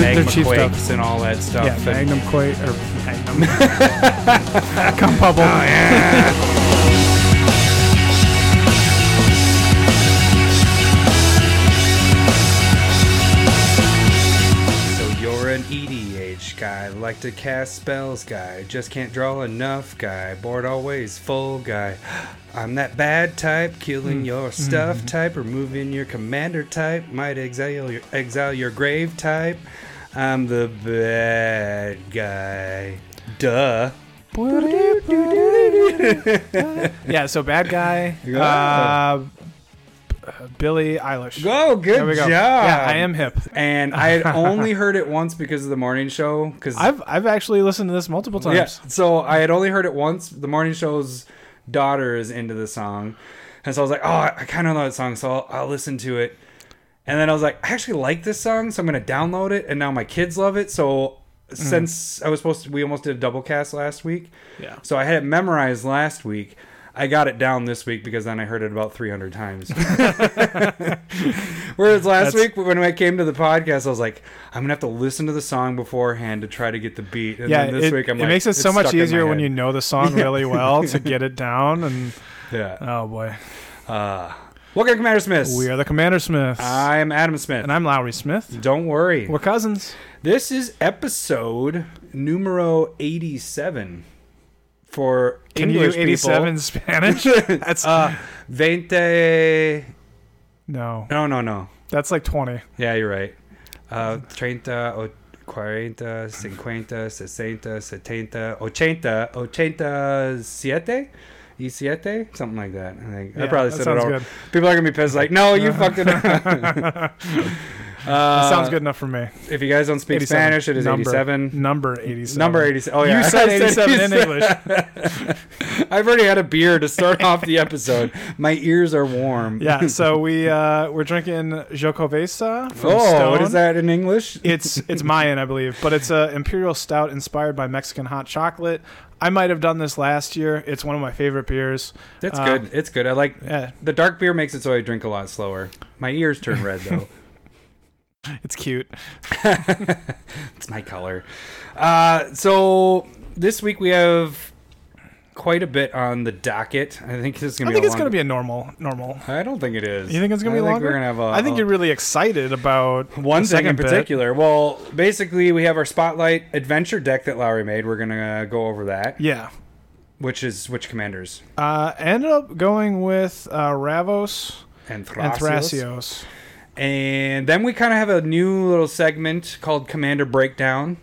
they're, Magma they're cheap stuff. and all that stuff. Yeah, Magnum Quake or Magnum. Come bubble. Oh, yeah. So you're an EDH guy, like to cast spells guy, just can't draw enough guy, bored always full guy. I'm that bad type, killing hmm. your hmm, stuff hmm. type, removing your commander type, might exile your exile your grave type. I'm the bad guy. Duh. yeah, so bad guy. Yeah. Uh, Billie Eilish. Go, good go. job. Yeah, I am hip. And I had only heard it once because of the morning show. Because I've I've actually listened to this multiple yeah, times. so I had only heard it once. The morning show's daughter is into the song, and so I was like, oh, I kind of know that song, so I'll, I'll listen to it. And then I was like, I actually like this song, so I'm gonna download it. And now my kids love it. So since I was supposed to, we almost did a double cast last week. Yeah. So I had it memorized last week. I got it down this week because then I heard it about 300 times. Whereas last That's- week when I came to the podcast, I was like, I'm gonna have to listen to the song beforehand to try to get the beat. And yeah, then this it, week I'm it like, makes it so much stuck in my easier when you know the song really well to get it down. And Yeah. oh boy, Uh, welcome Commander Smith. we are the Commander Smiths, I'm Adam Smith. and I'm Lowry Smith. Don't worry. We're cousins. This is episode numero 87 for Can English you 87 people. Spanish? That's Uh, veinte. no, No, no, no. that's like 20. Yeah, you're right. Uh, treinta, o cuarenta, cincuenta, sesenta, setenta, ochenta, ochenta, siete, y siete, something like that. I think I probably said it all. good. People are gonna be pissed. Like, no, you fucked it up. That uh, sounds good enough for me. If you guys don't speak 87. Spanish, it is Number. 87. Number 87. Number 87. Oh, yeah. You said I 87 in English. I've already had a beer to start off the episode. My ears are warm. Yeah, so we uh, we're drinking Xocoveza from Oh, Stone. what is that in English? It's it's Mayan, I believe, but it's a imperial stout inspired by Mexican hot chocolate. I might have done this last year. It's one of my favorite beers. It's uh, good. It's good. I like Yeah, the dark beer makes it so I drink a lot slower. My ears turn red though. it's cute. it's my color. Uh, so this week we have quite a bit on the docket. I think this is I gonna be. think it's long- going to be a normal normal. I don't think it is. You think it's gonna be I think longer? We're gonna have a. I think a- you're really excited about one thing in second bit. particular. Well, basically, we have our spotlight adventure deck that Lowry made. We're gonna uh, go over that. Yeah. Which is which commanders Uh, ended up going with uh, Ravos and Thrasios. and Thrasios. And then we kind of have a new little segment called Commander Breakdown.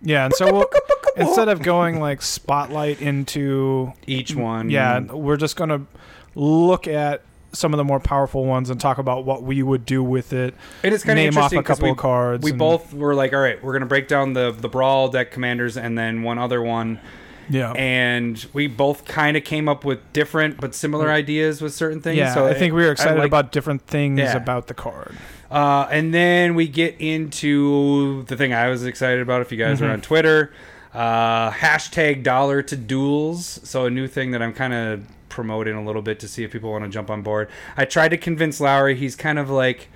Yeah, and so we'll instead of going like spotlight into Each one, yeah, we're just gonna look at some of the more powerful ones and talk about what we would do with it. It is kind of Name off interesting a couple we, of cards. we and- both were like, all right, we're gonna break down the the brawl deck commanders and then one other one, yeah. and we both kind of came up with different but similar ideas with certain things. yeah, so I think we were excited like- about different things Yeah. about the card. Uh, and then we get into the thing I was excited about. If you guys Mhm. are on Twitter, uh, hashtag dollar to duels. So a new thing that I'm kind of promoting a little bit to see if people want to jump on board. I tried to convince Lowry. He's kind of like,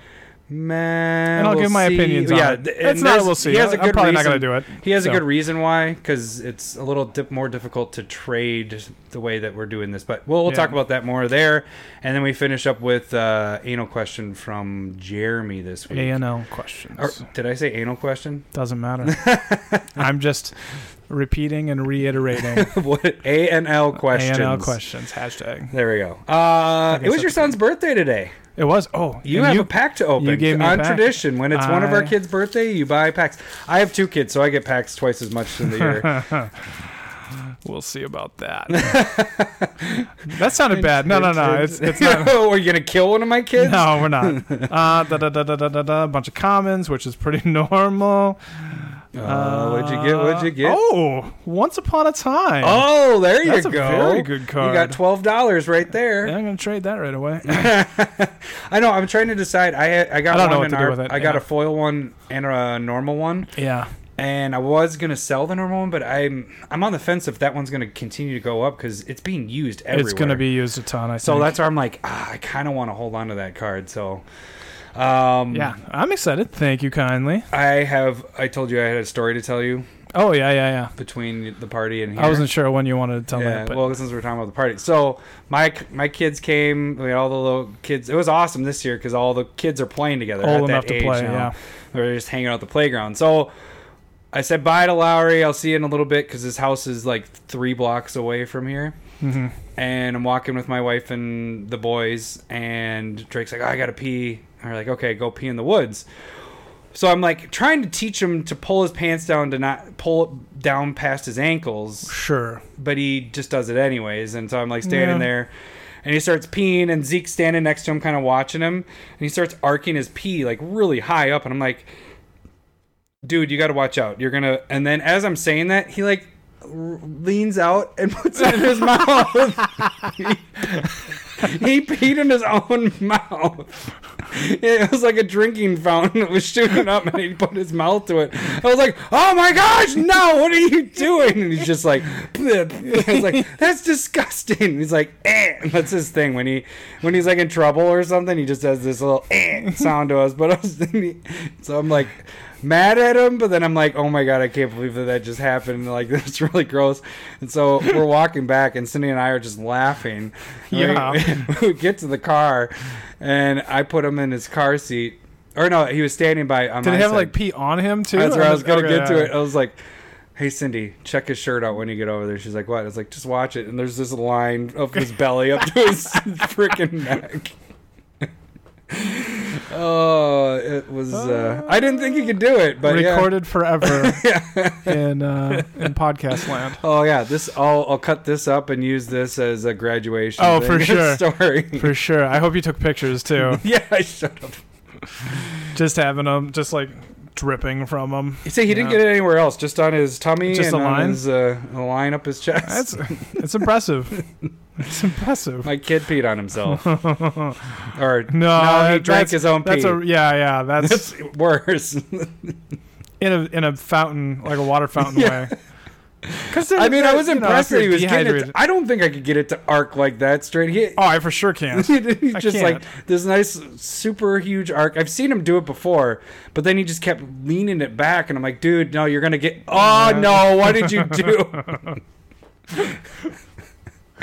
man. And I'll we'll give my see." opinions yeah, on it. It's not we'll see. He has a I'm good probably not gonna do it. He has So. a good reason why, because it's a little dip, more difficult to trade the way that we're doing this. But we'll, we'll Yeah. talk about that more there. And then we finish up with uh, anal question from Jeremy this week. Anal questions. Or, did I say anal question? Doesn't matter. I'm just repeating and reiterating. what A and L A questions? and L questions. Hashtag. There we go. Uh, it was your son's birthday today. It was. Oh, You have a pack to open. you gave me a on tradition. When it's one of our kids' birthday, you buy packs. I have two kids, so I get packs twice as much in the year. We'll see about that. that sounded bad. No, no, no. It's it's not. Are you gonna kill one of my kids? No, we're not. Uh, da, da, da, da, da, da, da, a bunch of commons, which is pretty normal. Uh, what'd you get? What'd you get? Oh, once upon a time. Oh, there you That's a go. very good card. You got twelve dollars right Yeah, there. I'm gonna trade that right away. I know. I'm trying to decide. I I got I don't know one what in to do our, with it, I got yeah. a foil one and a normal one, yeah, and I was gonna sell the normal one, but I'm I'm on the fence if that one's gonna continue to go up because it's being used everywhere. it's gonna be used a ton. I So think. that's where I'm like, ah, I kind of want to hold on to that card. So, Um, Yeah, I'm excited. Thank you kindly. I have. I told you I had a story to tell you Oh yeah, yeah, yeah. between the party and here. I wasn't sure when you wanted to tell yeah, me, but well, since we're talking about the party, so my my kids came. We had all the little kids. It was awesome this year because all the kids are playing together. old at enough that to age play. now. Yeah. They're just hanging out at the playground. So I said bye to Lowry. I'll see you in a little bit because his house is like three blocks away from here. hmm And I'm walking with my wife and the boys, and Drake's like, oh, "I gotta pee." And we're like, "Okay, go pee in the woods." So I'm like trying to teach him to pull his pants down to not pull it down past his ankles Sure. but he just does it anyways. And so I'm like standing Yeah. there, and he starts peeing, and Zeke's standing next to him, kind of watching him, and he starts arcing his pee like really high up, and I'm like, dude, you got to watch out. You're gonna. And then as I'm saying that, he like leans out and puts it in his mouth. he peed in his own mouth. It was like a drinking fountain that was shooting up, and he put his mouth to it. I was like, "Oh my gosh, no! What are you doing?" And he's just like, "Bleh." "I was like, that's disgusting." He's like, "Eh." And that's his thing when he when he's like in trouble or something. He just does this little eh sound to us. But I was thinking, so I'm like mad at him, but then I'm like, oh my god, I can't believe that that just happened. Like that's really gross. And so we're walking back, and Cindy and I are just laughing. And we- Yeah. We, get to the car, and I put him in his car seat. Or no, he was standing by. On Did he have side. like pee on him too? That's where I was gonna Okay, get to it. I was like, "Hey, Cindy, check his shirt out when you get over there." She's like, "What?" I was like, "Just watch it." And there's this line of his belly up to his freaking neck. Oh, it was. Uh, I didn't think he could do it, but yeah. recorded forever in uh, in podcast land. Oh yeah, this I'll I'll cut this up and use this as a graduation. Oh, for sure. Story. For sure. I hope you took pictures too. yeah, I shut up. just having them, just like dripping from them. You say he didn't Yeah. get it anywhere else, just on his tummy Just and a line? his uh, a line up his chest. That's it's impressive. It's impressive. My kid peed on himself. or No, he drank his own pee. That's a yeah, yeah. That's, That's worse. in a in a fountain, like a water fountain Yeah. way. Because I mean, I was impressed that he was getting it. To, I don't think I could get it to arc like that straight. He, oh, I for sure can. He's just can't. like this nice, super huge arc. I've seen him do it before, but then he just kept leaning it back, and I'm like, dude, no, you're gonna get. Oh no, what did you do?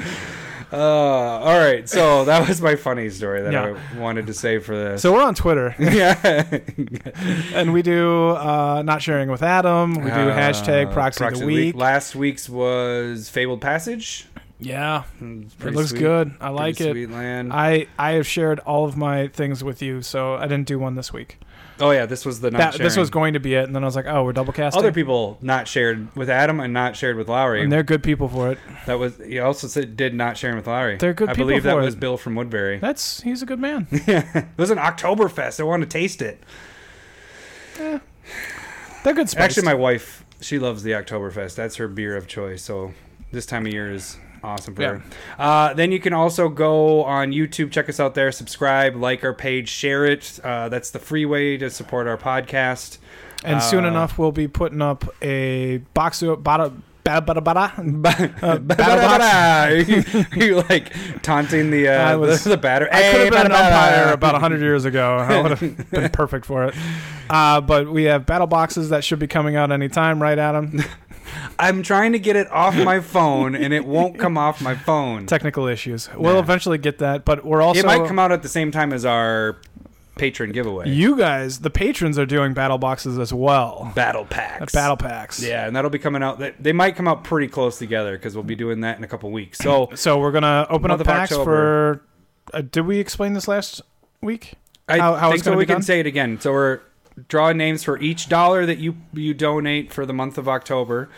uh, all right, so that was my funny story that Yeah. I wanted to say for this. So we're on Twitter, yeah, and we do uh, not sharing with Adam. We do Uh, hashtag proxy, of the week. Last week's was Fabled Passage. Yeah, It's it looks sweet. good. I Pretty like it. Sweet land. I I have shared all of my things with you, so I didn't do one this week. Oh yeah, this was the not That, this was going to be it, and then I was like, oh, we're double casting. Other people not shared with Adam and not shared with Lowry. and they're good people for it. That was he also said did not sharing with Lowry. They're good I people believe that for was. Bill from Woodbury. That's he's a good man. it was an Oktoberfest. I want to taste it. They're good. Spiced. Actually, my wife she loves the Oktoberfest. That's her beer of choice. So this time of year is awesome for Yeah. Uh, then you can also go on YouTube, check us out there, subscribe, like our page, share it. Uh, that's the free way to support our podcast. and soon uh, enough, we'll be putting up a box of bada bada bada bada. You, you like taunting the I uh, was- the, the batter. I could have been an bada bada. umpire about hundred years ago. I would have been perfect for it. Uh, but we have battle boxes that should be coming out anytime, right, Adam? I'm trying to get it off my phone and it won't come off my phone. Technical issues. We'll Yeah. eventually get that, but we're also it might come out at the same time as our patron giveaway. You guys, the patrons, are doing battle boxes as well. battle packs. Battle packs. Yeah, and that'll be coming out. They- They might come out pretty close together because we'll be doing that in a couple weeks. So So we're gonna open up the packs October. for. Uh, did we explain this last week? I How- how think it's so. gonna We be can done? say it again. So we're drawing names for each dollar that you you donate for the month of October.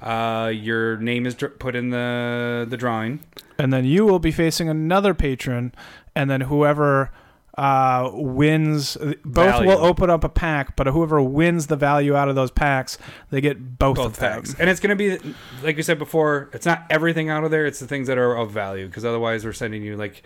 Uh, your name is dr- put in the the drawing. And then you will be facing another patron, and then whoever uh, wins, both Value. will open up a pack, but whoever wins the value out of those packs, they get both, both of them. packs. And it's going to be, like you said before, it's not everything out of there. It's the things that are of value because otherwise we're sending you like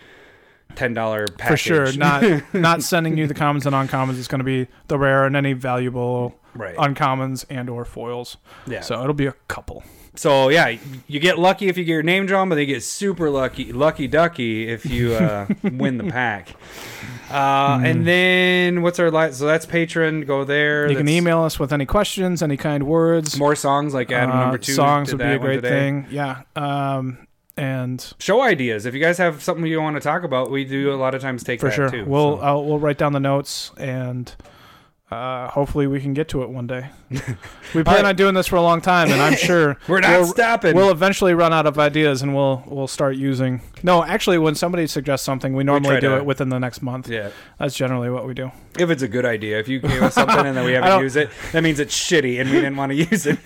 ten dollar package For sure, not not sending you the commons and uncommons. It's going to be the rare and any valuable right. uncommons and or foils. yeah. So it'll be a couple. So yeah, you get lucky if you get your name drawn, but they get super lucky, lucky ducky if you uh, win the pack. Uh, And then what's our last? So that's patron. Go there. You can email us with any questions, any kind words. more songs like Adam Uh, number two. songs would be a great today. thing. Yeah. Um, and Show ideas. If you guys have something you want to talk about, we do a lot of times take for that sure, too. we'll so. I'll, we'll write down the notes and. Uh, hopefully we can get to it one day. We plan right. on doing this for a long time, and I'm sure We're not we'll, stopping. We'll eventually run out of ideas, and we'll we'll start using. No, actually, when somebody suggests something, we normally do to- it within the next month. yeah. That's generally what we do. If it's a good idea, if you give us something and then we haven't used it, that means it's shitty and we didn't want to use it.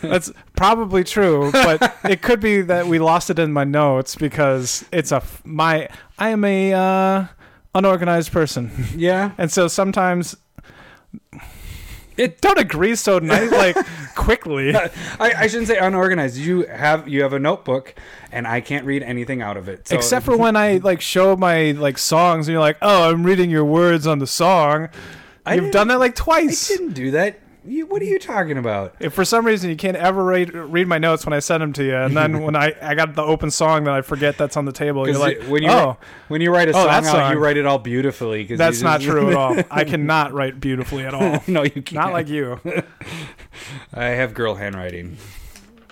That's probably true, but it could be that we lost it in my notes because it's a my I am a uh, unorganized person, yeah. and so sometimes It- don't agree so nice like quickly. I, I shouldn't say unorganized. You have you have a notebook, and I can't read anything out of it. So Except for when I like show my like songs, and you're like, "Oh, I'm reading your words on the song." I You've didn't- done that like twice. I twice. didn't do that. You, what are you talking about? If for some reason you can't ever read, read my notes when I send them to you, and then when I, I got the open song that I forget that's on the table, you're like, when you oh, when you write a Oh, song out, song. you write it all beautifully. 'cause that's just- not true at all. I cannot write beautifully at all. no, you can't. Not like you. I have girl handwriting.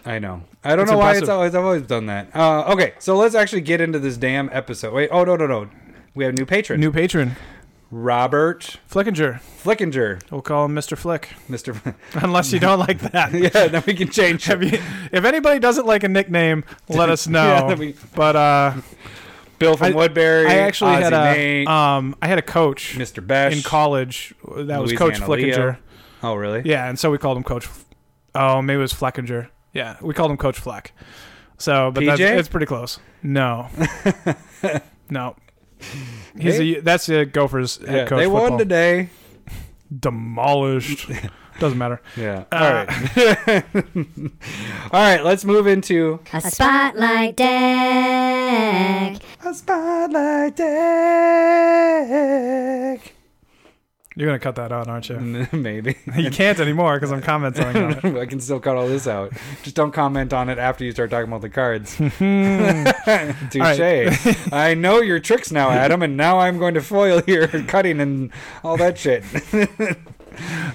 I know. I don't It's know why it's always I've always done that. Uh, okay, so let's actually get into this damn episode. Wait, oh no no no, we have a new patron, New patron, Robert Flickinger. Flickinger, We'll call him Mr. Flick, Mister. unless you don't like that. yeah, then we can change. It. you, if anybody doesn't like a nickname, let us know. Yeah, we- but uh, Bill from I- Woodbury. I actually Ozzy had a Nate, um, I had a coach Mr. Besh in college that was Coach Louisiana Leo. Flickinger. Oh really? Yeah, and so we called him Coach. Oh, maybe it was Fleckinger. Yeah, we called him Coach Fleck. So, but that's, it's pretty close. No, no. He's a, that's a Gophers head Yeah, coach. they won today. Demolished. Doesn't matter. Yeah. Uh, All right. All right. Let's move into A spotlight deck. a spotlight deck. You're gonna cut that out, aren't you? Maybe. You can't anymore because I'm commenting on it. I can still cut all this out. Just don't comment on it after you start talking about the cards. Touche. I know your tricks now, Adam, and now I'm going to foil your cutting and all that shit.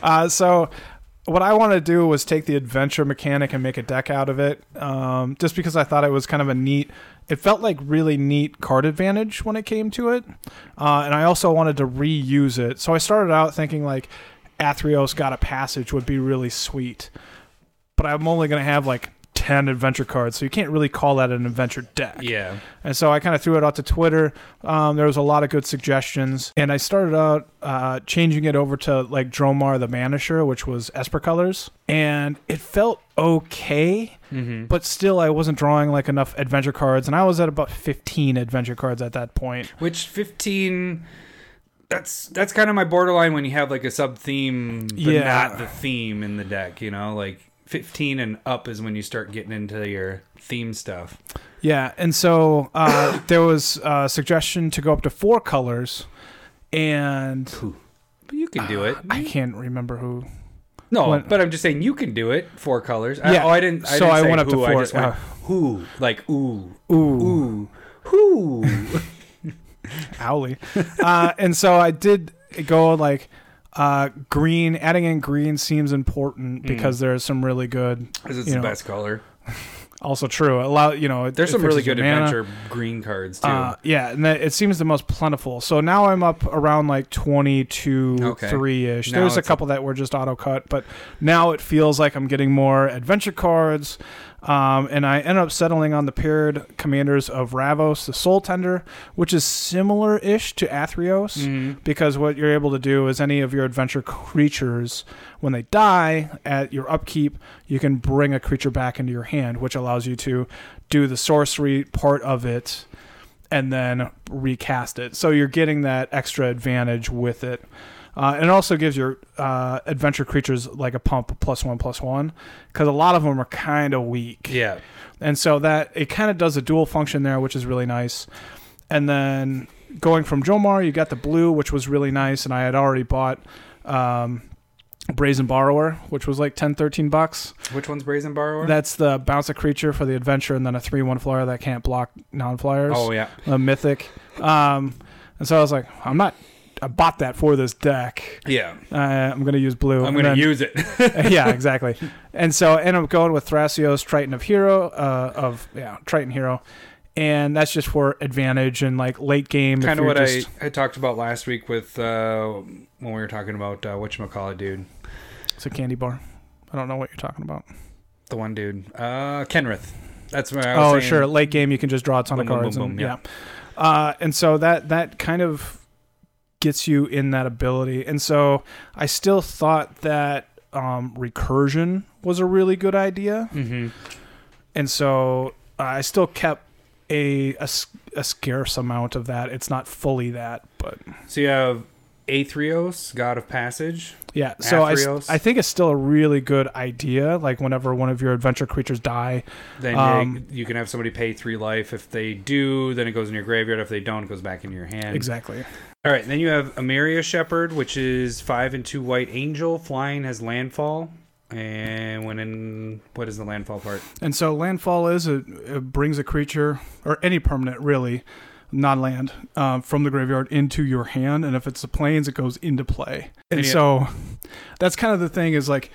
Uh, so what I wanted to do was take the adventure mechanic and make a deck out of it. Um, just because I thought it was kind of a neat. It felt like really neat card advantage when it came to it, uh, and I also wanted to reuse it. So I started out thinking like Athreos God of Passage would be really sweet, but I'm only going to have like. 10 adventure cards, so you can't really call that an adventure deck. Yeah. And so I kind of threw it out to Twitter. Um, there was a lot of good suggestions, and I started out uh, changing it over to like Dromar the Banisher, which was Esper colors, and it felt okay, Mm-hmm. but still I wasn't drawing like enough adventure cards, and I was at about 15 adventure cards at that point. Which 15 that's that's kind of my borderline when you have like a sub theme but Yeah. not the theme in the deck, you know? Like 15 and up is when you start getting into your theme stuff. Yeah, and so uh, there was a suggestion to go up to four colors, and But you can do it. I can't remember who. No, when- but I'm just saying you can do it. Four colors. I, Yeah, oh, I didn't. I so didn't I went up to who, I four, just went uh, who, like ooh, Ooh, ooh, who. Owly. uh, and so I did go like uh, green. Adding in green seems important Mm. because there's some really good. Because it's the know, best color. Also true. Allow you know. it- There's it some really good mana. adventure green cards too. Uh, yeah, and that, it seems the most plentiful. So now I'm up around like 22, Okay. 3 ish. There's a couple that were just auto cut, but now it feels like I'm getting more adventure cards. Um, and I ended up settling on the paired commanders of Ravos, the Soul Tender, which is similar ish to Athreos. Mhm. Because what you're able to do is any of your adventure creatures, when they die at your upkeep, you can bring a creature back into your hand, which allows you to do the sorcery part of it and then recast it. So you're getting that extra advantage with it. Uh, and it also gives your uh, adventure creatures like a pump plus one plus one because a lot of them are kind of weak. Yeah. And so that it kind of does a dual function there, which is really nice. And then going from Dromar, you got the blue, which was really nice, and I had already bought um, Brazen Borrower, which was like 10, 13 bucks. Which one's Brazen Borrower? That's the bounce a creature for the adventure, and then a three one flyer that can't block non flyers. oh yeah. a mythic. Um, and so I was like, I'm not. I bought that for this deck. Yeah. Uh, I'm going to use blue. I'm gonna use it. yeah, exactly. And so I ended up going with Thrasios, Triton of Hero, uh, of yeah, Triton Hero, and that's just for advantage and like late game. kind of what just, I, I talked about last week with uh, when we were talking about uh, whatchamacallit dude. It's a candy bar. I don't know what you're talking about. The one dude. Uh Kenrith. That's what I was Oh, saying. sure. Late game, you can just draw a ton Boom, of cards. boom, and, boom, yeah. Uh, and so that that kind of gets you in that ability. And so I still thought that um, recursion was a really good idea. Mm-hmm. And so uh, I still kept a a scarce amount of that. It's not fully that, but So you have Athreos, God of Passage. yeah. So I, Athreos. I think it's still a really good idea. Like whenever one of your adventure creatures die, Then Um, you, you can have somebody pay three life. If they do, then it goes in your graveyard. If they don't, it goes back into your hand. exactly. All right. Then you have Emeria Shepherd, which is five and two white angel. Flying has landfall. And when in what is the landfall part? And so landfall is it, it brings a creature or any permanent really, non-land, um, from the graveyard into your hand, and if it's the plains, it goes into play. And And so that's kind of the thing is like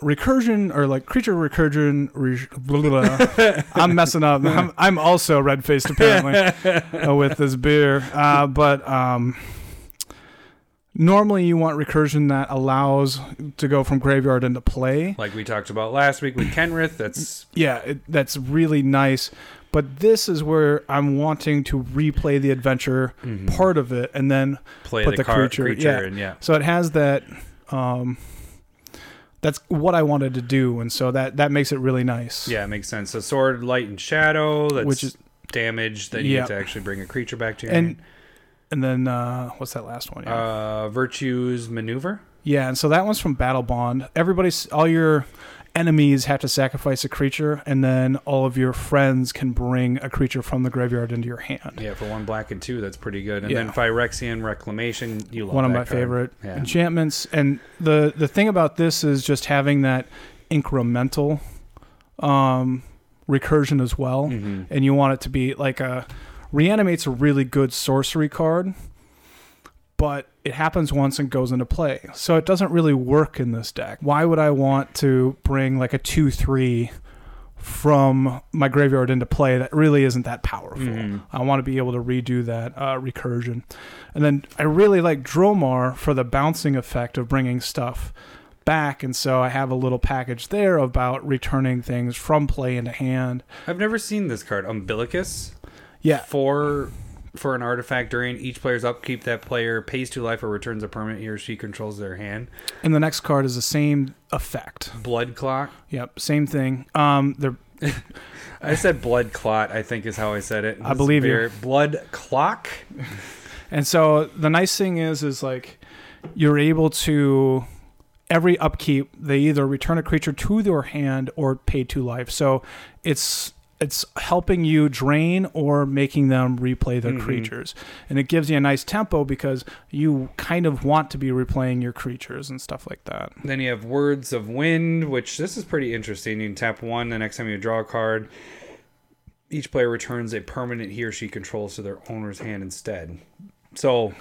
recursion or like creature recursion. Re- blah, blah, blah. I'm messing up. I'm, I'm also red faced apparently uh, with this beer, uh, but um. Normally, you want recursion that allows to go from graveyard into play. Like we talked about last week with Kenrith. That's Yeah, it, that's really nice. But this is where I'm wanting to replay the adventure part of it, and then play Put the, the car, creature- creature, yeah. and yeah. so it has that. Um, that's what I wanted to do, and so that that makes it really nice. Yeah, it makes sense. So sword, light, and shadow. That's Which is- damage. that you Yeah. get to actually bring a creature back to your and hand. and then uh, what's that last one? Yeah. Uh, Virtus's Maneuver. yeah, and so that one's from Battlebond. Everybody's all your enemies have to sacrifice a creature, and then all of your friends can bring a creature from the graveyard into your hand. Yeah, for one black and two, that's pretty good. And Yeah. then Phyrexian Reclamation. You love one of my card. favorite Yeah. enchantments. And the the thing about this is just having that incremental um, recursion as well. Mhm. And you want it to be like a reanimate's a really good sorcery card, but it happens once and goes into play. So it doesn't really work in this deck. Why would I want to bring like a two three from my graveyard into play that really isn't that powerful? Mhm. I want to be able to redo that uh, recursion. And then I really like Dromar for the bouncing effect of bringing stuff back. And so I have a little package there about returning things from play into hand. I've never seen this card. Umbilicus. Yeah. For for an artifact during each player's upkeep, that player pays two life or returns a permanent he or she controls their hand. And the next card is the same effect. Blood clot. Yep, same thing. Um, they're I said blood clot. I think is how I said it. I believe you. Blood clock. And so the nice thing is, is like you're able to every upkeep they either return a creature to their hand or pay two life. So it's it's helping you drain or making them replay their Mhm. creatures, and it gives you a nice tempo because you kind of want to be replaying your creatures and stuff like that. Then you have Words of Wind, which this is pretty interesting. You can tap one the next time you draw a card. Each player returns a permanent he or she controls to their owner's hand instead. So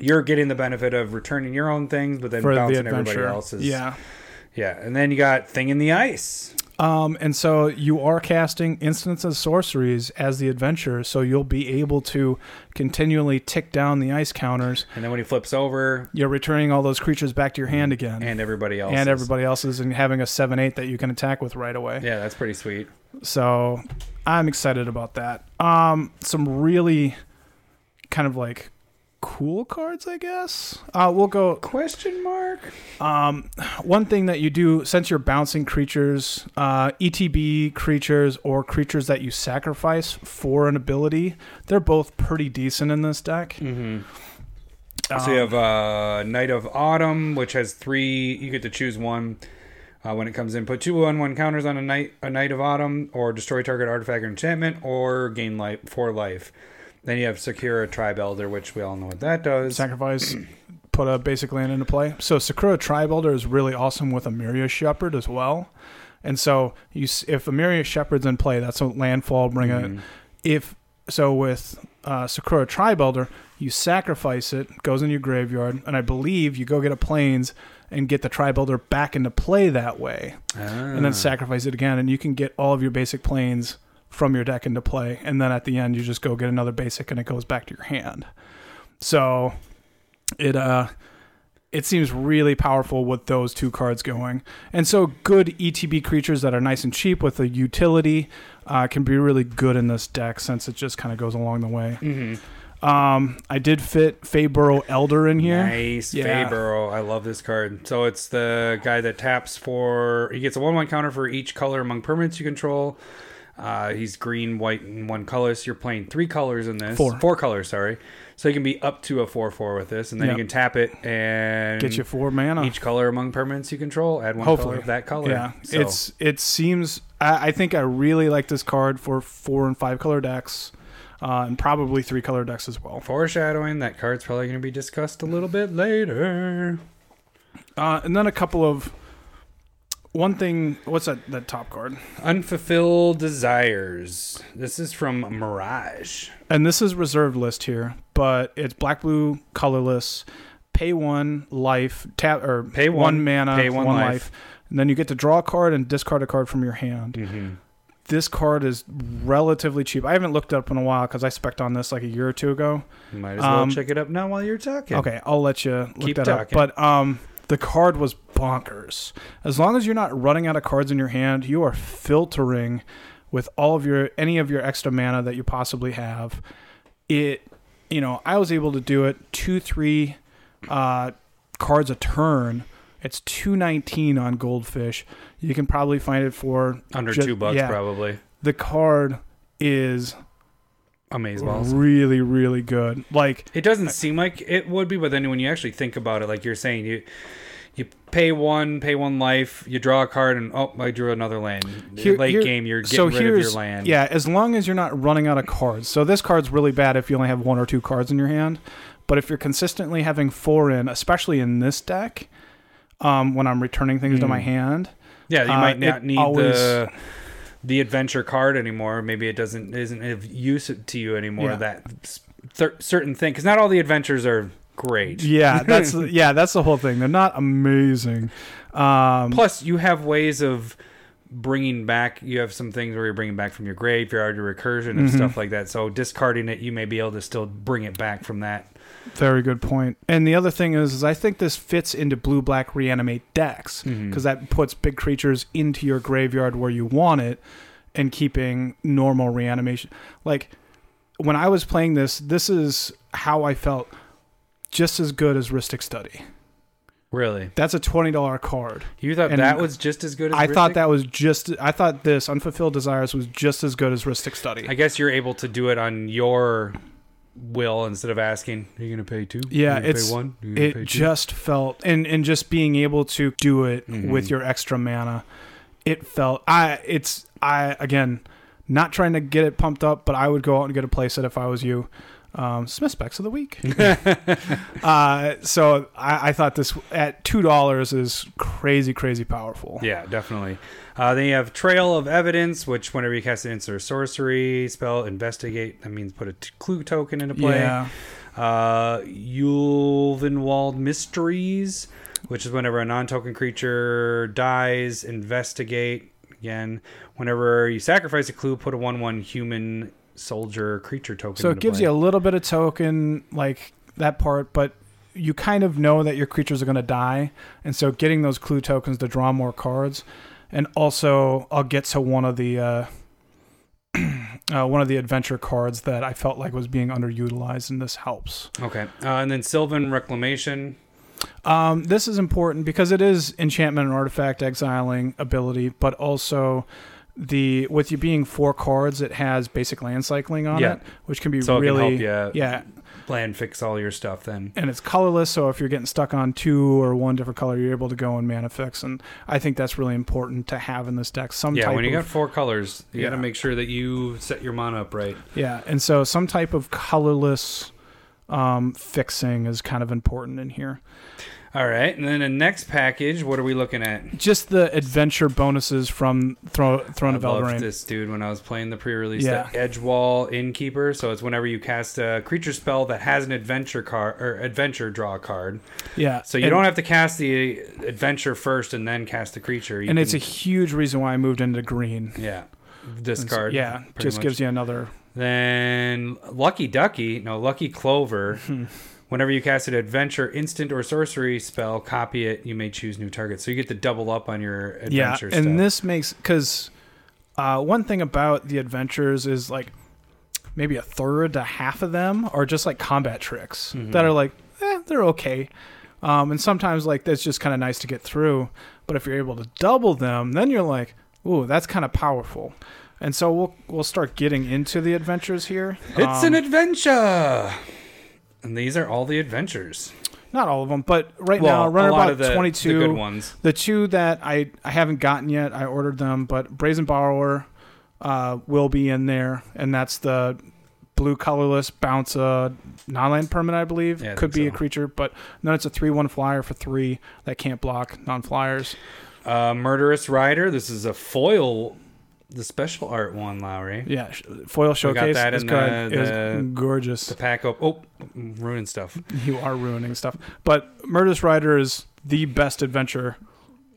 you're getting the benefit of returning your own things, but then For the bouncing everybody adventure, else's. yeah. Yeah. And then you got Thing in the Ice. Um, and so you are casting instants and sorceries as the adventurer, so you'll be able to continually tick down the ice counters. And then when he flips over, You're returning all those creatures back to your hand again, and everybody else. and everybody else's, and having a seven eight that you can attack with right away. Yeah, that's pretty sweet. So I'm excited about that. Um, some really kind of like cool cards, I guess. Uh, we'll go Question mark? um, one thing that you do since you're bouncing creatures, uh, ETB creatures or creatures that you sacrifice for an ability, they're both pretty decent in this deck. Mm-hmm. so you Um, have uh, Knight of Autumn, which has three. You get to choose one uh, when it comes in. Put two one one counters on a night a Knight of Autumn, or destroy target artifact or enchantment, or gain life four life. Then you have Sakura Tribe Elder, which we all know what that does. sacrifice, put a basic land into play. So Sakura Tribe Elder is really awesome with Emeria Shepherd as well. And so you if Emeria Shepherd's in play, that's a landfall. Bring it. Mhm. If so, with uh, Sakura Tribe Elder, you sacrifice it, goes in your graveyard, and I believe you go get a plains and get the tribe elder back into play that way, and Ah. then sacrifice it again, and you can get all of your basic plains from your deck into play, and then at the end you just go get another basic, and it goes back to your hand. So it uh it seems really powerful with those two cards going. And so good ETB creatures that are nice and cheap with a utility uh, can be really good in this deck since it just kind of goes along the way. Mhm. Um, I did fit Faeburrow Elder in here. Nice Yeah. Faeburrow. I love this card. So it's the guy that taps for. He gets a one-one counter for each color among permanents you control. Uh, he's green, white, and one color. So you're playing three colors in this. Four. Four colors. Sorry. So you can be up to a four-four with this, and then Yep. you can tap it and Get you four mana. each color among permanents you control. Add one Hopefully. color of that color. Yeah, So, it's it seems. I, I think I really like this card for four and five color decks, uh, and probably three color decks as well. foreshadowing that card's probably going to be discussed a little bit later. Uh, and then a couple of one thing. What's that? That top card. Unfulfilled desires. This is from Mirage. And this is reserved list here, but it's black blue colorless. Pay one life tap or Pay one, mana, pay one life. life. and then you get to draw a card and discard a card from your hand. Mm-hmm. This card is relatively cheap. I haven't looked it up in a while because I spec'd on this like a year or two ago. Might as well Um, check it up now while you're talking. Okay, I'll let you look Keep that talking. up. But um, the card was bonkers. As long as you're not running out of cards in your hand, you are filtering with all of your any of your extra mana that you possibly have. It, you know, I was able to do it two, three uh, cards a turn. It's two nineteen on Goldfish. You can probably find it for Under two bucks, yeah. probably. the card is balls. really, really good. Like It doesn't seem like it would be, but then when you actually think about it, like you're saying, you you pay one, pay one life, you draw a card, and oh, I drew another land. Here- Late here- game, you're getting so rid of here's your land. yeah as long as you're not running out of cards so this card's really bad if you only have one or two cards in your hand but if you're consistently having four in especially in this deck um, when i'm returning things to my Mm. hand yeah. You Uh, might not need always- the the adventure card anymore. Maybe it doesn't isn't of use to you anymore. Yeah. That cer- certain thing, because not all the adventures are great. yeah that's yeah that's the whole thing they're not amazing um, Plus, you have ways of bringing back. You have some things where you're bringing back from your graveyard, your recursion, and Mhm. stuff like that. So discarding it, you may be able to still bring it back from that. very good point. and the other thing is, is i think this fits into blue black reanimate decks because that puts big creatures into your graveyard where you want it and keeping normal reanimation like when i was playing this this is how i felt just as good as Rhystic Study. Really, That's a twenty dollar card. you thought And that was just as good as I thought that was just. I thought this Unfulfilled Desires was just as good as Rhystic Study. I guess you're able to do it on your will instead of asking, "Are you going to pay two? Yeah, you gonna it's- pay one. Gonna it just felt and and just being able to do it Mhm. with your extra mana it felt i it's i again not trying to get it pumped up but i would go out and get a playset if i was you um smith specs of the week uh so I, I thought this at two dollars is crazy crazy powerful Yeah, definitely. Uh, then you have Trail of Evidence, which whenever you cast an instant sorcery spell, investigate. That means put a t- clue token into play. yeah Uh, Ulvenwald Mysteries, which is whenever a non-token creature dies, investigate. Again, whenever you sacrifice a clue, put a one-one human soldier creature token. so it gives play. you a little bit of token like that part but you kind of know that your creatures are going to die and so getting those clue tokens to draw more cards and also i'll get to one of the uh, uh, one of the adventure cards that i felt like was being underutilized and this helps okay. Uh, and then Sylvan Reclamation. um, this is important because it is enchantment and artifact exiling ability but also the with you being four cards it has basic land cycling on Yeah. it which can be So really can help you yeah plan fix all your stuff then. and it's colorless so if you're getting stuck on two or one different color you're able to go and mana fix and i think that's really important to have in this deck some yeah, when you of got four colors, you got to make sure that you set your mana up right. yeah and so some type of colorless um, fixing is kind of important in here. All right, and then the next package, what are we looking at? Just the adventure bonuses from Thro- Throne I of loved Eldraine. this dude when I was playing the pre-release. Yeah. The Edgewall Innkeeper. So it's whenever you cast a creature spell that has an adventure card or adventure draw card. Yeah. So you and, don't have to cast the adventure first and then cast the creature. You And it's a huge reason why I moved into green. yeah And so- discard. yeah, just much. gives you another. Then Lucky Ducky, no Lucky Clover. Hmm. Whenever you cast an adventure, instant, or sorcery spell, copy it. You may choose new targets, so you get to double up on your Yeah, adventure and stuff. this makes because uh, one thing about the adventures is like maybe a third to half of them are just like combat tricks Mhm. that are like eh, they're okay. Um, and sometimes like that's just kind of nice to get through. But if you're able to double them, then you're like, ooh, that's kind of powerful. And so we'll we'll start getting into the adventures here. it's Um, an adventure, and these are all the adventures. not all of them, but right well, now run a about the, 22. the good ones. The two that I, I haven't gotten yet, I ordered them, but Brazen Borrower uh, will be in there, and that's the blue colorless bounce uh, non-land permanent, I believe. Yeah, I Could be a creature, but then it's a three-one flyer for three that can't block non-flyers. Uh, Murderous Rider. This is a foil, the special art one, Lowry. Yeah, foil showcase Got that is in good. the- is the- gorgeous. The pack up. Oh, ruining stuff. You are ruining stuff, but Murderous Rider is the best adventure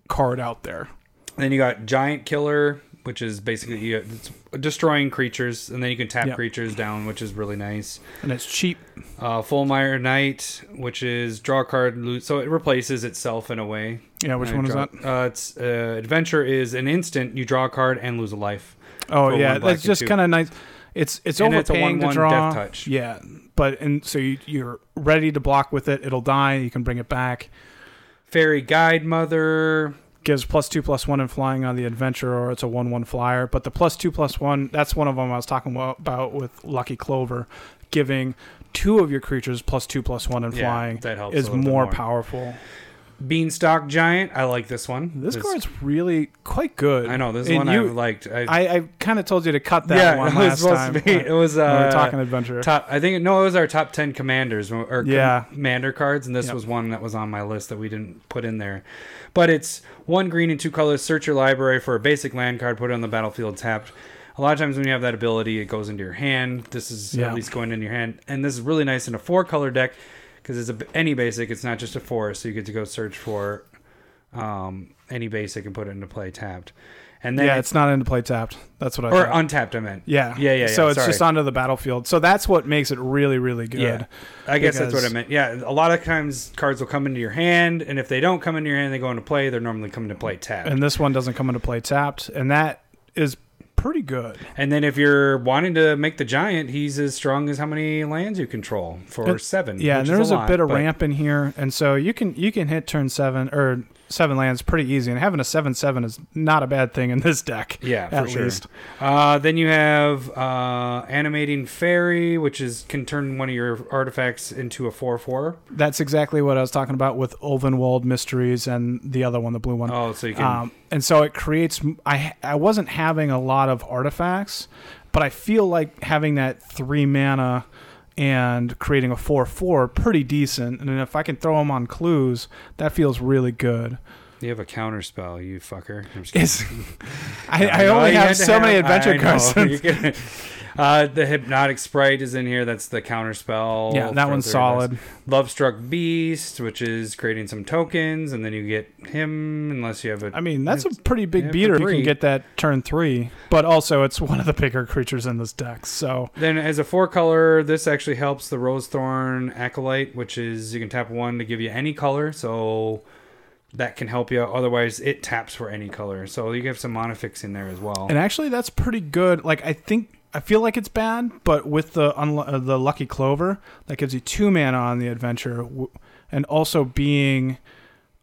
card out there. Then you got Giant Killer, which is basically you, it's destroying creatures, and then you can tap Yep. creatures down, which is really nice. and it's cheap. Uh, Foulmire Knight, which is draw a card, lose, so it replaces itself in a way. Yeah, which one is that? Uh, it's uh, Adventure is an instant. You draw a card and lose a life. Oh yeah, that's just kind of nice. It's it's And it's a overpaying to 1/1 draw. death touch. Yeah, but and so you, you're ready to block with it. It'll die. You can bring it back. Faerie Guidemother. Gives plus two plus one in flying on the adventure, or it's a one one flyer. But the plus two plus one, that's one of them I was talking about with Lucky Clover, giving two of your creatures plus two plus one in Yeah, flying is bit more powerful. Beanstalk Giant. I like this one. This card's really quite good. I know this And one you- I liked. I, I, I kind of told you to cut that yeah, one it was last time. to be. It was uh, we were talking adventure. top. I think no, it was our top ten commanders or Yeah. commander cards, and this Yep. was one that was on my list that we didn't put in there. But it's one green and two colors. Search your library for a basic land card. Put it on the battlefield tapped. A lot of times when you have that ability, it goes into your hand. This is Yeah. at least going in your hand, and this is really nice in a four color deck because it's a, any basic. It's not just a four, so you get to go search for um, any basic and put it into play tapped. And then yeah, it's not into play tapped. That's what I or thought. untapped. I meant. Yeah. Yeah, yeah, So yeah, it's sorry. just onto the battlefield. So that's what makes it really, really good. Yeah. I guess that's what I meant. Yeah, a lot of times cards will come into your hand, and if they don't come into your hand, they go into play. They're normally coming to play tapped. And this one doesn't come into play tapped. And that is pretty good. And then if you're wanting to make the giant, he's as strong as how many lands you control for And- seven. Yeah, and is there's a, lot, bit of but- ramp in here. And so you can you can hit turn seven or seven lands pretty easy. And having a seven seven is not a bad thing in this deck. Yeah, for at sure. least. Uh, then you have uh, animating fairy, which is can turn one of your artifacts into a four-four. That's exactly what I was talking about with Ulvenwald Mysteries and the other one, the blue one. Oh, so you can. Um, and so it creates. I I wasn't having a lot of artifacts, but I feel like having that three mana and creating a four four pretty decent. And if I can throw them on clues, that feels really good. You have a counter spell, you fucker. I'm just kidding. Is I, I only have so many adventure I cards. uh, the hypnotic sprite is in here. That's the counter spell. yeah, that one's solid. Love struck beast, which is creating some tokens, and then you get him unless you have a. I mean, that's a pretty big for beater. if You can get that turn three, but also it's one of the bigger creatures in this deck. So Then as a four color, this actually helps the rose thorn acolyte, which is you can tap one to give you any color, so that can help you. Otherwise, it taps for any color, so you have some mana fix in there as well. And actually, that's pretty good. Like I think I feel like it's bad, but with the unlu- uh, the lucky clover, that gives you two mana on the adventure, w- and also being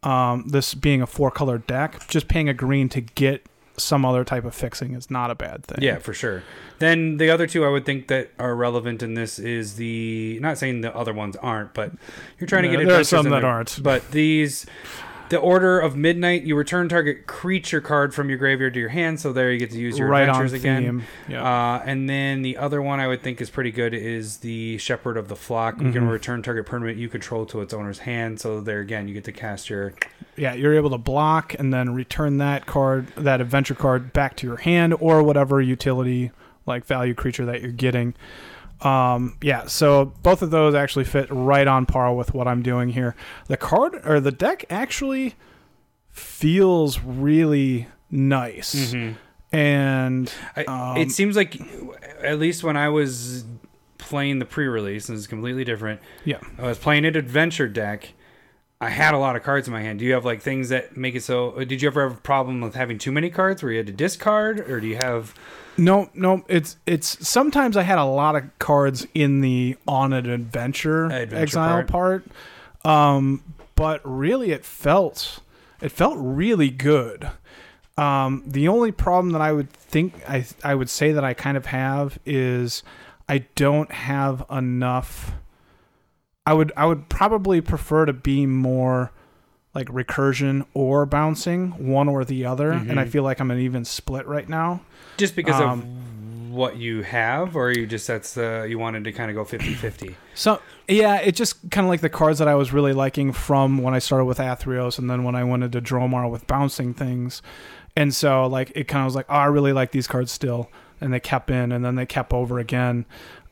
um, this being a four color deck, just paying a green to get some other type of fixing is not a bad thing. Yeah, for sure. Then the other two I would think that are relevant in this is the not saying the other ones aren't, but you're trying to get there are some that there. aren't. But these The Order of Midnight. You return target creature card from your graveyard to your hand, so there you get to use your right on adventures again. Yeah. Uh, and then the other one I would think is pretty good is the Shepherd of the Flock. You can Mhm. return target permanent you control to its owner's hand. So there again, you get to cast your. yeah, you're able to block and then return that card, that adventure card, back to your hand or whatever utility like value creature that you're getting. Um, yeah, so both of those actually fit right on par with what I'm doing here. The card or the deck actually feels really nice, and I, Um, it seems like, at least when I was playing the pre-release, this is completely different. yeah. I was playing an adventure deck. I had a lot of cards in my hand. Do you have like things that make it so? Did you ever have a problem with having too many cards, where you had to discard, or do you have? No, no, it's it's sometimes I had a lot of cards in the on an adventure, Adventure exile part. Um, but really it felt it felt really good. Um, the only problem that I would think I I would say that I kind of have is I don't have enough I would I would probably prefer to be more like recursion or bouncing, one or the other, and I Mhm. feel like I'm an even split right now. Just because Um, of what you have, or you just that's the you wanted to kind of go 50-50? So yeah, it just kind of like the cards that I was really liking from when I started with Athreos, and then when I went into Dromar with bouncing things, and so like it kind of was like, oh, I really like these cards still, and they kept in, and then they kept over again.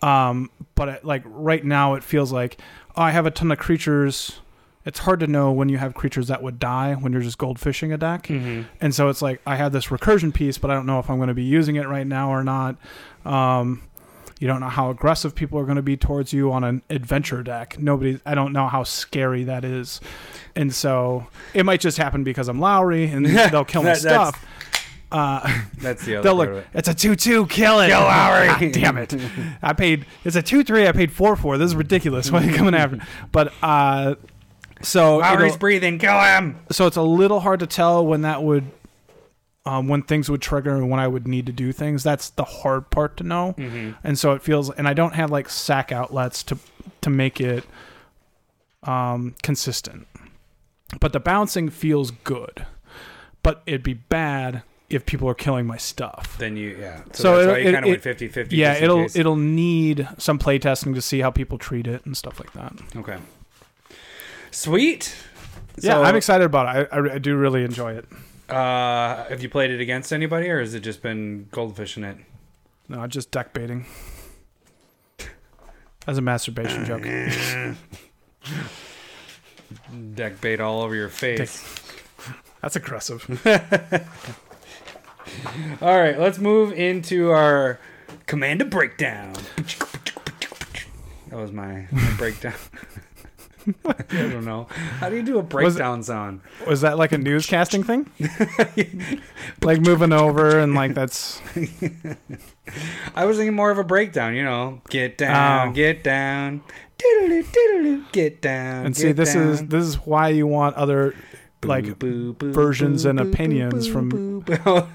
Um, but it, like right now, it feels like oh, I have a ton of creatures. It's hard to know when you have creatures that would die when you're just goldfishing a deck. Mm-hmm. And so it's like I have this recursion piece, but I don't know if I'm going to be using it right now or not. Um, you don't know how aggressive people are going to be towards you on an adventure deck. Nobody, I don't know how scary that is, and so it might just happen because I'm Lowry and they'll kill my That- stuff. Uh, That's the other. they'll look. it. It's a two-two. Kill it. Kill Lowry. God damn it! I paid. It's a two-three. I paid four-four. This is ridiculous. What are you coming after? But uh, so it'll- breathing. Kill him. so it's a little hard to tell when that would um, when things would trigger and when I would need to do things. That's the hard part to know. Mm-hmm. And so it feels and I don't have like sack outlets to to make it um, consistent. But the bouncing feels good. But it'd be bad if people are killing my stuff. Then you yeah. So, So that's it- why you kind of went 50-50. yeah, it'll case. it'll need some playtesting to see how people treat it and stuff like that. okay. Sweet. yeah, So, I'm excited about it. I, I, I do really enjoy it. Uh, have you played it against anybody, or has it just been goldfishing it? No, just deck baiting. As a masturbation joke. Deck bait all over your face. That's aggressive. All right, let's move into our commander breakdown. That was my, my breakdown. I don't know. How do you do a breakdown sound? Was that like a newscasting thing? like moving over and like that's I was thinking more of a breakdown. You know, get down, Oh. get down, diddle diddle, get down. and see get this is this is why you want other like versions and opinions from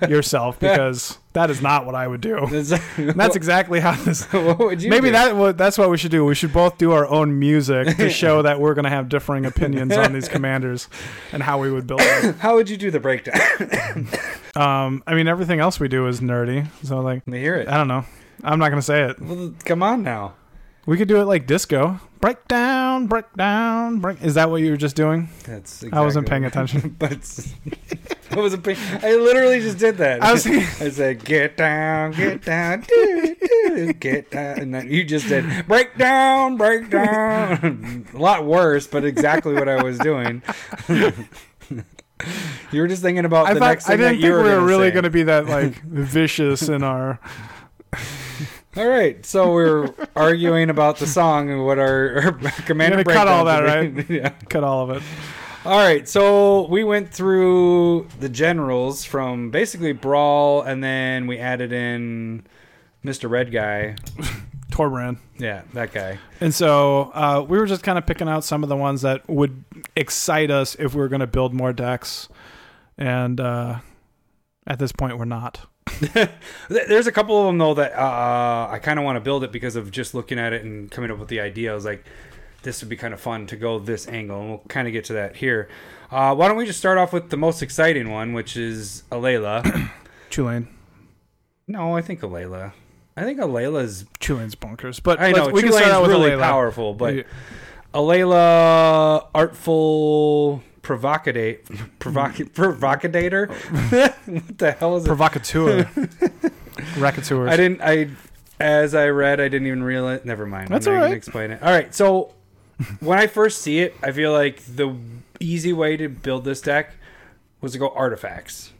yourself because that is not what I would do. That's, And that's exactly how this what would you Maybe do? that that's what we should do. We should both do our own music to show that we're going to have differing opinions on these commanders and how we would build them. How would you do the breakdown? Um, I mean, everything else we do is nerdy. So like, me hear it. I don't know. I'm not going to say it. Well, come on now. We could do it like disco. Breakdown, breakdown, break. Is that what you were just doing? That's I wasn't paying attention. but it's, I wasn't paying. I literally just did that. I was I said, "Get down, get down, do, do, get down," and then you just said, "Break down, break down." A lot worse, but exactly what I was doing. you were just thinking about I the thought next I thing didn't that think we were really going to be that like vicious in our. All right, so we're arguing about the song and what our, our commander cut all that, right? yeah. Cut all of it. All right, so we went through the generals from basically Brawl, and then we added in Mr. Red Guy. Torbrand. Yeah, that guy. And so uh, we were just kind of picking out some of the ones that would excite us if we were going to build more decks. And uh, at this point, we're not. There's a couple of them though that uh, I kind of want to build it because of just looking at it and coming up with the idea. I was like, this would be kind of fun to go this angle, and we'll kind of get to that here. Uh, why don't we just start off with the most exciting one, which is Alela? Chulane. no, I think Alela. I think Alela's. Chulane's bonkers. But I know we can start out with really Alela. powerful, but Yeah. Alela, artful provocate, provoc- provocator. what the hell is it? Provocateur. Racketeur. I didn't. I as I read, I didn't even realize. Never mind. That's I'm not all gonna right. explain it. All right. So when I first see it, I feel like the easy way to build this deck was to go artifacts.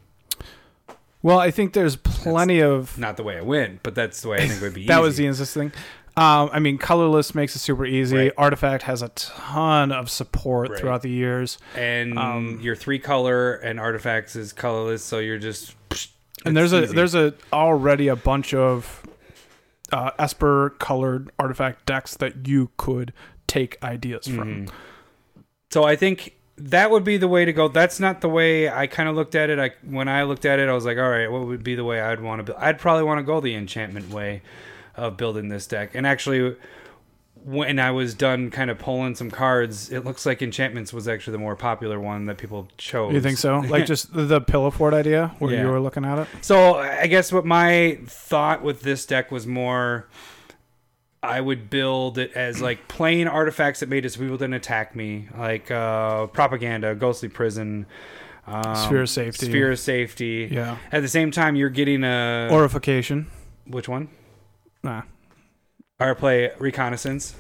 Well, I think there's plenty of. Not the way I win, but that's the way I think would be. That was easy. the insisting. Um, I mean, colorless makes it super easy. Right. Artifact has a ton of support Right. throughout the years, and um, your three color and artifacts is colorless, so you're just. and there's it's a there's a already a bunch of uh, Esper colored artifact decks that you could take ideas from. Mhm. So I think that would be the way to go. That's not the way I kind of looked at it. I when I looked at it, I was like, all right, what would be the way I'd want to build? I'd probably want to go the enchantment way of building this deck. And actually, when I was done kind of pulling some cards, it looks like enchantments was actually the more popular one that people chose. You think so? Like just the, the pillow fort idea where Yeah. you were looking at it. So I guess what my thought with this deck was more I would build it as like plain artifacts that made it so people didn't attack me, like uh, propaganda, ghostly prison, um, Sphere of safety. sphere of safety. Yeah. At the same time, you're getting a Orification. which one? Nah, Or play reconnaissance.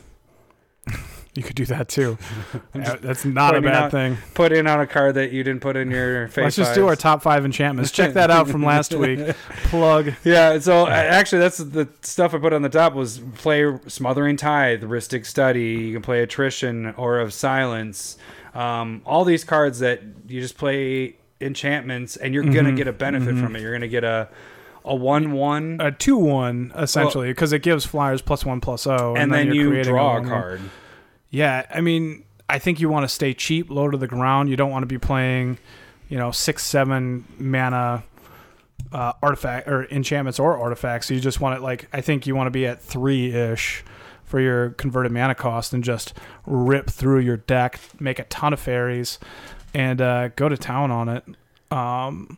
You could do that too. Uh, That's not a bad out thing. Put in on a card that you didn't put in your face. Let's just do our top five enchantments. Check that out from last week. Plug. Yeah, so uh, actually, that's the stuff I put on the top was play Smothering Tithe, Rhystic Study. You can play Attrition or of Silence. Um, all these cards that you just play enchantments, and you're gonna Mhm, get a benefit mhm. from it. You're gonna get a a one one, A two one essentially because it gives flyers plus one plus zero, and, then, you're you draw a card. Yeah, I mean, I think you want to stay cheap, low to the ground. You don't want to be playing, you know, six, seven mana uh, artifact or enchantments or artifacts. So You just want it like I think you want to be at three ish for your converted mana cost and just rip through your deck, make a ton of fairies, and uh, go to town on it. Um,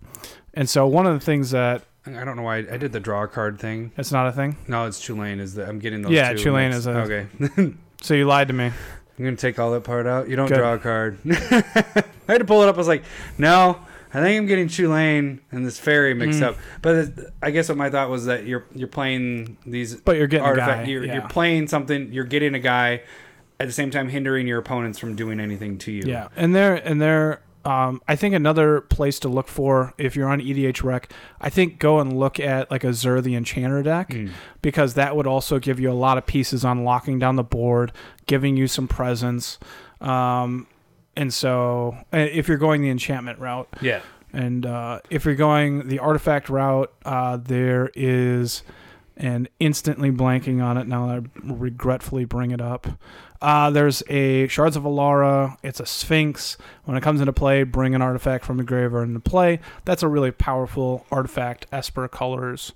and so one of the things that I don't know why I did the draw card thing. it's not a thing. No, it's Chulane. Is that I'm getting those. Yeah, two Chulane is a- okay. So you lied to me. I'm gonna take all that part out. You don't Good. draw a card. I had to pull it up. I was like, no, I think I'm getting Chulane and this fairy mixed Mm. up. But it, I guess what my thought was that you're you're playing these But you're getting a artifact. guy. You're, yeah. you're playing something. You're getting a guy. At the same time, hindering your opponents from doing anything to you. Yeah, and there and there. Um, I think another place to look for if you're on EDH Rec, I think go and look at like a Zur the Enchanter deck Mm. because that would also give you a lot of pieces on locking down the board, giving you some presence. Um, and so if you're going the enchantment route, Yeah. and uh, if you're going the artifact route, uh, there is, and instantly blanking on it now that I regretfully bring it up. Uh, there's a Shards of Alara. It's a Sphinx. When it comes into play, bring an artifact from the graveyard into play. That's a really powerful artifact. Esper colors.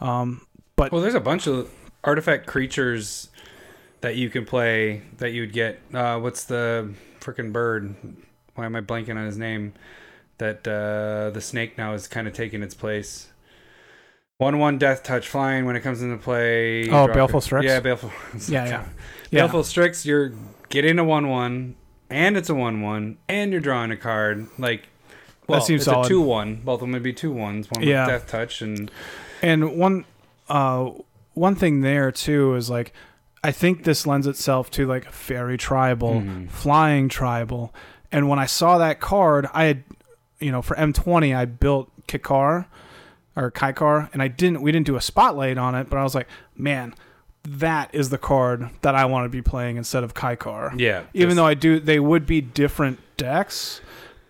Um, but Well, there's a bunch of artifact creatures that you can play that you would get. Uh, what's the freaking bird? Why am I blanking on his name? That uh, the snake now is kind of taking its place. One one death touch flying when it comes into play. Oh, Baleful Strix? Yeah, baleful. Yeah, yeah. yeah, Baleful Strix. You're getting a one one, and it's a one one, and you're drawing a card. Like, well, seems it's solid. a two one. Both of them would be two ones. One Yeah. with death touch and And one uh one thing there too is like I think this lends itself to like fairy tribal, Mhm. flying tribal. And when I saw that card, I had you know, for M20 I built Kikar or Kykar and I didn't we didn't do a spotlight on it, but I was like, man, that is the card that I want to be playing instead of Kykar. yeah. Even though I do they would be different decks,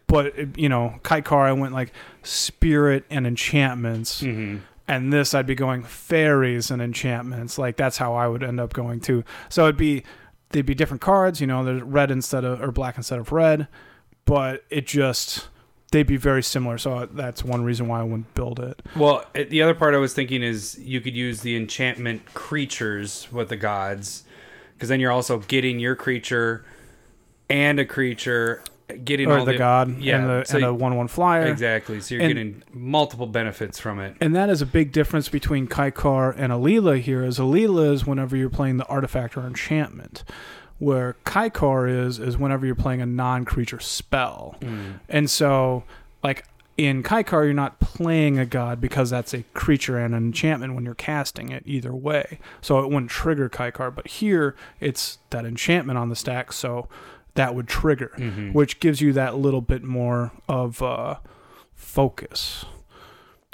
but you know, Kykar I went like spirit and enchantments Mhm. and this I'd be going fairies and enchantments. Like that's how I would end up going too. So it'd be they'd be different cards. You know, there's red instead of or black instead of red, but it just they'd be very similar. So that's one reason why I wouldn't build it. Well, the other part I was thinking is you could use the enchantment creatures with the gods because then you're also getting your creature and a creature, getting or all the god yeah, and, the, so and a one one flyer. exactly. So you're And- getting multiple benefits from it. And that is a big difference between Kykar and Alela here. Is Alela is whenever you're playing the artifact or enchantment, where Kykar is is whenever you're playing a non-creature spell. And so, like in Kykar, you're not playing a god because that's a creature and an enchantment when you're casting it either way. So it wouldn't trigger Kykar. But here, it's that enchantment on the stack, so that would trigger, Mhm. which gives you that little bit more of uh, focus.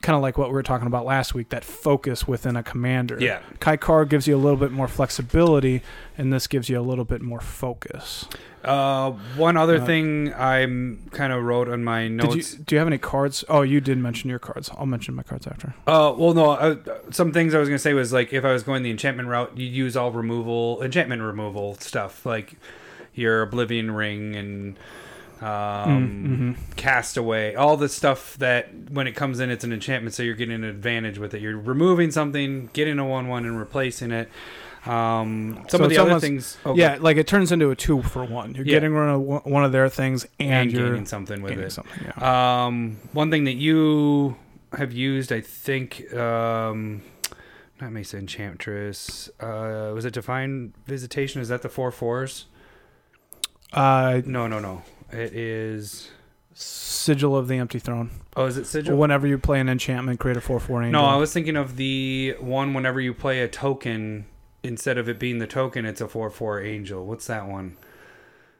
Kind of like what we were talking about last week, that focus within a commander. Yeah. Kai Kykar gives you a little bit more flexibility, and this gives you a little bit more focus. Uh, one other Uh, thing I'm kind of wrote on my notes. Did you, do you have any cards? Oh, you did mention your cards. I'll mention my cards after. Uh, well, no. Uh, some things I was gonna say was like if I was going the enchantment route, you use all removal, enchantment removal stuff, like your Oblivion Ring and um, Mm, Cast Out, all the stuff that when it comes in, it's an enchantment, so you're getting an advantage with it. You're removing something, getting a one-one, and replacing it. Um, some So of the other almost- things, oh, yeah, like it turns into a two for one. You're Yeah. getting rid of one one of their things, and, and you're gaining something with gaining it. something. Yeah. Um, one thing that you have used, I think, um, not Mesa Enchantress. Uh, was it Divine Visitation? Is that the four fours? Uh, No, no, no. It is. Sigil of the Empty Throne. Oh, is it Sigil? Whenever you play an enchantment, create a four four angel. no, I was thinking of the one whenever you play a token. Instead of it being the token, it's a four four angel. What's that one?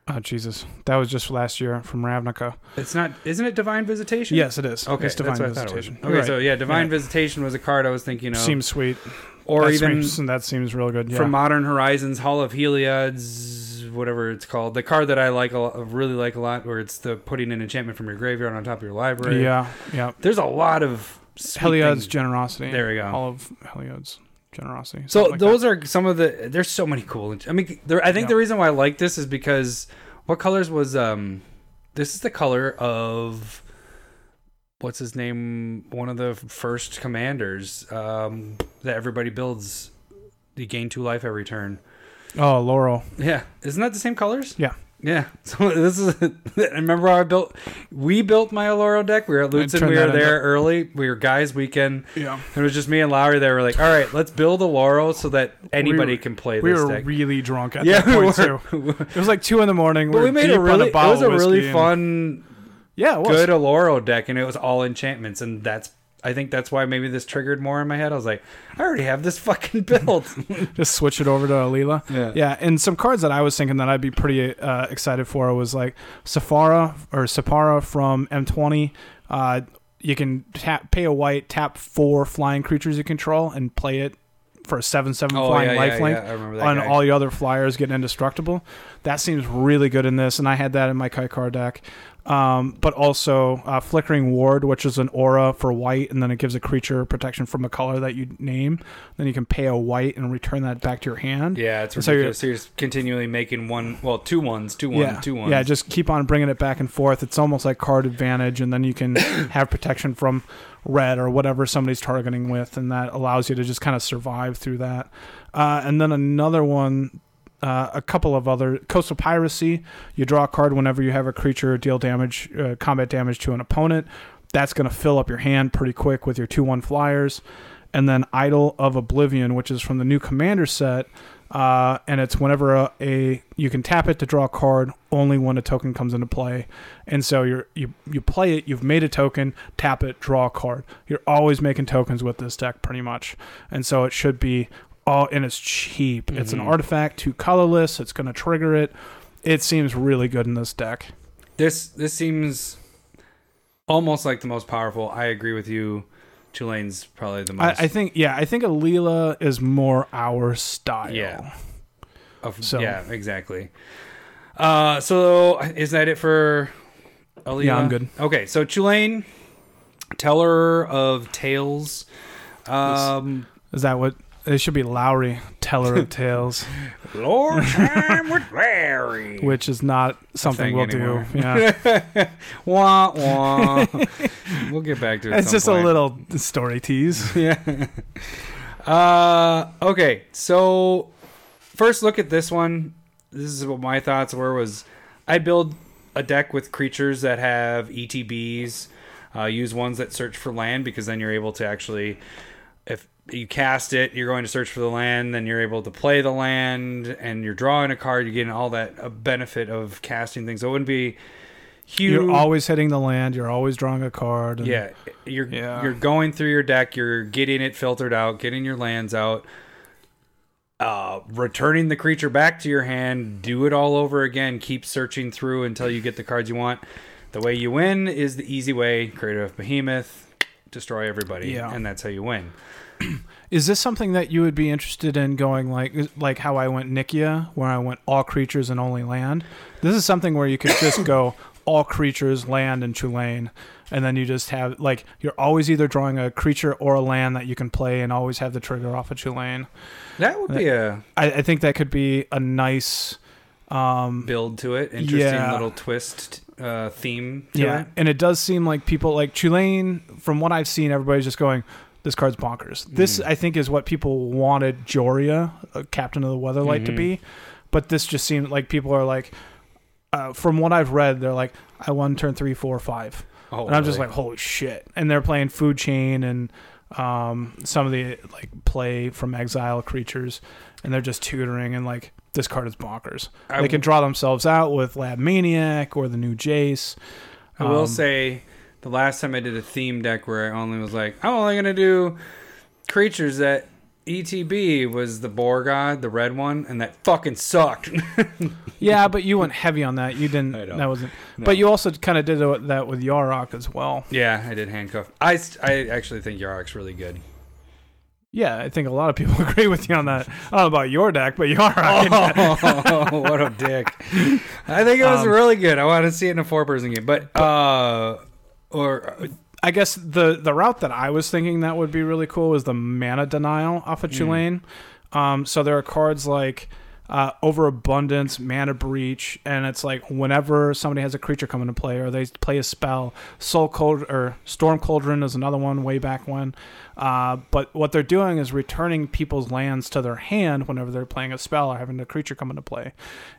Oh Jesus, that was just last year from Ravnica. It's not. Isn't it Divine Visitation? Yes, it is. Okay, it's divine that's what I thought it visitation. Okay, You're so yeah, Divine Yeah. Visitation was a card I was thinking of, seems sweet. or that even seems, that seems real good. Yeah. from Modern Horizons Hall of Heliod's whatever it's called the card that I like a lot, really like a lot where it's the putting an enchantment from your graveyard on top of your library yeah, yeah. there's a lot of Heliod's generosity. There we go. Hall of Heliod's generosity. so like those are some of the there's so many cool I mean there, I think Yeah. the reason why I like this is because what colors was um this is the color of what's his name one of the first commanders um that everybody builds you gain two life every turn that. Oh, Laurel. Yeah, isn't that the same colors? Yeah. Yeah. So this is. I remember how I built. We built my Oloro deck. We were at Lutzen. We were there early. We were guys weekend. Yeah. It was just me and Lowry. They were like, "All right, let's build Oloro so that anybody were- can play this. We were deck." really drunk at yeah, that point we were. too. It was like two in the morning. but we we made a really. It was a really and- fun, Yeah, it was. good Oloro deck, and it was all enchantments, and that's. I think that's why maybe this triggered more in my head. I was like, I already have this fucking built. Just switch it over to Alela. yeah. Yeah, and some cards that I was thinking that I'd be pretty uh, excited for was like Safara or Sapara from M20. Uh, you can tap, pay a white, tap four flying creatures you control, and play it for a seven-seven Oh flying yeah, yeah, lifelink. yeah. That. on guy. all your other flyers getting indestructible. That seems really good in this, and I had that in my Kai Kykar deck. Um, but also uh, Flickering Ward, which is an aura for white, and then it gives a creature protection from a color that you name. Then you can pay a white and return that back to your hand. Yeah, it's So you're- ridiculous. So you're, continually making one, well, two ones, two ones, yeah, two ones. yeah. Just keep on bringing it back and forth. It's almost like card advantage, and then you can have protection from red or whatever somebody's targeting with, and that allows you to just kind of survive through that. Uh, and then another one, uh, a couple of other coastal piracy. You draw a card whenever you have a creature deal damage, uh, combat damage to an opponent. That's going to fill up your hand pretty quick with your two one flyers. And then Idol of Oblivion, which is from the new Commander set, uh, and it's whenever a, a you can tap it to draw a card only when a token comes into play, and so you're you you play it, you've made a token, tap it, draw a card. You're always making tokens with this deck, pretty much, and so it should be all and it's cheap. It's an Mhm. artifact, two colorless. It's going to trigger it. It seems really good in this deck. This this seems almost like the most powerful. I agree with you. Chulane's probably the most. I think yeah, I think Alela is more our style. Yeah. of, so- yeah, exactly. Uh, so is that it for Alela? Yeah, I'm good. Okay, so Chulane, teller of tales. Um, Is that what it should be? Lowry, teller of tales. Lord time with Larry. which is not something we'll anymore. do. Yeah, wah wah. we'll get back to it. it's just point. a little story tease. yeah. Uh, okay, so first look at this one. This is what my thoughts were. Was I build a deck with creatures that have ETBs. Uh, use ones that search for land because then you're able to actually, if you cast it, you're going to search for the land. Then you're able to play the land, and you're drawing a card. You're getting all that uh, benefit of casting things. So it wouldn't be huge. You're always hitting the land. You're always drawing a card. and- Yeah, you're Yeah. you're going through your deck, you're getting it filtered out, getting your lands out, uh, returning the creature back to your hand. Do it all over again. Keep searching through until you get the cards you want. The way you win is the easy way: create a behemoth, destroy everybody, Yeah. and that's how you win. Is this something that you would be interested in going like like how I went Nikya, where I went all creatures and only land? This is something where you could just go all creatures, land, and Chulane, and then you just have like you're always either drawing a creature or a land that you can play, and always have the trigger off of Chulane. That would be a I, I think that could be a nice, um, build to it. Interesting Yeah. little twist uh, theme to yeah, it. and it does seem like people like Chulane. From what I've seen, everybody's just going. This card's bonkers. This, Mhm. I think, is what people wanted Jhoira, uh, Captain of the Weatherlight, to Mhm. be. But this just seemed like people are like, uh, from what I've read, they're like, I won turn three, four, five, Oh, and I'm just really? like, holy shit! And they're playing Food Chain and um, some of the like play from Exile creatures, and they're just tutoring and like this card is bonkers. I they can draw themselves out with Lab Maniac or the new Jace. I will Um, say the last time I did a theme deck where I only was like, I'm only gonna do creatures that ETB was the Boar God, the red one, and that fucking sucked. Yeah, but you went heavy on that. You didn't. I know. That wasn't. No. But you also kind of did that with Yarok as well. yeah, I did handcuff. I, I actually think Yarok's really good. Yeah, I think a lot of people agree with you on that. I don't know about your deck, but Yarok. Oh, what a dick! I think it was Um, really good. I want to see it in a four-person game, but uh, or I guess the the route that I was thinking that would be really cool is the mana denial off of Mm. Um, so there are cards like uh, Overabundance, Mana Breach, and it's like whenever somebody has a creature come into play or they play a spell, Soul Cold or Storm Cauldron is another one way back when. Uh, but what they're doing is returning people's lands to their hand whenever they're playing a spell or having a creature come into play.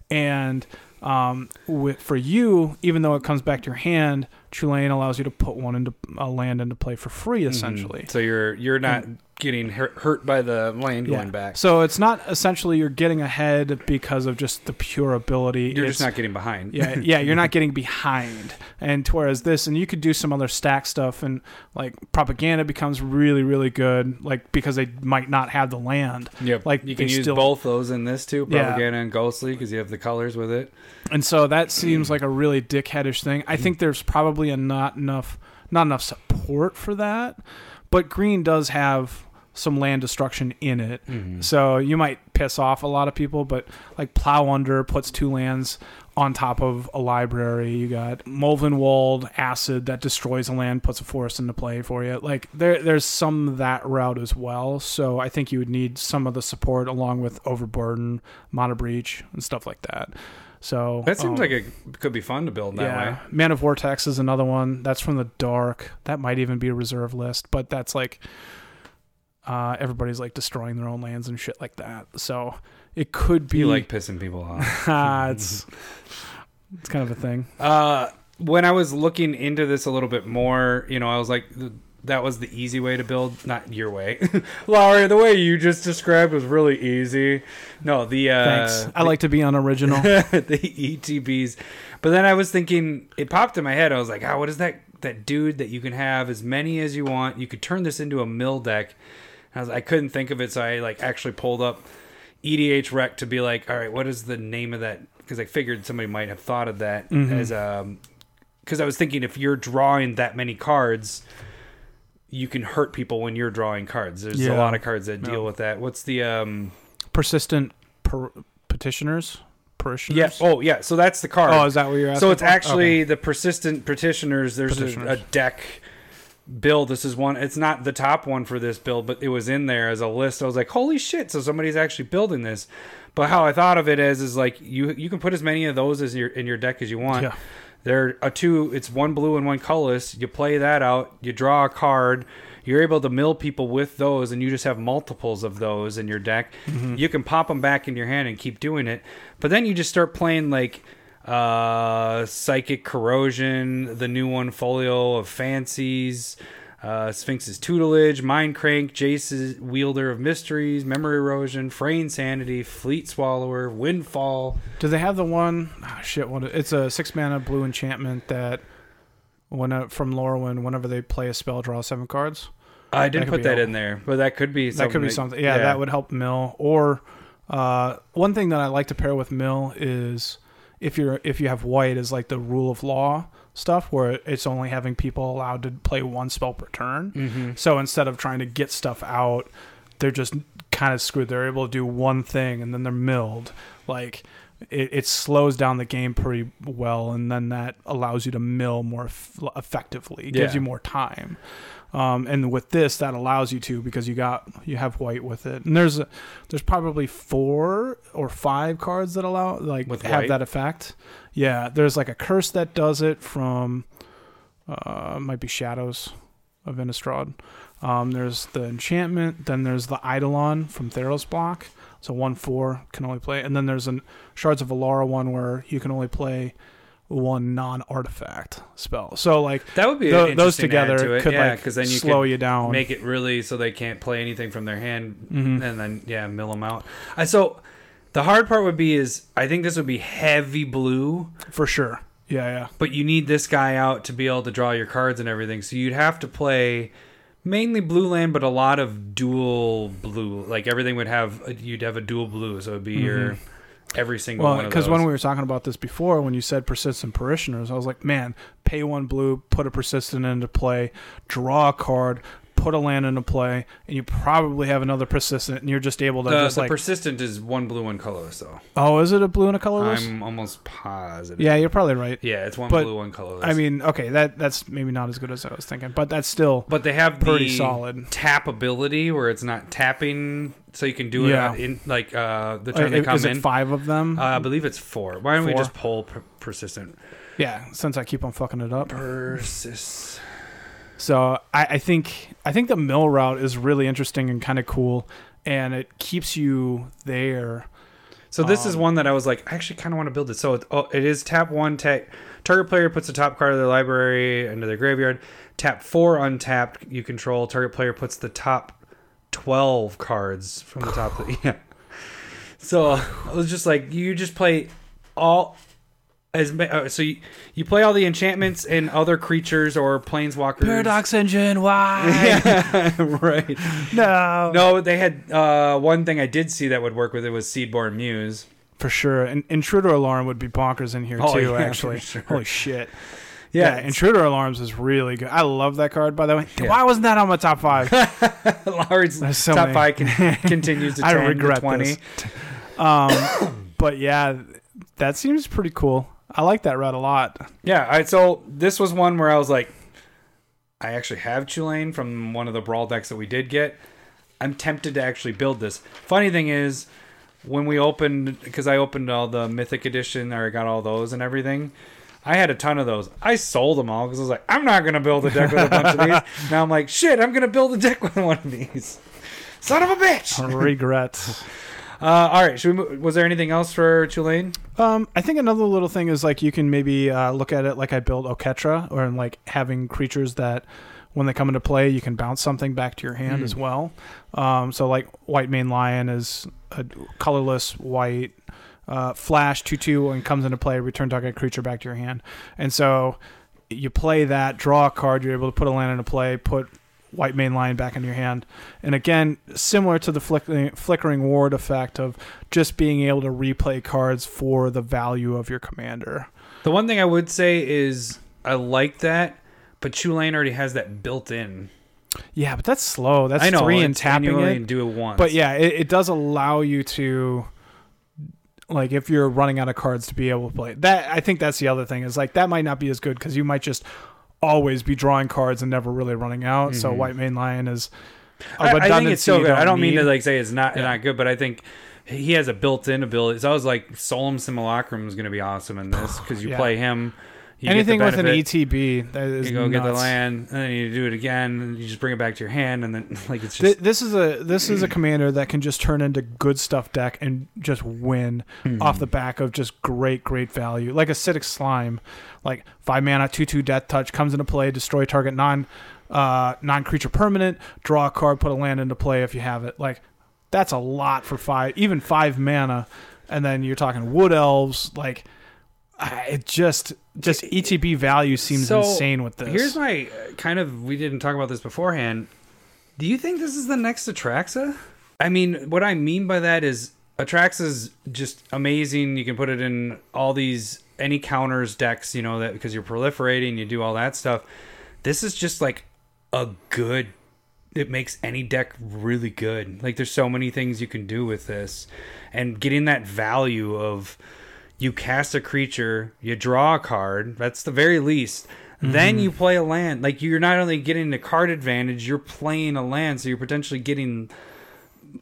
And um, with, for you, even though it comes back to your hand, Chulane allows you to put one into a land into play for free, mm-hmm. essentially. so you're you're not getting hurt, hurt by the land Yeah. going back. So it's not essentially you're getting ahead because of just the pure ability. You're It's- just not getting behind. yeah, yeah, you're not getting behind. And whereas this, and you could do some other stack stuff, and like propaganda becomes really, really good, like because they might not have the land, Yep. Like, you can use still- both those in this too, Yeah. propaganda and ghostly, because you have the colors with it. and so that seems like a really dickheadish thing. I think there's probably a not enough, not enough support for that, but green does have some land destruction in it. Mm-hmm. So you might piss off a lot of people, but like Plow Under puts two lands on top of a library. You got Mwonvuli Acid that destroys a land, puts a forest into play for you. Like there, there's some that route as well. So I think you would need some of the support along with Overburden, Mana Breach, and stuff like that. So That seems um, like it could be fun to build that yeah, way. Mana Vortex is another one. That's from the dark. That might even be a reserve list, but that's like uh, everybody's like destroying their own lands and shit like that. So it could be You like pissing people off. It's it's kind of a thing. Uh, when I was looking into this a little bit more, you know, I was like, that was the easy way to build, not your way. Laurie, the way you just described was really easy. No, the uh, Thanks. I like to be unoriginal. the ETBs. But then I was thinking, it popped in my head. I was like, oh, what is that? That dude that you can have as many as you want. You could turn this into a mill deck. I, was, I couldn't think of it, so I like actually pulled up EDH Rec to be like, all right, what is the name of that? Because I figured somebody might have thought of that Mhm. as um. Because I was thinking, if you're drawing that many cards, you can hurt people when you're drawing cards. There's a lot of cards that deal Yeah. with that. What's the um? Persistent per- petitioners, parishioners. Yeah. Oh, yeah. So that's the card. Oh, is that what you're asking? So it's actually Okay. the persistent petitioners. There's a, Petitioners. a deck build. This is one. It's not the top one for this build, but it was in there as a list. I was like, holy shit! So somebody's actually building this. But how I thought of it as is like you you can put as many of those as your in your deck as you want. Yeah. They're a two. It's one blue and one colorless. You play that out. You draw a card. you're able to mill people with those, and you just have multiples of those in your deck. You can pop them back in your hand and keep doing it. But then you just start playing like uh, Psychic Corrosion, the new one, Folio of Fancies, uh, Sphinx's Tutelage, Mind Crank, Jace's Wielder of Mysteries, Memory Erosion, Fraying Sanity, Fleet Swallower, Windfall. Do they have the one? Oh, shit, what? It's a six mana blue enchantment that when uh, from Lorwyn, whenever they play a spell, draw seven cards. I didn't put that in there, but that could be something that could be something. Yeah, that would help mill. Or uh, one thing that I like to pair with mill is if you're if you have white is like the rule of law stuff where it's only having people allowed to play one spell per turn. Mm-hmm. So instead of trying to get stuff out, they're just kind of screwed. They're able to do one thing and then they're milled. Like it, it slows down the game pretty well, and then that allows you to mill more eff- effectively. It gives you more time. Um, and with this, that allows you to because you got you have white with it. And there's a, there's probably four or five cards that allow like With have white? that effect. Yeah, there's like a curse that does it from uh, might be Shadows of Innistrad. Um, there's the enchantment. Then there's the Eidolon from Theros block. So one four can only play, and then there's an Shards of Alara one where you can only play one non-artifact spell. So like That would be an those together to could yeah, like because then you slow you down. make it really so they can't play anything from their hand, Mhm. and then yeah, mill them out. Uh, so the hard part would be is I think this would be heavy blue, for sure. Yeah, yeah. but you need this guy out to be able to draw your cards and everything. So you'd have to play mainly blue land, but a lot of dual blue. Like everything would have you'd have a dual blue, so it'd be your every single Well, one because when we were talking about this before, when you said persistent parishioners, I was like, man, pay one blue, put a persistent into play, draw a card, put a land into play, and you probably have another persistent, and you're just able to the, just the like, persistent is one blue, one colorless though. oh, is it a blue and a colorless? I'm almost positive. yeah, you're probably right. Yeah, it's one But, blue, one colorless. I mean, okay, that that's maybe not as good as I was thinking, but that's still but they have pretty the solid. tap ability where it's not tapping, so you can do Yeah. it in like uh, the Uh, turn they come is in. five of them? Uh, I believe it's four. Why don't we just pull per- persistent? yeah, since I keep on fucking it up. Persist. So I, I think I think the mill route is really interesting and kind of cool, and it keeps you there. So this is Um, one that I was like, I actually kind of want to build it. So it, oh, it is tap one, tap. Target player puts the top card of their library into their graveyard. Tap four untapped. You control. Target player puts the top twelve cards from the top. Of the, yeah. So I was just like, you just play all. As uh, so you, you play all the enchantments and other creatures or planeswalkers. Paradox engine, why? Yeah, right. no, No, they had uh, one thing I did see that would work with it was Seedborn Muse. for sure. And intruder alarm would be bonkers in here Oh, too. yeah, actually, sure. holy shit. Yeah, Yeah, intruder alarms is really good. I love that card. By the way, Yeah. why wasn't that on my top five? There's so top many. five con- continues to I regret to 20. this. Um, but yeah, that seems pretty cool. I like that route a lot. Yeah, I, so this was one where I was like, I actually have Chulane from one of the Brawl decks that we did get. I'm tempted to actually build this. Funny thing is, when we opened, because I opened all the Mythic Edition, or I got all those and everything, I had a ton of those. I sold them all because I was like, I'm not going to build a deck with a bunch of these. Now I'm like, shit, I'm going to build a deck with one of these. Son of a bitch! Regret. Uh, all right, should we? Move, was there anything else for Chulane? Um, I think another little thing is like you can maybe uh, look at it like I built Oketra, or in like having creatures that when they come into play, you can bounce something back to your hand Mm. as well. Um, so like White Mane Lion is a colorless white uh, flash two two and comes into play, return target creature back to your hand, and so you play that, draw a card, you're able to put a land into play, put Whitemane Lion back in your hand. And again, similar to the flickering, flickering ward effect of just being able to replay cards for the value of your commander. The one thing I would say is I like that, but Chulane already has that built in. Yeah, but that's slow. That's I know three and and tapping it. do it once. But yeah, it, it does allow you to like if you're running out of cards to be able to play that. I think that's the other thing is like that might not be as good because you might just always be drawing cards and never really running out. So Mhm. Whitemane Lion is I, I think it's you good. I don't mean need. to like say it's not Yeah. not good, but I think he has a built-in ability. So I was like, Solemn Simulacrum is going to be awesome in this because you Yeah. play him, You Anything with an ETB that is you go get the land, and then you do it again, and you just bring it back to your hand, and then like it's just this is a this is a commander that can just turn into good stuff deck and just win Hmm. off the back of just great great value. Like acidic slime like five mana two two death touch comes into play destroy target non uh non creature permanent draw a card put a land into play if you have it. Like that's a lot for five even five mana. And then you're talking wood elves like it just just ETB value seems So, insane with this Here's my uh, kind of. We didn't talk about this beforehand. Do you think this is the next Atraxa? I mean, what I mean by that is Atraxa's just amazing. You can put it in all these any counters decks, you know, that because you're proliferating, you do all that stuff. This is just like a good. It makes any deck really good. Like there's so many things you can do with this, and getting that value of you cast a creature, you draw a card. That's the very least. Mm-hmm. Then you play a land. Like you're not only getting the card advantage, you're playing a land, so you're potentially getting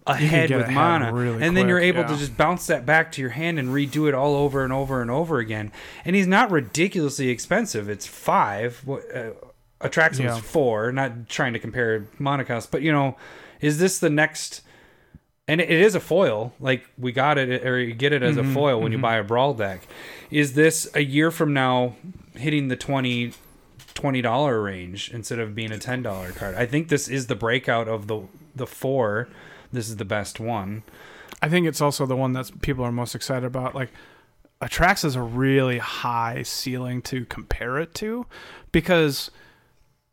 ahead get with ahead mana, really and then you're quick, able to just bounce that back to your hand and redo it all over and over and over again. And he's not ridiculously expensive. It's five. What, Uh, Atraxa Yeah. was four. Not trying to compare mana cost, but you know, is this the next? And it is a foil. Like we got it, or you get it as Mm-hmm, a foil when you buy a brawl deck. Is this a year from now hitting the 20 dollar range instead of being a ten dollar card? I think this is the breakout of the the four. This is the best one. I think it's also the one that people are most excited about. Like, Atrax is a really high ceiling to compare it to because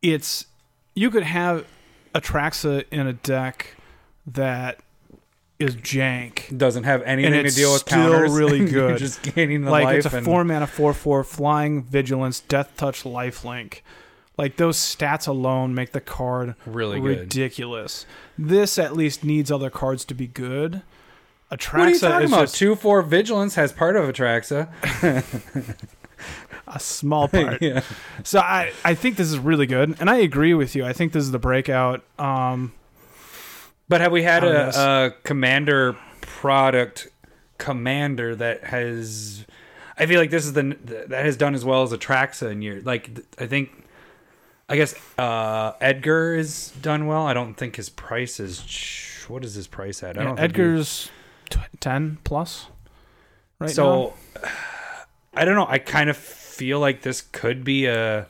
it's you could have Atraxa in a deck that is jank. Doesn't have anything it's to deal with still counters. really good. just gaining the Like life. it's a and- four mana four four flying vigilance death touch lifelink. Like those stats alone make the card really good. ridiculous. This at least needs other cards to be good. Atraxa What are you talking is about? just Two four vigilance has part of Atraxa. a small part. yeah. So I, I think this is really good, and I agree with you. I think this is the breakout. Um, But have we had Out of this. a, a commander product commander that has? I feel like this is the that has done as well as Atraxa in years. Like I think, I guess uh, Edgar is done well. I don't think his price is. What is his price at? I don't he- Edgar's ten plus. Right now. so I don't know. I kind of feel like this could be a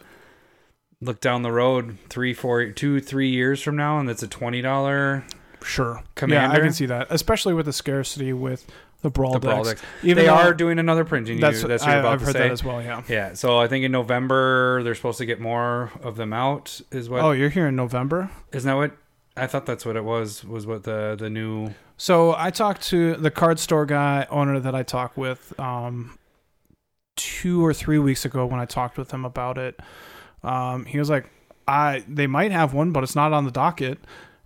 look down the road three, four, two, three years from now, and it's a twenty dollar sure, Commander. yeah, I can see that, especially with the scarcity with the brawl the decks. brawl decks. Even they are doing another printing. That's, you, that's what I, you're about I've to heard say. that as well. Yeah. Yeah, so I think in November they're supposed to get more of them out. Is what? Oh, you're here in November. Isn't that what? I thought that's what it was. Was what the the new? So I talked to the card store guy owner that I talked with um, two or three weeks ago when I talked with him about it. Um, he was like, "I they might have one, but it's not on the docket,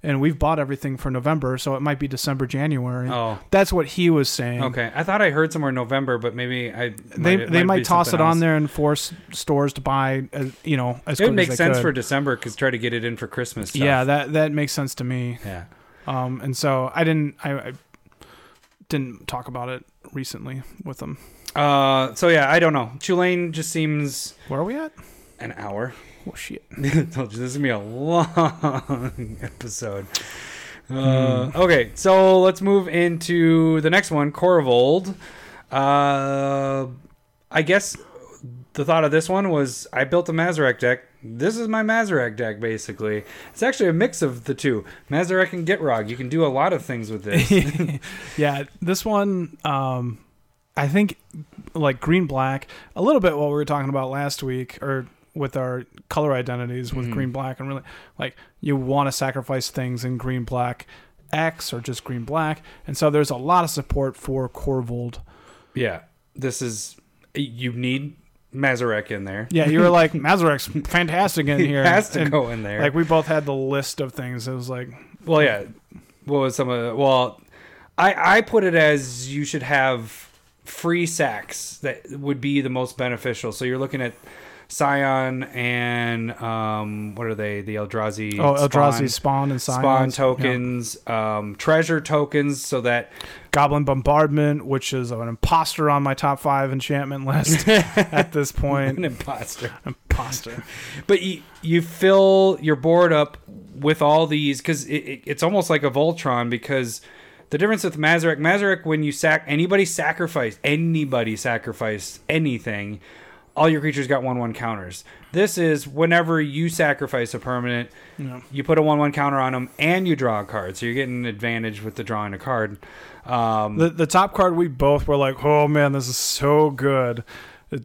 and we've bought everything for November, so it might be December, January." Oh, That's what he was saying. okay. I thought I heard somewhere November, but maybe I. They it they might toss it something on there and force stores to buy, as, you know, as It would make sense could. for December because try to get it in for Christmas. Stuff. yeah, that that makes sense to me. yeah. Um, and so I didn't I, I didn't talk about it recently with them. Uh, so yeah, I don't know. Chulane just seems Where are we at? an hour. Oh shit. told you this is gonna be a long episode. Uh, Okay, so let's move into the next one, Korvold. Uh, I guess the thought of this one was I built a Mazirek deck. This is my Mazirek deck, basically. It's actually a mix of the two, Mazirek and Gitrog. You can do a lot of things with this. yeah, this one, um, I think, like green black, a little bit what we were talking about last week, or with our color identities with Mhm. green black, and really like you want to sacrifice things in green black X or just green black, and so there's a lot of support for Korvold. yeah, this is you need Mazirek in there. Yeah, you were like Mazirek's fantastic in here. has to and, go in there. Like we both had the list of things. It was like Well, yeah. What was some of the, well, I I put it as you should have free sacks that would be the most beneficial. So you're looking at Scion and um, what are they? The Eldrazi. Oh, Eldrazi spawn, spawn and Scions. spawn Yeah. tokens, um, treasure tokens, so that Goblin Bombardment, which is an imposter on my top five enchantment list at this point. an imposter. imposter. But you, you fill your board up with all these because it, it, it's almost like a Voltron because the difference with Mazirek, Mazirek, when you sack anybody sacrifice anybody sacrifice anything, all your creatures got one one counters. This is whenever you sacrifice a permanent, Yeah. you put a one one counter on them and you draw a card, so you're getting an advantage with the drawing a card. Um, The the top card we both were like, oh man, this is so good.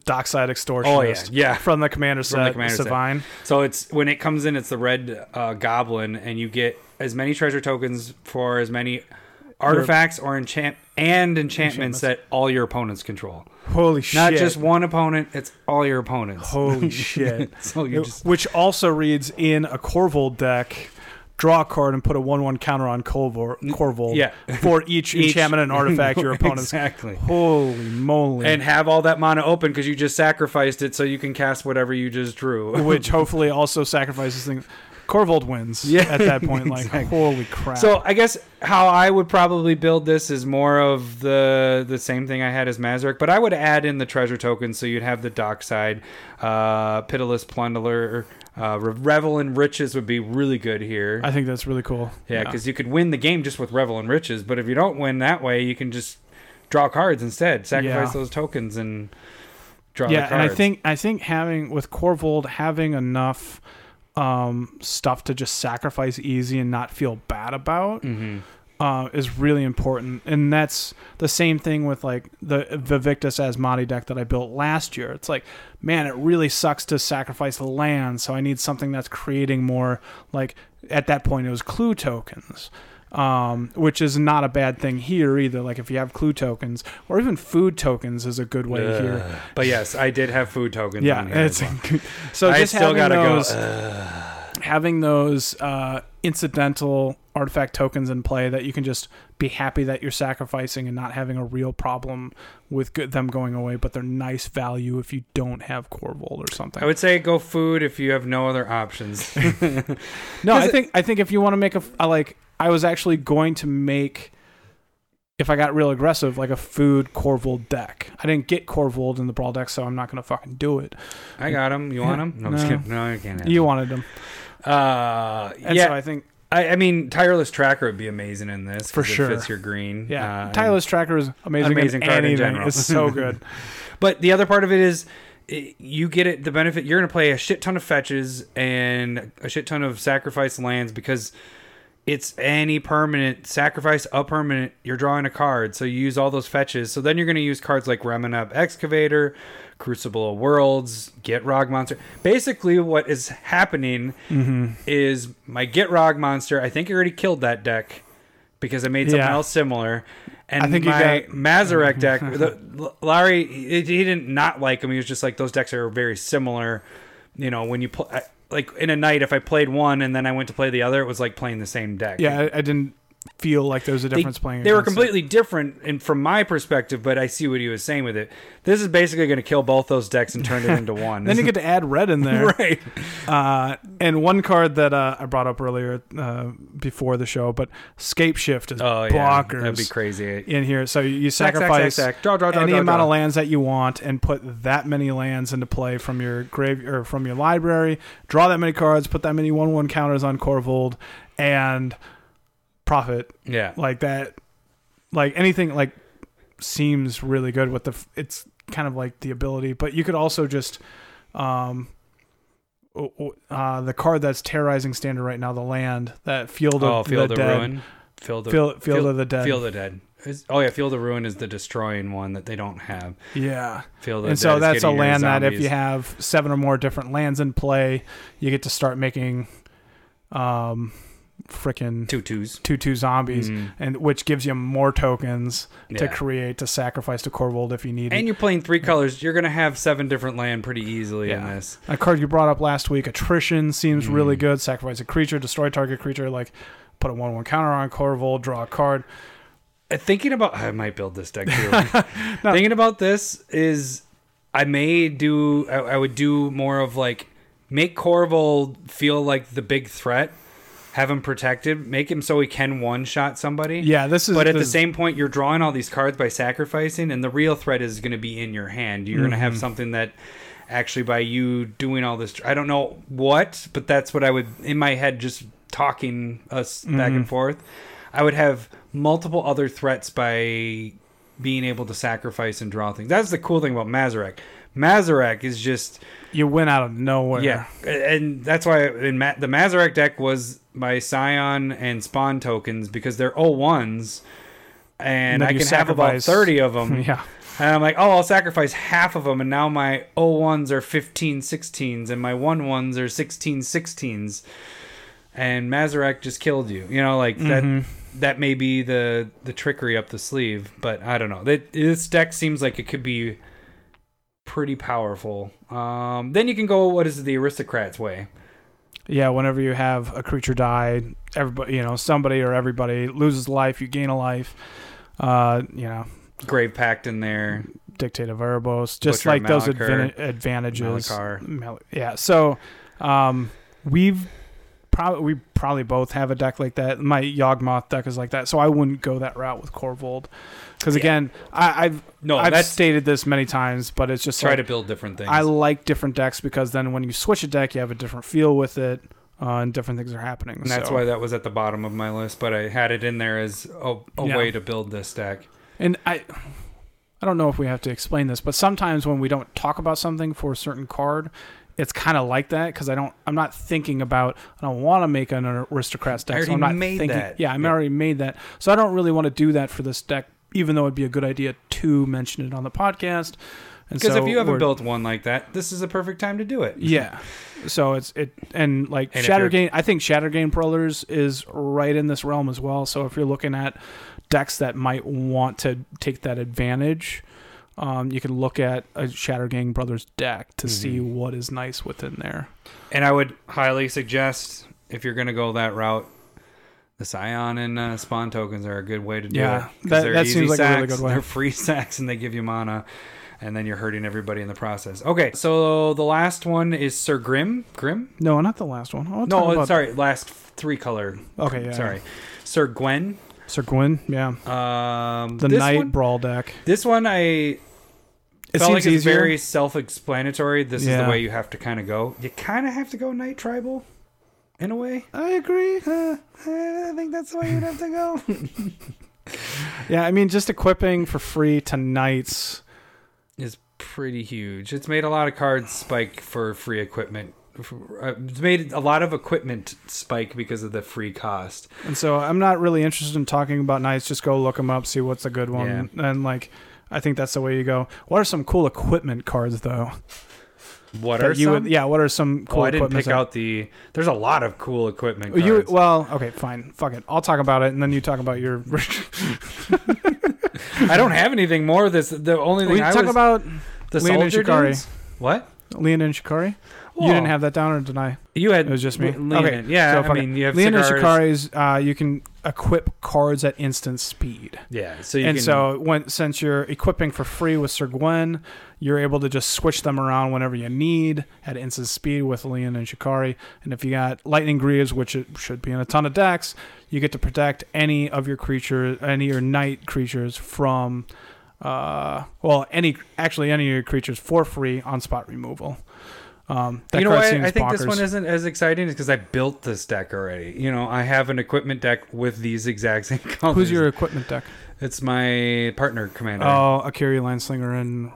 Dockside Extortionist. Oh, yeah, yeah. From the Commander From the set, Commander set. So it's when it comes in, it's the red uh, goblin, and you get as many treasure tokens for as many artifacts or enchant and enchantments Enchantments. that all your opponents control. Holy shit. Not just one opponent; it's all your opponents. Holy shit. so you just Which also reads in a Korvold deck, draw a card and put a 1 1 counter on Corvol, Korvold yeah. for each, Each- enchantment and artifact your opponent's. exactly. Holy moly. And have all that mana open because you just sacrificed it, so you can cast whatever you just drew. which hopefully also sacrifices things. Korvold wins Yeah, at that point. Like, exactly. holy crap. So I guess how I would probably build this is more of the the same thing I had as Mazirek, but I would add in the treasure tokens so you'd have the dockside, uh, pitiless plunderer, uh, revel in riches would be really good here. I think that's really cool. yeah, because you could win the game just with revel in riches, but if you don't win that way, you can just draw cards instead, sacrifice Yeah. those tokens and draw. yeah, the cards. and I think I think having with Korvold having enough um, stuff to just sacrifice easy and not feel bad about hmm uh, is really important. And that's the same thing with like the Vivictus Asmati deck that I built last year. It's like, man, it really sucks to sacrifice land, so I need something that's creating more. Like at that point, it was clue tokens. Um, which is not a bad thing here either. Like if you have clue tokens or even food tokens is a good way here. Ugh. But yes, I did have food tokens. Yeah, on here it's well. so I just still having gotta those, go. Ugh. having those uh, incidental artifact tokens in play that you can just be happy that you're sacrificing and not having a real problem with go- them going away, but they're nice value if you don't have Korvold or something. I would say go food if you have no other options. no, I 'cause it- think I think if you want to make a like, I was actually going to make. If I got real aggressive, like a food Korvold deck, I didn't get Korvold in the brawl deck, so I'm not gonna fucking do it. I got him. You want him? No, No. No, I can't. Have You him. wanted them, Uh, and yeah. so I think I, I mean, tireless tracker would be amazing in this For it sure. fits your green. Yeah, Uh, Tireless Tracker is amazing. amazing in card in general. It's so good. But the other part of it is you get it the benefit you're going to play a shit ton of fetches and a shit ton of sacrifice lands because it's any permanent sacrifice a permanent you're drawing a card so you use all those fetches so then you're going to use cards like Ramunap Excavator Crucible of Worlds Gitrog Monster basically what is happening Mm-hmm. is my Gitrog Monster I think I already killed that deck because I made something Yeah. else similar and I think my got- Mazirek deck, the, Larry, he, he didn't not like him. He was just like those decks are very similar. You know, when you play like in a night, if I played one and then I went to play the other, it was like playing the same deck. Yeah, I, I didn't feel like there's a They, difference playing. they were against it. completely different, and from my perspective, but I see what he was saying with it. This is basically going to kill both those decks and turn it into one. Then you get to add red in there, right. uh, and one card that uh, I brought up earlier uh, before the show, but Scape Shift is Oh yeah, that'd be crazy. in here. So you Sack, sack, sacrifice sack, sack. Draw, draw, draw, any amount of lands that you want and put that many lands into play from your grave or from your library. Draw that many cards, put that many one-one counters on Korvold, and profit. Yeah, like that like anything like seems really good with the it's kind of like the ability but you could also just um uh the card that's terrorizing standard right now the land that field of oh, Field the of dead. Ruin, Field of field, field of the dead. Field of the Dead. Is- Oh yeah, Field of Ruin is the destroying one that they don't have. yeah. Field of and so that's a land that if you have seven or more different lands in play you get to start making um freaking two two zombies Mm. and which gives you more tokens to create to sacrifice to Korvold if you need it. And you're playing three colors. You're gonna have seven different land pretty easily in this. A card you brought up last week, attrition, seems really Mm. good. Sacrifice a creature, destroy target creature, like put a one one counter on Korvold, draw a card. Uh, Thinking about, I might build this deck too. Thinking about this is I may do. I, I would do more of like make Korvold feel like the big threat. Have him protected. Make him so he can one shot somebody. Yeah, this is. But at the same point, you're drawing all these cards by sacrificing, and the real threat is going to be in your hand. You're going to Mm-hmm. have something that actually, by you doing all this, I don't know what, but that's what I would, in my head, just talking us back Mm-hmm. and forth, I would have multiple other threats by being able to sacrifice and draw things. That's the cool thing about Mazirek. Mazirek is just you went out of nowhere. yeah, and that's why in Ma- the Mazirek deck was my Scion and Spawn tokens because they're O1s, and then I can have about thirty of them. yeah. And I'm like, oh, I'll sacrifice half of them, and now my O1s are 15 16s, and my 1 1s are 16 16s. And Mazirek just killed you. You know, like that. Mhm. That may be the the trickery up the sleeve, but I don't know. That this deck seems like it could be pretty powerful. Um, then you can go. What is the aristocrats way? Yeah, whenever you have a creature die, everybody, you know, somebody or everybody loses life, you gain a life. Uh, you know, Grave Pact in there. Dictate of Erebos, just Butcher like those advan- advantages. Malakir. Yeah, so um, we've probably we probably both have a deck like that. My Yawgmoth deck is like that, so I wouldn't go that route with Korvold. Because Yeah. again, I, I've No, I've stated this many times, but it's just try like, to build different things. I like different decks because then when you switch a deck, you have a different feel with it, uh, and different things are happening. And that's why that was at the bottom of my list, but I had it in there as a, a Yeah. way to build this deck. And I, I don't know if we have to explain this, but sometimes when we don't talk about something for a certain card, it's kind of like that because I don't. I'm not thinking about. I don't want to make an aristocrats deck. I so I'm already not made thinking. that. Yeah, I'm Yeah. already made that. So I don't really want to do that for this deck, even though it'd be a good idea to mention it on the podcast. Because so if you haven't built one like that, this is a perfect time to do it. yeah. So it's it and like And if. I think Shattergang Brothers is right in this realm as well. So if you're looking at decks that might want to take that advantage, um, you can look at a Shattergang Brothers deck to see Mm-hmm. what is nice within there. And I would highly suggest if you're going to go that route, the Scion and uh, Spawn tokens are a good way to do Yeah, it. 'Cause that- that seems like a really good way. They're free sacks and they give you mana, and then you're hurting everybody in the process. Okay, so the last one is Sir Grim. Grim? No, not the last one. I'll No, about- sorry, last three color. Okay, yeah. Sorry, Syr Gwyn. Syr Gwyn. Yeah, Um, the Knight one, Brawl deck. This one I It felt seems like it's easier. very self-explanatory. This is the way you have to kind of go. You kind of have to go Knight Tribal, in a way. I agree. Uh, I think that's the way you'd have to go. Yeah, I mean, just equipping for free to knights. is pretty huge. It's made a lot of cards spike for free equipment. Uh, It's made a lot of equipment spike because of the free cost. And so I'm not really interested in talking about knights. Just go look them up, see what's a good one, and like I think that's the way you go. What are some cool equipment cards though? What that are you some? would, yeah, what are some cool oh, I didn't pick out the. There's a lot of cool equipment Oh, cards. you well, okay, fine, fuck it. I'll talk about it, and then you talk about your. I don't have anything more. This the only thing we I talk was about the Leonin soldier Shikari. What? Leonin Shikari. Well, you didn't have that down, or did I? You had It was just me. Leonin Okay, yeah. so I mean, you have Leonin. Shikari's, uh, you can equip cards at instant speed. Yeah. So you and can, so when since you're equipping for free with Syr Gwyn, you're able to just switch them around whenever you need at instant speed with Leonin Shikari. And if you got Lightning Greaves, which it should be in a ton of decks, you get to protect any of your creatures, any of your knight creatures from, uh, well, any actually any of your creatures for free on spot removal. Um, you know why I think this one isn't as exciting is because I built this deck already. You know, I have an equipment deck with these exact same colors. Who's your equipment deck? It's my partner commander. Oh, Akiri Line-Slinger and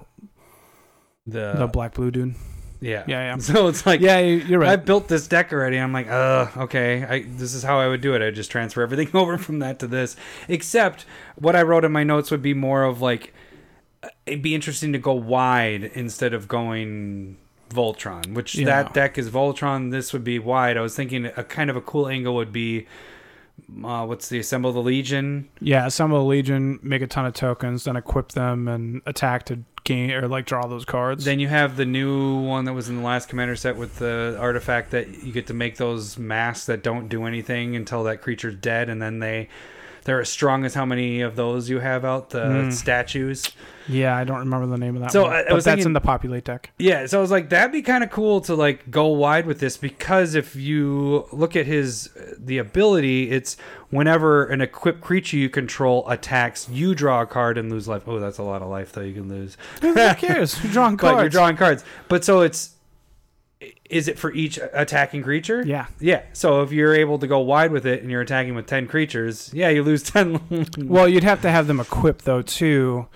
the, the black blue dude. yeah Yeah, yeah. So it's like yeah, you're right. I built this deck already. I'm like, uh, okay. I this is how I would do it. I just transfer everything over from that to this. Except what I wrote in my notes would be more of like uh, it'd be interesting to go wide instead of going Voltron, which Yeah. that deck is Voltron. This would be wide. I was thinking a kind of a cool angle would be. Uh, what's the assemble the legion? Yeah, assemble the legion, make a ton of tokens, then equip them and attack to gain or like draw those cards. Then you have the new one that was in the last commander set with the artifact that you get to make those masks that don't do anything until that creature's dead, and then they they're as strong as how many of those you have out the Mm. statues. Yeah, I don't remember the name of that So, one. I- I but was that's thinking- in the populate deck. Yeah, so I was like, that'd be kind of cool to like go wide with this because if you look at his the ability, it's whenever an equipped creature you control attacks, you draw a card and lose life. Oh, that's a lot of life though. You can lose, Who cares? You're drawing but cards. you're drawing cards. But so it's is it for each attacking creature? Yeah. Yeah. So if you're able to go wide with it and you're attacking with ten creatures, yeah, you lose ten. Well, you'd have to have them equipped though too,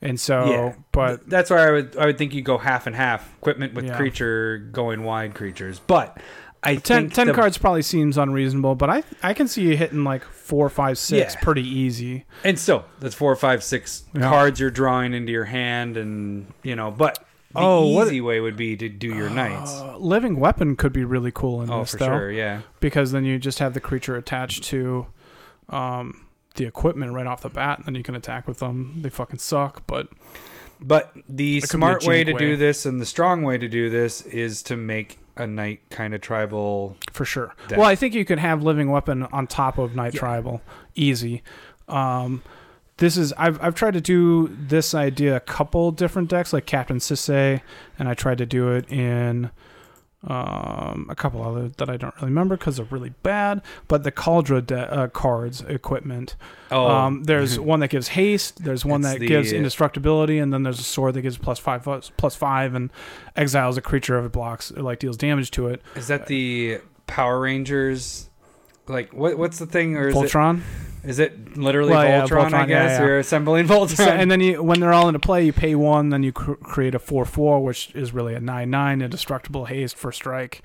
and so Yeah. but that's why I would I would think you go half and half equipment with Yeah. creature going wide creatures. But I 10, think 10 the- cards probably seems unreasonable, but I I can see you hitting like four, five, six Yeah. pretty easy. and still that's four, five, six Yeah. cards you're drawing into your hand, and you know. But the Oh, what- easy way would be to do your knights. Uh, living weapon could be really cool in oh, this for though, sure, yeah. because then you just have the creature attached to um, the equipment right off the bat, and then you can attack with them. They fucking suck, but But the It could be a smart way to way. do this and the strong way to do this is to make a knight kind of tribal. for sure. Deck. Well, I think you could have living weapon on top of knight Yeah. tribal, easy. Um, this is I've I've tried to do this idea a couple different decks like Captain Sisay, and I tried to do it in um, a couple other that I don't really remember because they're really bad. But the Kaldra de- uh, cards equipment, Oh, um, there's one that gives haste, there's one It's that the- gives indestructibility, and then there's a sword that gives plus five plus five and exiles a creature if it blocks or like deals damage to it. is that the Power Rangers? Like what? What's the thing? Or is Voltron. it is it literally Well, yeah, Voltron? I Voltron, yeah, guess yeah. you're assembling Voltron. So, and then you, when they're all into play, you pay one, then you cr- create a four four, which is really a nine nine, indestructible haste for strike.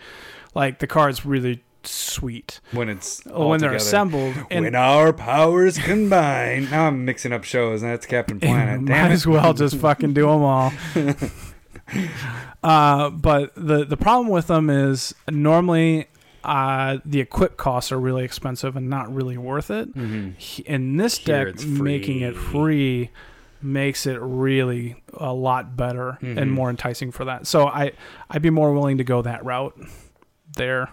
Like the card's really sweet when it's when they're together. assembled. And when our powers combine. Now I'm mixing up shows, and that's Captain Planet. might Damn it. as well just fucking do them all. uh, but the the problem with them is normally uh, the equip costs are really expensive and not really worth it. Mhm. In this Here deck making it free. makes it really a lot better Mhm. and more enticing for that so i i'd be more willing to go that route there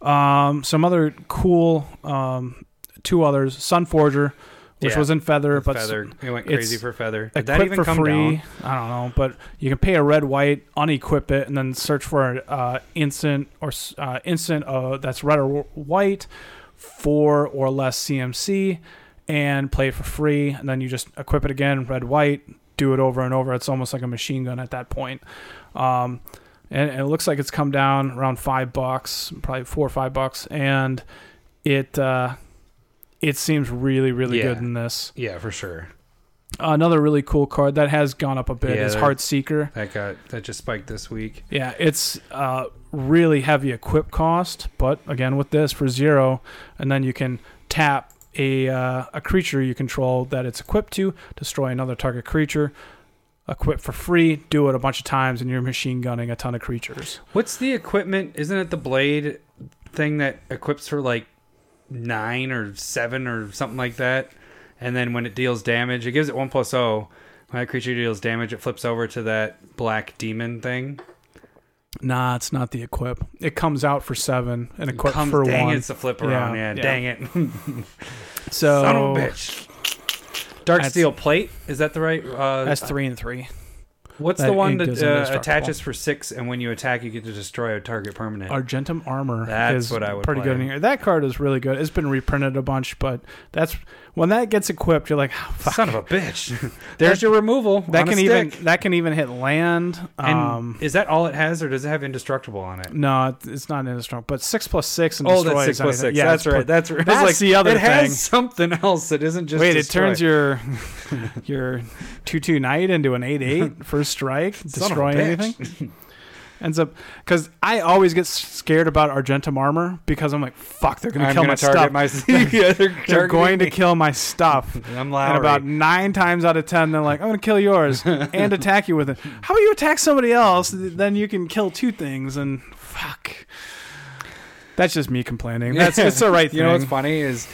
um some other cool um two others sun forger which Yeah. was in feather but feather. It went crazy for feather. Did that equip even for come free down? i don't know but you can pay a red white unequip it and then search for uh instant or uh instant uh that's red or white four or less cmc and play it for free and then you just equip it again red white do it over and over it's almost like a machine gun at that point um and, and it looks like it's come down around five bucks probably four or five bucks and it uh it seems really really Yeah. good in this Yeah, for sure. Another really cool card that has gone up a bit Yeah, is Heartseeker. That got that just spiked this week. Yeah, it's uh, really heavy equip cost, but again with this for zero, and then you can tap a uh, a creature you control that it's equipped to destroy another target creature. Equip for free, do it a bunch of times, and you're machine gunning a ton of creatures. What's the equipment? Isn't it the blade thing that equips for like nine or seven or something like that? And then when it deals damage, it gives it one plus O. When that creature deals damage, it flips over to that black demon thing. Nah, it's not the equip. It comes out for seven and equip Comes- for dang one. it, it's the flip around. Yeah, Yeah, yeah. dang it. so Son of a bitch. Darksteel Plate. Is that the right? Uh, that's three and three. What's the one that uh, attaches for six, and when you attack, you get to destroy a target permanent? Argentum Armor That's is what I would pretty play. good in here. That card is really good. It's been reprinted a bunch, but that's when that gets equipped, you're like, "Ah, fuck. Son of a bitch. There's your removal. that can even that can even hit land. And um, is that all it has, or does it have indestructible on it? no, it's not indestructible, but six plus six and Oh, destroys that's six six. Yeah, that's right. That's right. That's like, the other it thing. has something else that isn't just. Wait, it turns your your two two knight into an eight eight first strike, destroying anything. Ends up because I always get scared about Argentum armor because I'm like, fuck, they're gonna I'm kill gonna my target stuff. my. yeah, they're, they're going to kill my stuff. I'm Lowry. And about nine times out of ten, they're like, "I'm gonna kill yours and attack you with it." How about you attack somebody else? Then you can kill two things, and fuck. That's just me complaining. That's it's the right thing. You know what's funny is,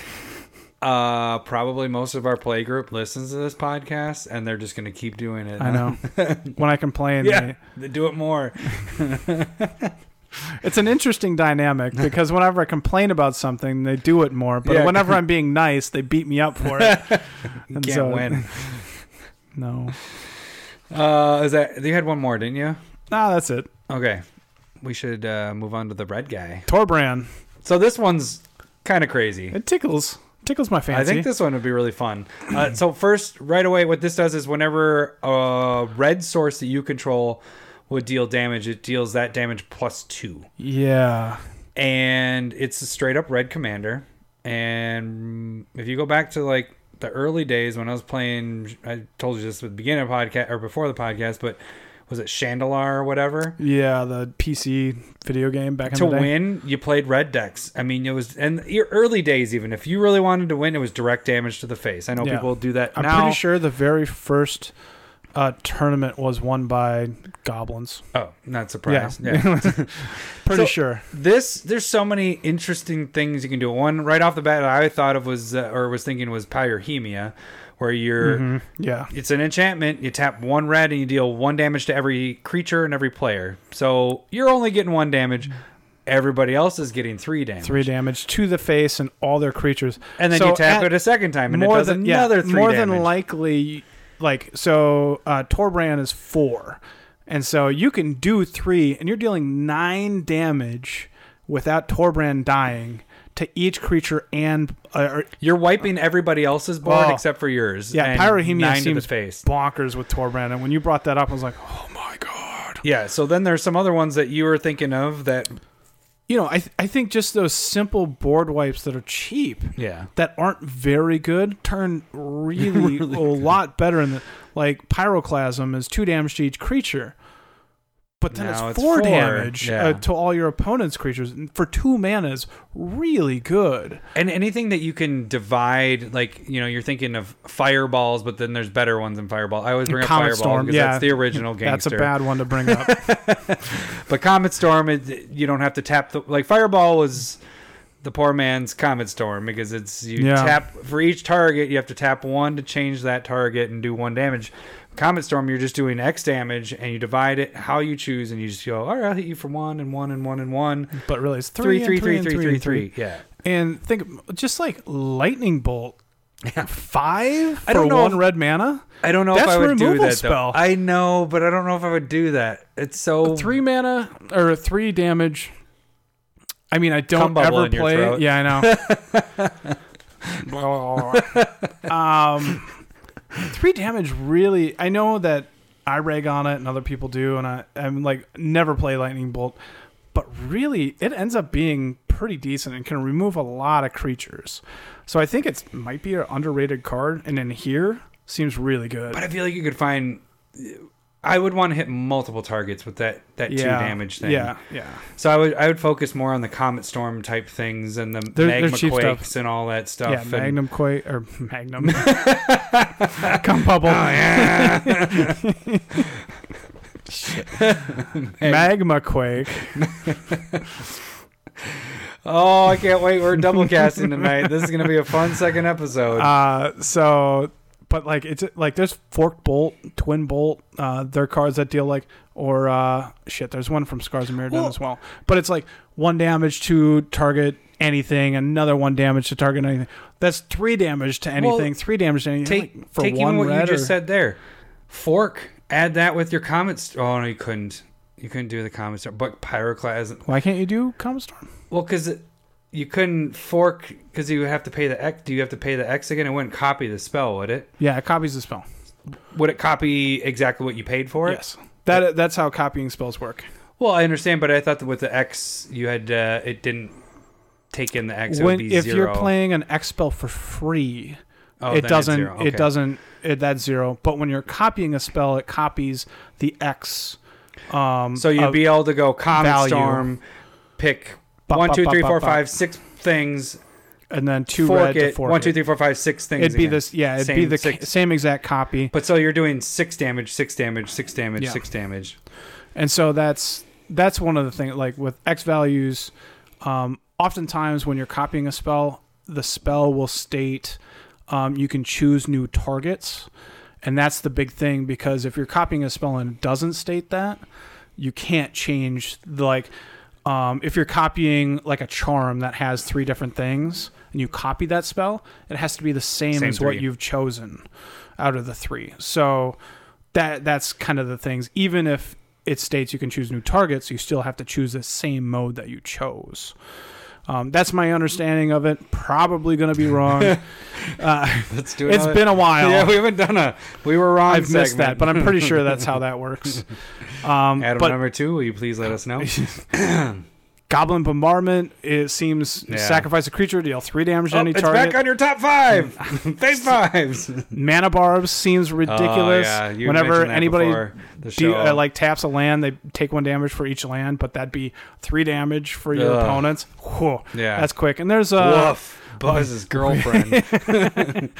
uh, probably most of our play group listens to this podcast, and they're just gonna keep doing it. I know. when I complain, Yeah, they- do it more. it's an interesting dynamic because whenever I complain about something, they do it more. But Yeah. whenever I'm being nice, they beat me up for it. And Can't so- win. No, Uh, is that you had one more, didn't you? ah, that's it. Okay, we should uh, move on to the red guy. Torbrand. So this one's kind of crazy. It tickles, tickles my fancy. I think this one would be really fun. Uh, so first, right away, what this does is whenever a red source that you control would deal damage, it deals that damage plus two, yeah, and it's a straight up red commander. And if you go back to like the early days when I was playing, I told you this at the beginning of podcast or before the podcast, but was it Shandalar or whatever? yeah, the PC video game back in to the day. To win, you played red decks. I mean, it was and your early days. Even if you really wanted to win, it was direct damage to the face. I know Yeah. people do that I'm now. pretty sure the very first uh, tournament was won by goblins. Oh, not surprised. Yeah. Yeah. Pretty So- sure. this there's so many interesting things you can do. One right off the bat, I thought of was uh, or was thinking was Pyrohemia, where you're. Mhm. Yeah. It's an enchantment. You tap one red and you deal one damage to every creature and every player. So you're only getting one damage. Everybody else is getting three damage. Three damage to the face and all their creatures. and then So you tap at- it a second time and it more does than another yeah, three more damage. than likely like so uh Torbrand is four. And so you can do three and you're dealing nine damage without Torbrand dying to each creature and uh, You're wiping everybody else's board Oh. except for yours. yeah, nine seems face. bonkers with Torbrand. And when you brought that up, I was like, oh my god. Yeah. So then there's some other ones that you were thinking of that. You know, I th- I think just those simple board wipes that are cheap Yeah. that aren't very good turn really, a lot better in the like pyroclasm is two damage to each creature. But then it's it's four, four, damage yeah. uh, to all your opponent's creatures for two mana is really good. And anything that you can divide, like you know, you're thinking of fireballs, but then there's better ones than fireball. I always bring up Comet fireball Storm, because yeah. that's the original game. That's a bad one to bring up. But Comet Storm, it, you don't have to tap the like Fireball was the poor man's Comet Storm because it's you Yeah. tap for each target. You have to tap one to change that target and do one damage. Comet Storm, you're just doing X damage and you divide it how you choose, and you just go, all right, I'll hit you for one and one and one and one. but really, it's Three, three, three, three, three, three, three. Yeah. And think just like lightning bolt, five for I don't know one if- red mana, I don't know That's if I would do that spell. though. I know, but I don't know if I would do that. It's so three mana or three damage. I mean, I don't ever play. Yeah, I know. um, three damage really. I know that I rag on it and other people do, and I, I'm like never play lightning bolt, but really it ends up being pretty decent and can remove a lot of creatures. So I think it's might be an underrated card, and in here seems really good. But I feel like you could find. I would want to hit multiple targets with that that two damage thing. Yeah, yeah. So I would I would focus more on the comet storm type things and the They're- they're magma quakes and all that stuff. Yeah, and- Magnum Quake or Magnum. Come bubble. Magma Quake. oh, I can't wait! We're double casting tonight. This is gonna be a fun second episode. Uh, so, but like it's like there's forked Bolt, Twin Bolt. Uh, they're cards that deal like or uh, shit. There's one from Scars of Mirrodin Well- as well. But it's like one damage to target anything, another one damage to target anything. That's three damage to anything. three damage to anything. Take like, for taking one what you red just or- said there, fork. Add that with your comet. St- oh no, you couldn't. You couldn't do the comet storm. But pyroclasm. Why can't you do Comet Storm? Well, because you couldn't fork because you would have to pay the X. Do you have to pay the X again? It wouldn't copy the spell, would it? Yeah, it copies the spell. Would it copy exactly what you paid for it? Yes, that that's how copying spells work. Well, I understand, but I thought that with the X, you had uh, it didn't take in the X. It when would be if zero. you're playing an X spell for free, oh, it doesn't zero. it doesn't it, that's zero. But when you're copying a spell, it copies the X. Um, So you'd be able to go Comet value. Storm, pick Bop, one, bop, two, bop, three, bop, four, bop. five, six things. and then two fork red to it. fork one, two, three, four, five, six things. It'd be again. this yeah. It'd be the six. same exact copy. But so you're doing six damage, six damage, six damage, Yeah. six damage. And so that's that's one of the things like with X values. Um, oftentimes when you're copying a spell, the spell will state um, you can choose new targets, and that's the big thing because if you're copying a spell and it doesn't state that, you can't change the, like um, if you're copying like a charm that has three different things and you copy that spell, it has to be the same, Same as what you've chosen out of the three. So that that's kind of the things. Even if it states you can choose new targets, you still have to choose the same mode that you chose. Um, that's my understanding of it. Probably going to be wrong. uh, Let's do it's another- been a while. Yeah, we haven't done a. We were wrong. I've missed that, but I'm pretty sure that's how that works. Um, Adam but number two, will you please let us know? Goblin Bombardment, it seems Yeah. sacrifice a creature, deal three damage to Oh, any it's target. back on your top five. Face fives. Mana Barbs seems ridiculous. Oh, yeah. Whenever anybody before the do, show. uh, like taps a land, they take one damage for each land, but that'd be three damage for your Ugh. opponents. Whew, yeah. that's quick. And there's uh, Woof. Buzz's girlfriend.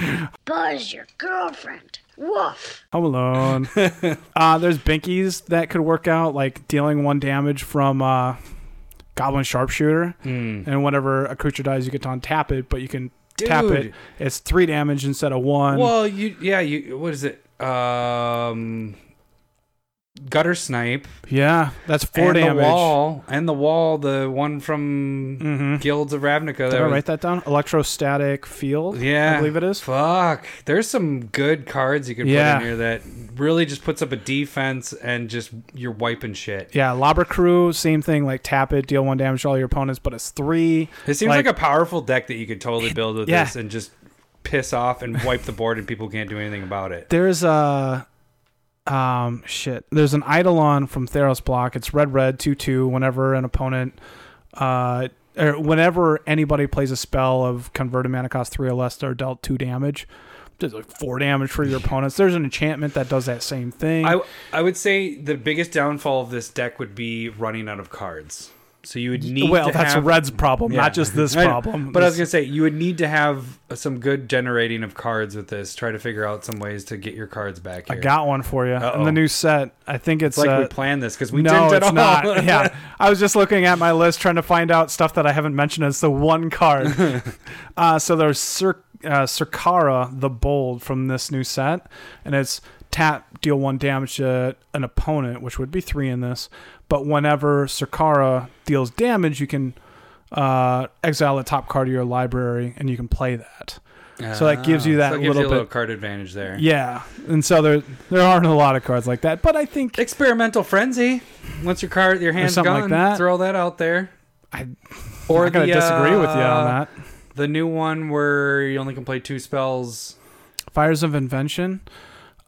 Buzz your girlfriend. Woof. Home Alone. uh, there's Binkies that could work out, like dealing one damage from uh, Goblin Sharpshooter. Hmm. And whenever a creature dies, you get to untap it, but you can tap it. It's three damage instead of one. Well, you yeah, you what is it? Um Guttersnipe yeah, that's four and damage. the wall and the wall, the one from Mm-hmm. Guilds of Ravnica. Did I was- write that down? Electrostatic field. Yeah, I believe it is. Fuck, there's some good cards you can Yeah. put in here that really just puts up a defense and just you're wiping shit. Yeah, Lobber Crew, same thing. Like tap it, deal one damage to all your opponents, but it's three. It seems like, Like- a powerful deck that you could totally build with Yeah. this and just piss off and wipe the board and people can't do anything about it. There's a um shit. There's an Eidolon from Theros block. It's red red two two. Whenever an opponent uh or whenever anybody plays a spell of converted mana cost three or less, they're dealt two damage. Does like four damage for your opponents. There's an enchantment that does that same thing. I I would say the biggest downfall of this deck would be running out of cards. So you would need well, to that's have, Red's problem, Yeah. not just this problem. But I was gonna say you would need to have some good generating of cards with this. Try to figure out some ways to get your cards back I got one for you Uh-oh. in the new set. I think it's, it's like uh, we planned this because we no, didn't it's not. yeah, I was just looking at my list trying to find out stuff that I haven't mentioned as the one card. uh, so there's Cir- uh, Syr Carah the Bold from this new set, and it's tap deal one damage to an opponent, which would be three in this. But whenever Syr Carah deals damage, you can uh, exile the top card of your library, and you can play that. So that gives you Ah, that so gives little you little bit- card advantage there. Yeah, and so there there aren't a lot of cards like that, but I think Experimental frenzy. Once your card, your hand's something like gone, that. throw that out there. I- or I'm gonna disagree with you uh, on that. The new one where you only can play two spells. Fires of Invention,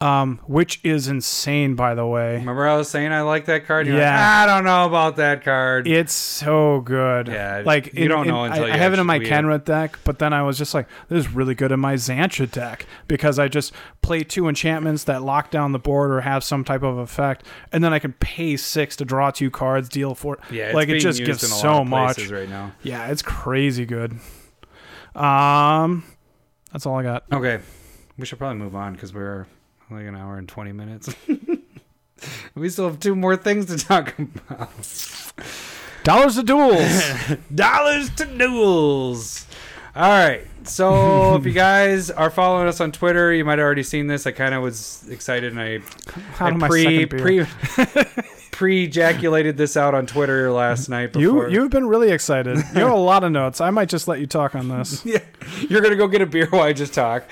um, which is insane, by the way. Remember I was saying I like that card? You're like, Yeah. I don't know about that card. It's so good. Yeah, like you don't know I, until I you have it in my actually- deck, but then I was just like, "This is really good in my Xantra deck" because I just play two enchantments that lock down the board or have some type of effect, and then I can pay six to draw two cards, deal four. yeah, like it just gives so much. right now. Yeah, it's crazy good. Um, that's all I got. Okay, we should probably move on because we're like an hour and twenty minutes. we still have two more things to talk about. Dollars to duels. Dollars to duels. All right. So if you guys are following us on Twitter, you might have already seen this. I kind of was excited and I I pre pre pre ejaculated this out on Twitter last night. You you've been really excited. You have a lot of notes. I might just let you talk on this. yeah, you're gonna go get a beer while I just talk.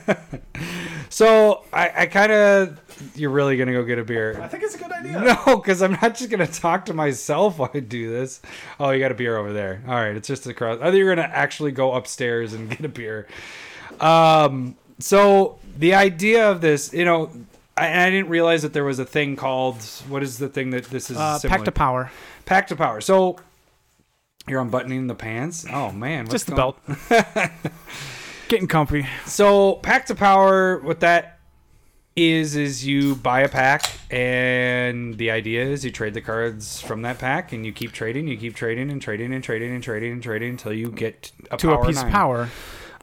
so I, I kind of you're really gonna go get a beer. I think it's a good idea. No, because I'm not just gonna talk to myself while I do this. Oh, you got a beer over there. All right, it's just across. I think you're gonna actually go upstairs and get a beer. Um, so the idea of this, you know, I, I didn't realize that there was a thing called what is the thing that this is Uh, pack to power. Pack to power. So you're unbuttoning the pants. Oh man, what's Just the going- belt. Getting comfy. So pack to power, what that is is you buy a pack, and the idea is you trade the cards from that pack, and you keep trading, you keep trading and trading and trading and trading and trading until you get a To a piece nine. of power.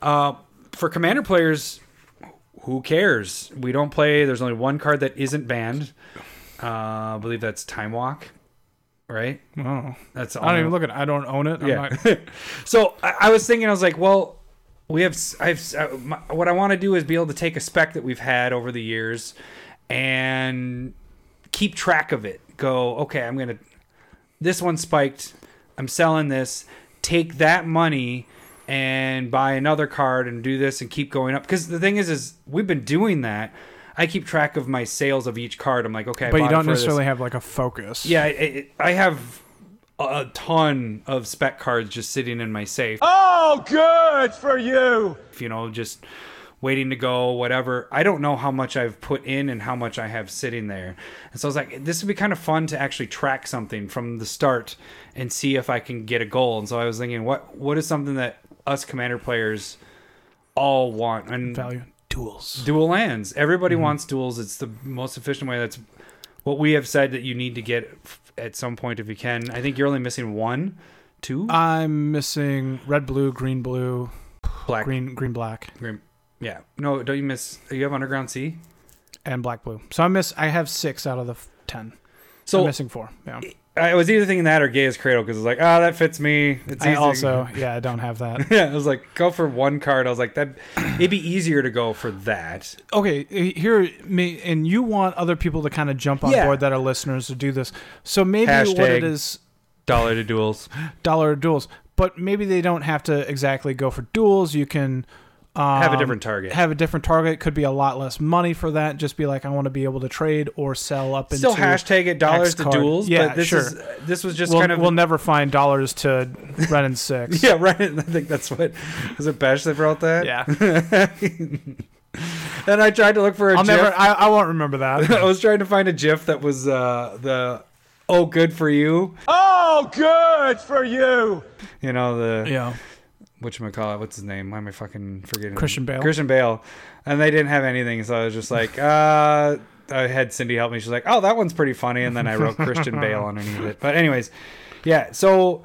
Uh, for commander players, who cares? We don't play. There's only one card that isn't banned. Uh, I believe that's Time Walk, right? Oh. That's I don't even look at it. I don't own it. I'm yeah. not- so I, I was thinking, I was like, well, we have. I've. uh, my, what I want to do is be able to take a spec that we've had over the years and keep track of it. Go, okay, I'm gonna. this one spiked. I'm selling this. Take that money and buy another card and do this and keep going up. Because the thing is, is we've been doing that. I keep track of my sales of each card. I'm like, okay, I but you don't for this. necessarily have like a focus. Yeah, I, I I have a ton of spec cards just sitting in my safe. Oh, good for you. You know, just waiting to go, whatever. I don't know how much I've put in and how much I have sitting there. And so I was like, this would be kind of fun to actually track something from the start and see if I can get a goal. And so I was thinking, what what is something that us commander players all want? And Value duels. dual lands. Everybody mm-hmm. wants duels. It's the most efficient way. That's what we have said that you need to get f- at some point if you can. I think you're only missing one, two, I'm missing red, blue, green, blue, black, green, green, black, green. Yeah, no, don't you miss? You have Underground Sea. and black, blue. So I miss. I have six out of the ten. So I'm missing four. Yeah. I was either thinking that or Gaea's Cradle because it's like, oh, that fits me. It's I easy. also, yeah, I don't have that. yeah, I was like, go for one card. I was like, that it'd be easier to go for that. okay, eh, here, me and you want other people to kind of jump on Yeah. board that are listeners to do this. So maybe what it is, Dollar to duels. dollar to duels, but maybe they don't have to exactly go for duels. You can um, Have a different target. Have a different target. Could be a lot less money for that. Just be like, I want to be able to trade or sell up Still into hashtag it dollars X to duels. Yeah, but this sure. is this was just We'll, kind of we'll never find dollars to Wrenn and Six. yeah right. I think that's what was it. Bash that wrote that. yeah. And I tried to look for a I'll GIF. never. I, I won't remember that. I was trying to find a GIF that was uh, the "Oh, good for you." Oh, good for you. You know the yeah. You call it? What's his name? Why am I fucking forgetting? Christian Bale. Christian Bale, and they didn't have anything, so I was just like, uh, I had Cindy help me. She's like, "Oh, that one's pretty funny," and then I wrote Christian Bale underneath it. But anyways, yeah. So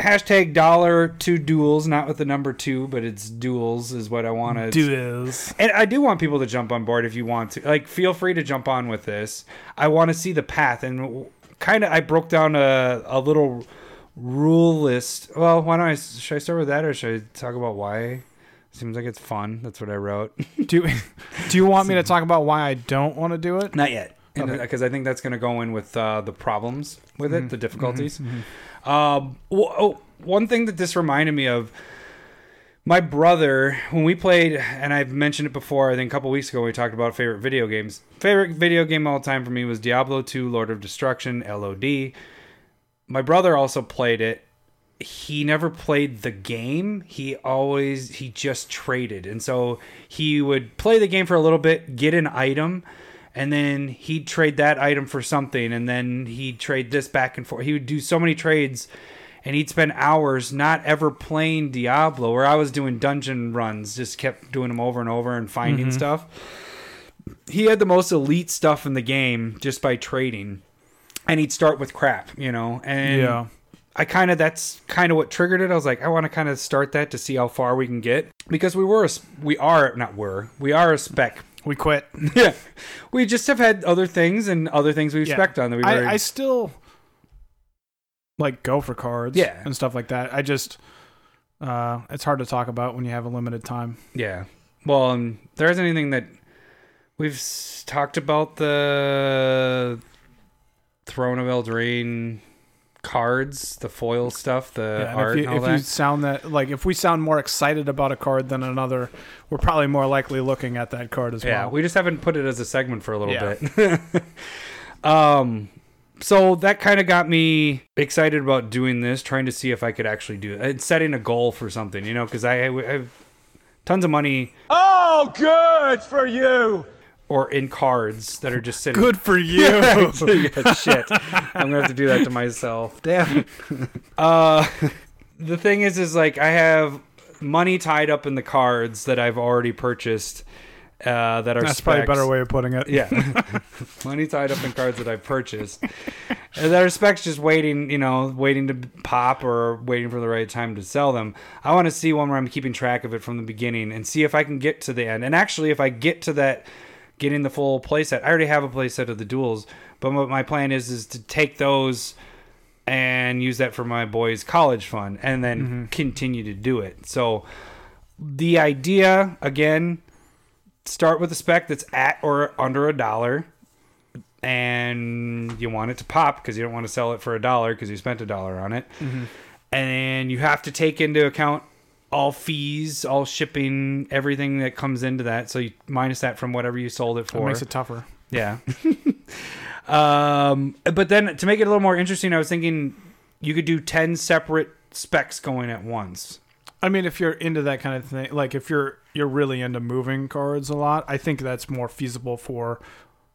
hashtag dollar two duels, not with the number two, but it's duels is what I want to Do this. And I do want people to jump on board if you want to. Like, feel free to jump on with this. I want to see the path. And kind of, I broke down a, a little rule list. Well, why don't I? Should I start with that or should I talk about why? Seems like it's fun. That's what I wrote. Do Do you want me to talk about why I don't want to do it? Not yet. Okay. Because I think that's going to go in with uh, the problems with it, the difficulties. Um, w- oh, one thing that this reminded me of my brother, when we played, and I've mentioned it before, I think a couple weeks ago, we talked about favorite video games. Favorite video game all time for me was Diablo 2 Lord of Destruction, LOD. My brother also played it. He never played the game. He always, he just traded. And so he would play the game for a little bit, get an item, and then he'd trade that item for something and then he'd trade this back and forth he would do so many trades and he'd spend hours not ever playing diablo where i was doing dungeon runs just kept doing them over and over and finding mm-hmm. stuff he had the most elite stuff in the game just by trading and he'd start with crap you know and Yeah. I kind of that's kind of what triggered it. I was like, I want to kind of start that to see how far we can get because we were a, we are not were we are a spec We quit. yeah, we just have had other things and other things we've Yeah. spec on that we've I, already. I still like go for cards. Yeah. And stuff like that. I just. Uh, it's hard to talk about when you have a limited time. yeah. Well, um, there isn't anything that we've s- talked about the Throne of Eldraine cards, the foil stuff, the Yeah, art, if you, and all if that. you sound that like if we sound more excited about a card than another, we're probably more likely looking at that card as yeah, well. Yeah, we just haven't put it as a segment for a little Yeah. bit. um, so that kind of got me excited about doing this, trying to see if I could actually do it, and setting a goal for something, you know, because I, I have tons of money Oh, good for you. Or in cards that are just sitting. Good for you. yeah, shit. I'm gonna have to do that to myself. Damn. Uh, the thing is, is like I have money tied up in the cards that I've already purchased. Uh, that are That's probably a better way of putting it. Yeah, money tied up in cards that I've purchased. And there are specs just waiting, you know, waiting to pop or waiting for the right time to sell them. I want to see one where I'm keeping track of it from the beginning and see if I can get to the end. And actually, if I get to that, getting the full playset, I already have a playset of the duels. But what my plan is is to take those and use that for my boys' college fund, and then continue to do it. So the idea again start with a spec that's at or under a dollar and you want it to pop because you don't want to sell it for a dollar because you spent a dollar on it. Mm-hmm. And you have to take into account all fees, all shipping, everything that comes into that. So you minus that from whatever you sold it for. makes it tougher. Yeah. um, but then to make it a little more interesting, I was thinking you could do 10 separate specs going at once. I mean, if you're into that kind of thing, like if you're you're really into moving cards a lot, I think that's more feasible for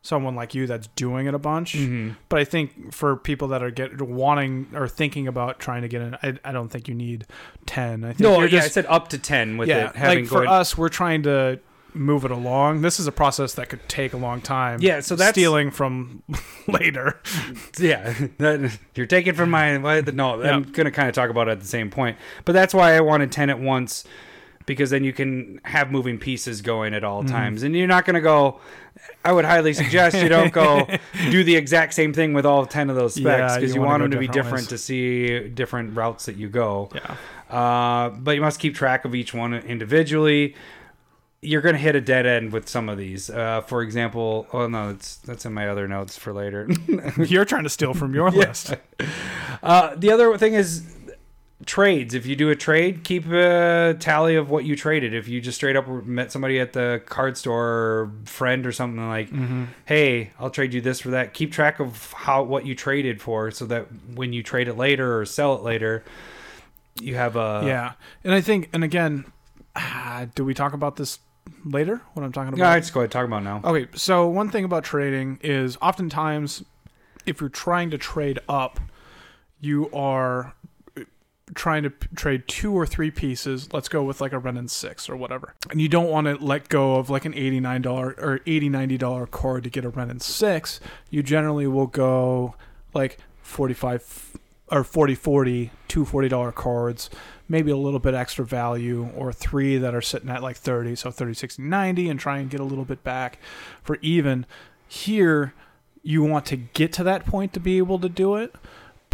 someone like you that's doing it a bunch. Mm-hmm. But I think for people that are get wanting or thinking about trying to get in, I, I don't think you need ten. I think No, yeah, just, I said up to 10 with yeah. it having Like for going. us, we're trying to move it along. This is a process that could take a long time. Yeah, so that's- stealing from later. yeah, that- you're taking from my. No. I'm going to kind of talk about it at the same point. But that's why I wanted 10 at once because then you can have moving pieces going at all times. And you're not going to go. I would highly suggest you don't go do the exact same thing with all 10 of those specs Yeah, because you you, wanna want them to be different ways. to see different routes that you go. Yeah. Uh, but you must keep track of each one individually. You're going to hit a dead end with some of these. Uh, for example, oh no, that's that's in my other notes for later. You're trying to steal from your list. uh, the other thing is trades. If you do a trade, keep a tally of what you traded. If you just straight up met somebody at the card store, or friend or something like, hey, I'll trade you this for that. Keep track of how what you traded for, so that when you trade it later or sell it later, you have a yeah, and I think, and again, ah, do we talk about this later? What I'm talking about? Yeah, I just go ahead and talk about it now. Okay, so one thing about trading is oftentimes if you're trying to trade up, you are trying to p- trade two or three pieces. Let's go with like a Wrenn and 6 or whatever. And you don't want to let go of like an $89 or $80 $90 card to get a Wrenn and 6. You generally will go like 45 or 40 40 two $40 cards maybe a little bit extra value or three that are sitting at like 30 so 30 60 90 and try and get a little bit back for even here you want to get to that point to be able to do it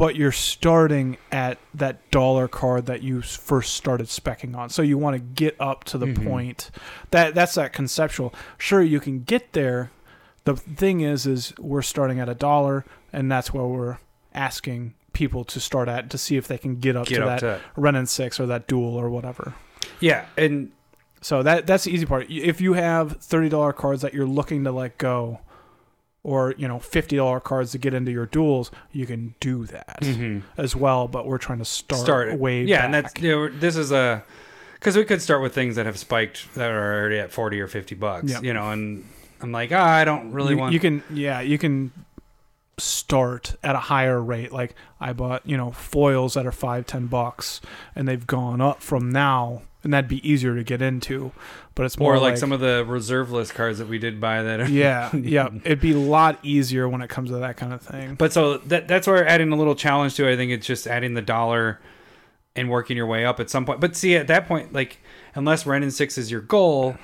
but you're starting at that dollar card that you first started specking on so you want to get up to the Mhm. point that that's that conceptual sure you can get there the thing is is we're starting at a dollar and that's where we're asking people to start at to see if they can get up Get to up that to Wrenn and Six or that duel or whatever. Yeah, and So that that's the easy part. If you have thirty dollar cards that you're looking to let go, or you know fifty dollar cards to get into your duels, you can do that Mhm. as well. But we're trying to start, start way yeah, back. and that's you know, this is a because we could start with things that have spiked that are already at forty or fifty bucks. Yeah. You know, and I'm like, ah, I don't really you, want. you can yeah you can start at a higher rate like i bought you know foils that are five ten bucks and they've gone up from now and that'd be easier to get into but it's more or like, some of the reserve list cards that we did buy that. Are, yeah yeah it'd be a lot easier when it comes to that kind of thing But so that that's where adding a little challenge to it. I think it's just adding the dollar and working your way up at some point. But see, at that point, like unless Wrenn and Six is your goal,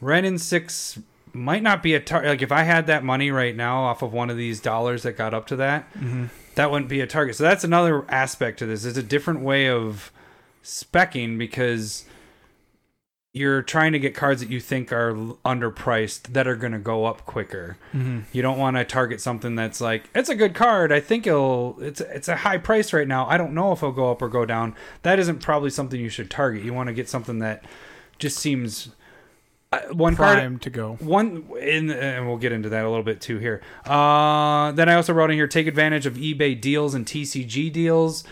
Wrenn and Six might not be a target. Like if I had that money right now off of one of these dollars that got up to that, mm-hmm. that wouldn't be a target. So that's another aspect to this. It's a different way of specking because you're trying to get cards that you think are underpriced that are going to go up quicker. You don't want to target something that's like it's a good card. I think it'll it's it's a high price right now. I don't know if it'll go up or go down. That isn't probably something you should target. You want to get something that just seems uh, one card to go one in and we'll get into that a little bit too here uh then i also wrote in here take advantage of ebay deals and tcg deals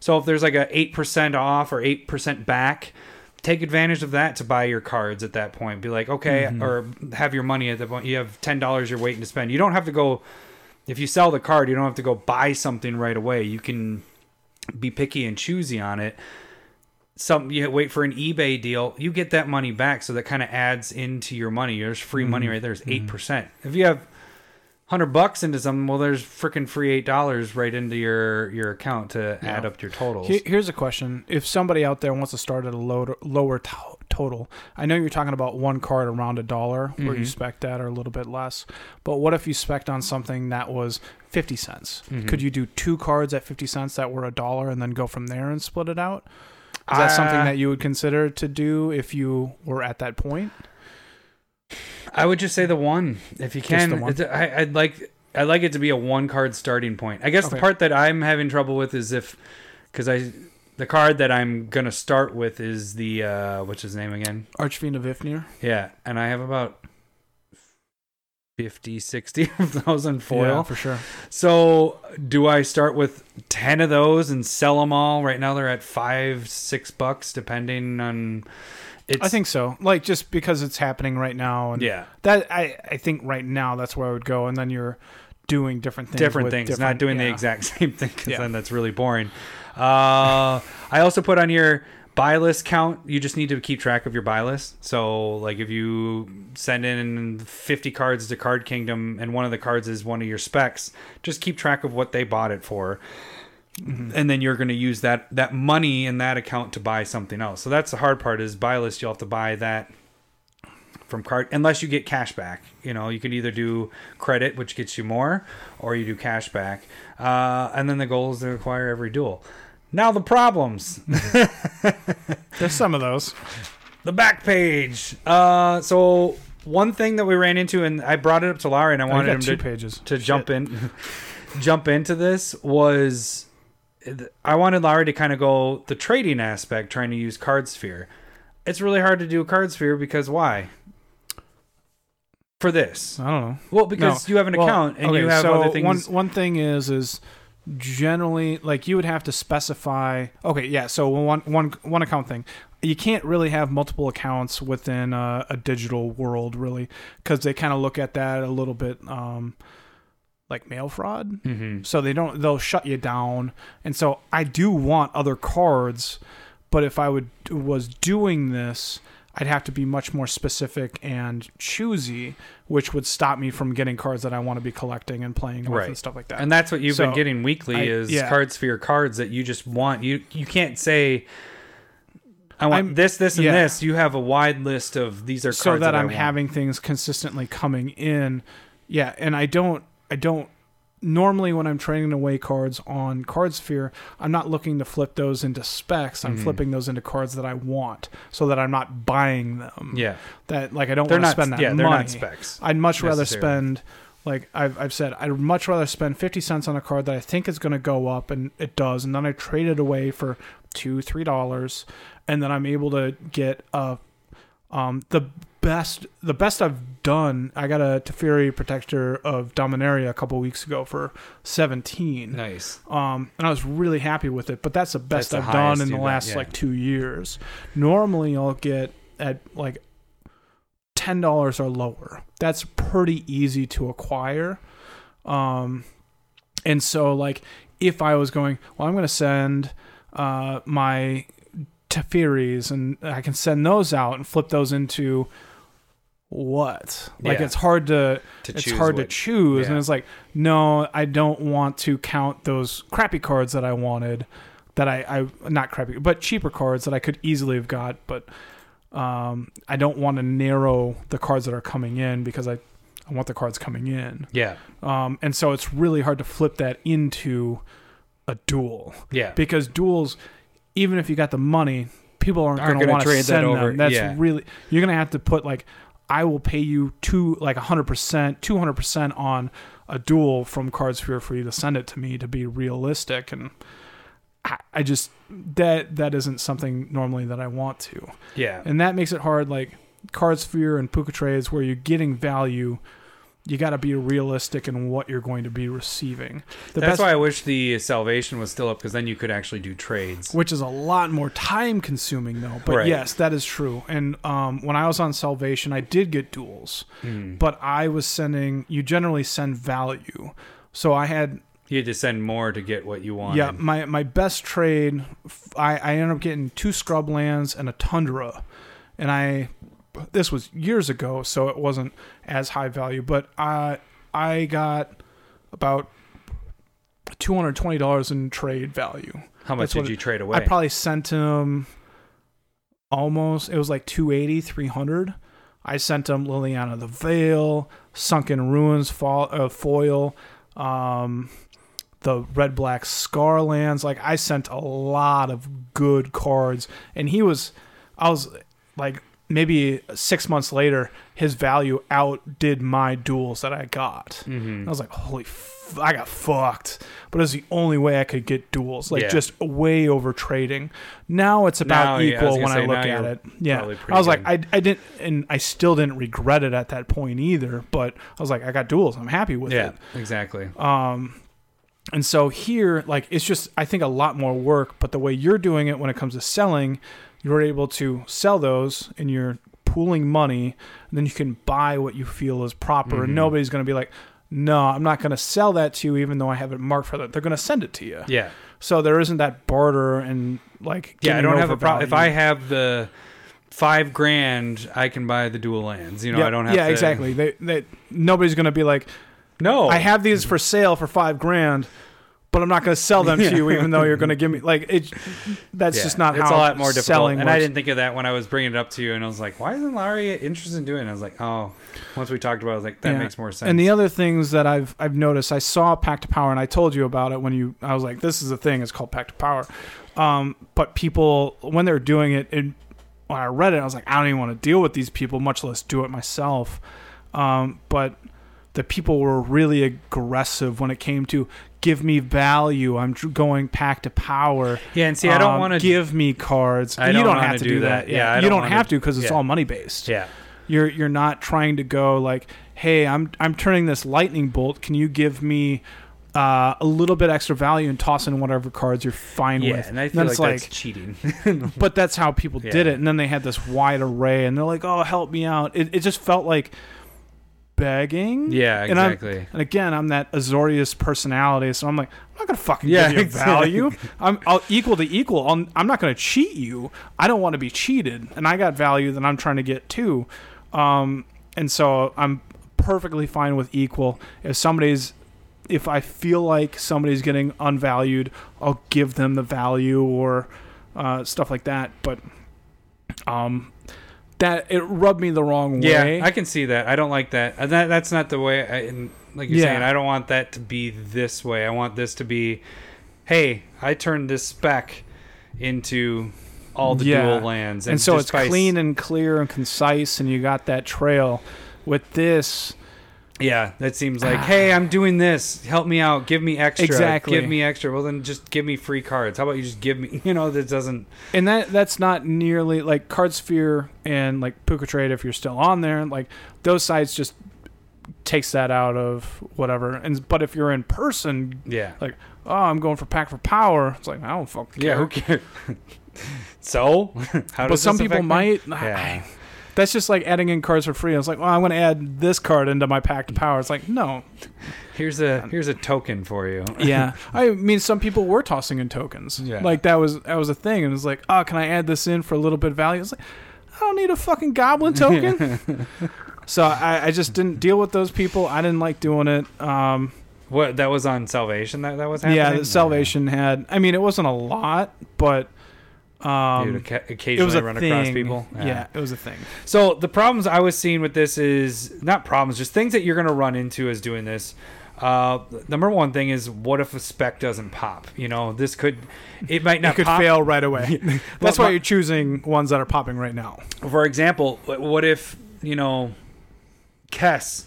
so if there's like a 8% off or 8% back take advantage of that to buy your cards at that point. Be like okay mm-hmm. or have your money at the point. You have $10 you're waiting to spend. You don't have to go if you sell the card you don't have to go buy something right away. You can be picky and choosy on it. Some you wait for an eBay deal, you get that money back, so that kind of adds into your money. There's free money mm-hmm. right there. It's mm-hmm. 8 percent. If you have hundred bucks into something, well, there's freaking free eight dollars right into your your account to add up your totals. Here's a question: If somebody out there wants to start at a low, lower to- total, I know you're talking about one card around a dollar where you spec at or a little bit less. But what if you spec on something that was fifty cents? Could you do two cards at fifty cents that were a dollar and then go from there and split it out? Is that something Uh, that you would consider to do if you were at that point? I would just say the one if you can. I, I'd like I like it to be a one card starting point. I guess the part that I'm having trouble with is if because I the card that I'm gonna start with is the uh what's his name again? Archfiend of Ifnir. Yeah, and I have about 50, 60 of those in foil. Yeah, for sure. So, do I start with 10 of those and sell them all? Right now they're at 5, 6 bucks depending on it's I think so. Like just because it's happening right now, and yeah, that I I think right now that's where I would go, and then you're doing different things. different things, not different- doing the exact same thing cuz Yeah. then that's really boring. Uh I also put on your buy list count. You just need to keep track of your buy list. So, like if you send in 50 cards to Card Kingdom and one of the cards is one of your specs, just keep track of what they bought it for. And then you're going to use that that money in that account to buy something else. So that's the hard part is buy list. You'll have to buy that from card unless you get cash back. You know, you can either do credit, which gets you more, or you do cash back. Uh, and then the goal is to acquire every duel. Now the problems. There's some of those. the back page. Uh, so one thing that we ran into, and I brought it up to Larry, and I I wanted him two to pages to Shit. jump in jump into this was I wanted Larry to kind of go the trading aspect trying to use card sphere. It's really hard to do card sphere because why? For this. I don't know. Well, because No. you have an Well, account and okay, you have so other things. One one thing is is generally like you would have to specify. Okay, yeah. So one one one account thing. You can't really have multiple accounts within a, a digital world, really, because they kind of look at that a little bit um, like mail fraud. Mhm. So they don't. They'll shut you down. And so I do want other cards, but if I would was doing this. I'd have to be much more specific and choosy, which would stop me from getting cards that I want to be collecting and playing with Right. and stuff like that. And that's what you've been getting weekly I- is yeah. for your cards that you just want. You you can't say I want I'm- this, this, and yeah. this. You have a wide list of these are so cards that I I'm having things consistently coming in. Yeah, and I don't I don't normally when I'm trading away cards on Card Sphere, I'm not looking to flip those into specs. I'm Mhm. flipping those into cards that I want so that I'm not buying them. Yeah, That like I don't want to spend that yeah, they're not specs. I'd much rather spend like I've I've said I'd much rather spend fifty cents on a card that I think is going to go up and it does, and then I trade it away for two three dollars, and then I'm able to get a um the best the best I've done. I got a Teferi Protector of Dominaria a couple weeks ago for seventeen. Nice. Um, and I was really happy with it. But that's the best That's the I've done in the last yeah. like two years. Normally, I'll get at like ten dollars or lower. That's pretty easy to acquire. Um, and so like if I was going, well, I'm going to send uh my Teferis and I can send those out and flip those into what? Like Yeah. it's hard to To it's hard to what- choose and it's like no i don't want to count those crappy cards that i wanted that i i not crappy but cheaper cards that i could easily have got but um i don't want to narrow the cards that are coming in because i i want the cards coming in Yeah, um and so it's really hard to flip that into a duel yeah. because duels even if you got the money people aren't, Aren't going to want to that send over, them that's yeah. really you're going to have to put like i will pay you two like 100% 200% on a duel from cardsphere for you to send it to me to be realistic. And I, I just that that isn't something normally that i want to. Yeah. and that makes it hard. Like cardsphere and PucaTrades where you're getting value you got to be realistic in what you're going to be receiving the That's best why I wish the salvation was still up because then you could actually do trades. which is a lot more time consuming though but Right. yes that is true and um, when i was on salvation i did get duels Mm. but i was sending you generally send value so i had You had to send more to get what you wanted. yeah my, my best trade I I ended up getting two scrub lands and a tundra and i this was years ago so it wasn't as high value but i i got about $220 in trade value How much That's did you trade away? I probably sent him almost it was like 280 300 I sent him Liliana the Veil, Sunken Ruins fo- uh, foil, um, the Red Black Scarlands. Like I sent a lot of good cards, and he was, I was like maybe six months later, his value outdid my duels that I got. Mhm. I was like, holy, f- I got fucked. But it was the only way I could get duels, like Yeah. just way over trading. Now it's about Now, yeah, I equal when I look at it. Yeah, I was like. I, I didn't, and I still didn't regret it at that point either. But I was like, I got duels. I'm happy with Yeah, it. exactly. Um, and so here, like, it's just, I think, a lot more work. But the way you're doing it when it comes to selling, you're able to sell those and you're pooling money. And then you can buy what you feel is proper. Mhm. And nobody's going to be like, no, I'm not going to sell that to you, even though I have it marked for that. They're going to send it to you. Yeah. So there isn't that barter and, like, Yeah, I don't have a problem. If I have the five grand, I can buy the dual lands. You know, yeah, I don't have yeah, to. exactly. They, they, nobody's going to be like, No, I have these for sale for five grand, but I'm not going to sell them to you, even though you're going to give me like it. That's Yeah, just not it's how a lot more difficult. selling And I didn't think of that when I was bringing it up to you, and I was like, "Why isn't Larry interested in doing?" it? I was like, "Oh." Once we talked about, it, I was like, "That Yeah. makes more sense." And the other things that I've I've noticed, I saw Pack to Power, and I told you about it when you. I was like, this is a thing. It's called Pack to Power. Um, but people, when they're doing it, it, when I read it, I was like, I don't even want to deal with these people, much less do it myself. Um, but the people were really aggressive when it came to give me value. I'm going Pack to Power. yeah, and see, I don't Um, want to give me cards. I you don't don't have to do that. that. Yeah, Yeah, you don't don't have to because it's yeah. all money based. Yeah, You're you're not trying to go like, hey, I'm I'm turning this lightning bolt. Can you give me uh, a little bit extra value and toss in whatever cards you're fine yeah, with? and I feel like it's that's like, cheating. but that's how people did it. And then they had this wide array, and they're like, oh, help me out. It it just felt like begging. yeah, And I'm- exactly. And again, I'm that Azorius personality, so I'm like, I'm not gonna fucking Yeah, give you exactly. value. I'm I'll equal to equal. I'll, I'm not gonna cheat you. I don't want to be cheated, and I got value that I'm trying to get too. Um, and so I'm perfectly fine with equal. If somebody's, if I feel like somebody's getting unvalued, I'll give them the value or uh, stuff like that. But um, that it rubbed me the wrong way. Yeah. I can see that. I don't like that. And that that's not the way. I, and like you're Yeah. saying, I don't want that to be this way. I want this to be, hey, I turned this spec into all the Yeah. dual lands, and, so it's by clean and clear and concise and you got that trail with this Yeah, that seems like, ah. hey, I'm doing this. Help me out. Give me extra. Exactly. Give me extra. Well, then just give me free cards. How about you just give me? You know, that doesn't. and that that's not nearly like card sphere and like PucaTrade if you're still on there like those sites just takes that out of whatever and but if you're in person Yeah. like oh i'm going for pack for power it's like i don't fucking Yeah. Who cares? so, how but some people might Yeah. That's just like adding in cards for free. I was like, well, I'm going to add this card into my pack to power. It's like, no, Here's a here's a token for you. yeah. I mean, some people were tossing in tokens. Yeah. Like that was that was a thing, and it was like, oh, can I add this in for a little bit of value? It's like, I don't need a fucking goblin token. so I, I just didn't deal with those people. I didn't like doing it. Um, What that was on Salvation that that was happening. yeah, Salvation had. I mean, it wasn't a lot, but Um, would occa- it was occasionally a run thing. across people. Yeah. it was a thing. So the problems I was seeing with this is not problems, just things that you're going to run into as doing this. Uh, number one thing is, what if a spec doesn't pop? You know, this could, it might not It could pop. fail right away. That's why you're choosing ones that are popping right now. For example, what if you know, Kess?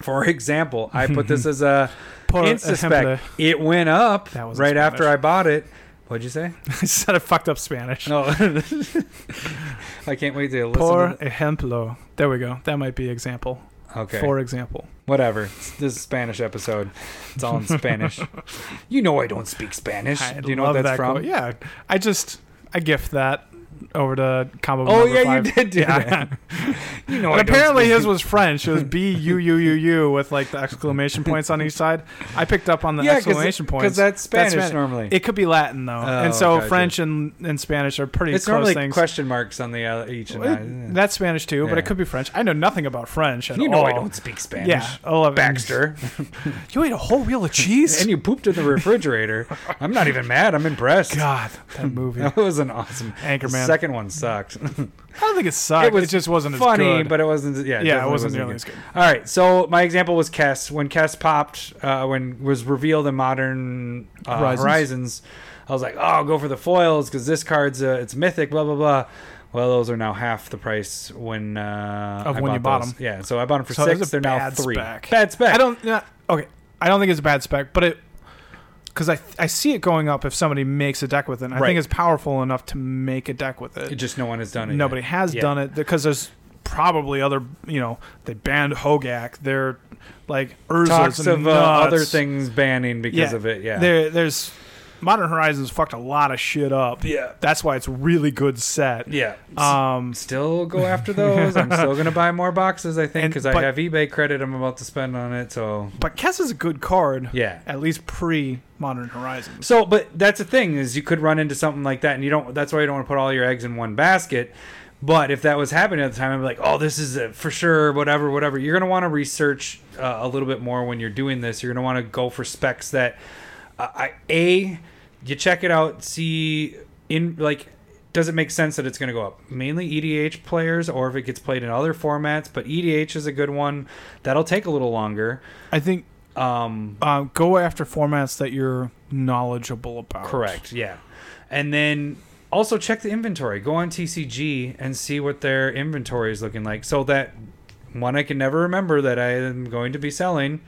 For example, I put this as a insta spec. It went up right after I bought it. What'd you say? I said I fucked up Spanish. No, I can't wait to listen. Por to ejemplo. There we go. That might be example. Okay. For example. Whatever. This is a Spanish episode. It's all in Spanish. You know I don't speak Spanish. I Do you know what that's that from? quote. Yeah. I just I gift that over to combo. Oh yeah, five. you did do Yeah. that. You know, And apparently his was French. It was B U U U U with like the exclamation points on each side. I picked up on the yeah, exclamation points. because that's Spanish, Spanish. normally. It could be Latin though, Oh, and so gotcha. French and, and Spanish are pretty it's close normally things. question marks on the uh, each. And Well, I- That's Spanish too, but it could be French. I know nothing about French at you know all. I don't speak Spanish. Yeah, of. Baxter. You ate a whole wheel of cheese. and you pooped in the refrigerator. I'm not even mad. I'm impressed. God, that movie. That was an awesome. Anchorman. Second one sucked. I don't think it sucked. It, was just wasn't funny, but it wasn't. Yeah, yeah, it wasn't nearly as good. All right, so my example was Kess. When Kess popped, uh, when was revealed in Modern uh, Horizons. Horizons. I was like, oh, I'll go for the foils because this card's uh, it's mythic, blah blah blah. Well, those are now half the price when uh, Of I when you bought those. them. Yeah, so I bought them for So six. They're now three. spec. Bad spec. I don't. Yeah, okay, I don't think it's a bad spec, but it because I I see it going up if somebody makes a deck with it. And I Right. think it's powerful enough to make a deck with it. It just no one has done it. Nobody yet. has Yeah. done it because there's probably other. You know, they banned Hogak. They're like Urza's Talks and of uh, nuts. other things banning because of it. Yeah. There, there's Modern Horizons fucked a lot of shit up. Yeah. That's why it's a really good set. Yeah. Um, still go after those. I'm still gonna buy more boxes. I think because I have eBay credit I'm about to spend on it. So but Kess is a good card. yeah. At least pre Modern Horizons. So, but that's the thing is you could run into something like that, and you don't. That's why you don't want to put all your eggs in one basket. But if that was happening at the time, I'd be like, "Oh, this is it for sure." Whatever, whatever. You're gonna want to research uh, a little bit more when you're doing this. You're gonna want to go for specs that, I a, you check it out, see in like, does it make sense that it's gonna go up? Mainly EDH players, or if it gets played in other formats. But EDH is a good one. That'll take a little longer. I think Um, uh, go after formats that you're knowledgeable about. Correct. Yeah. And then also check the inventory. Go on TCG and see what their inventory is looking like. So that one I can never remember that I am going to be selling.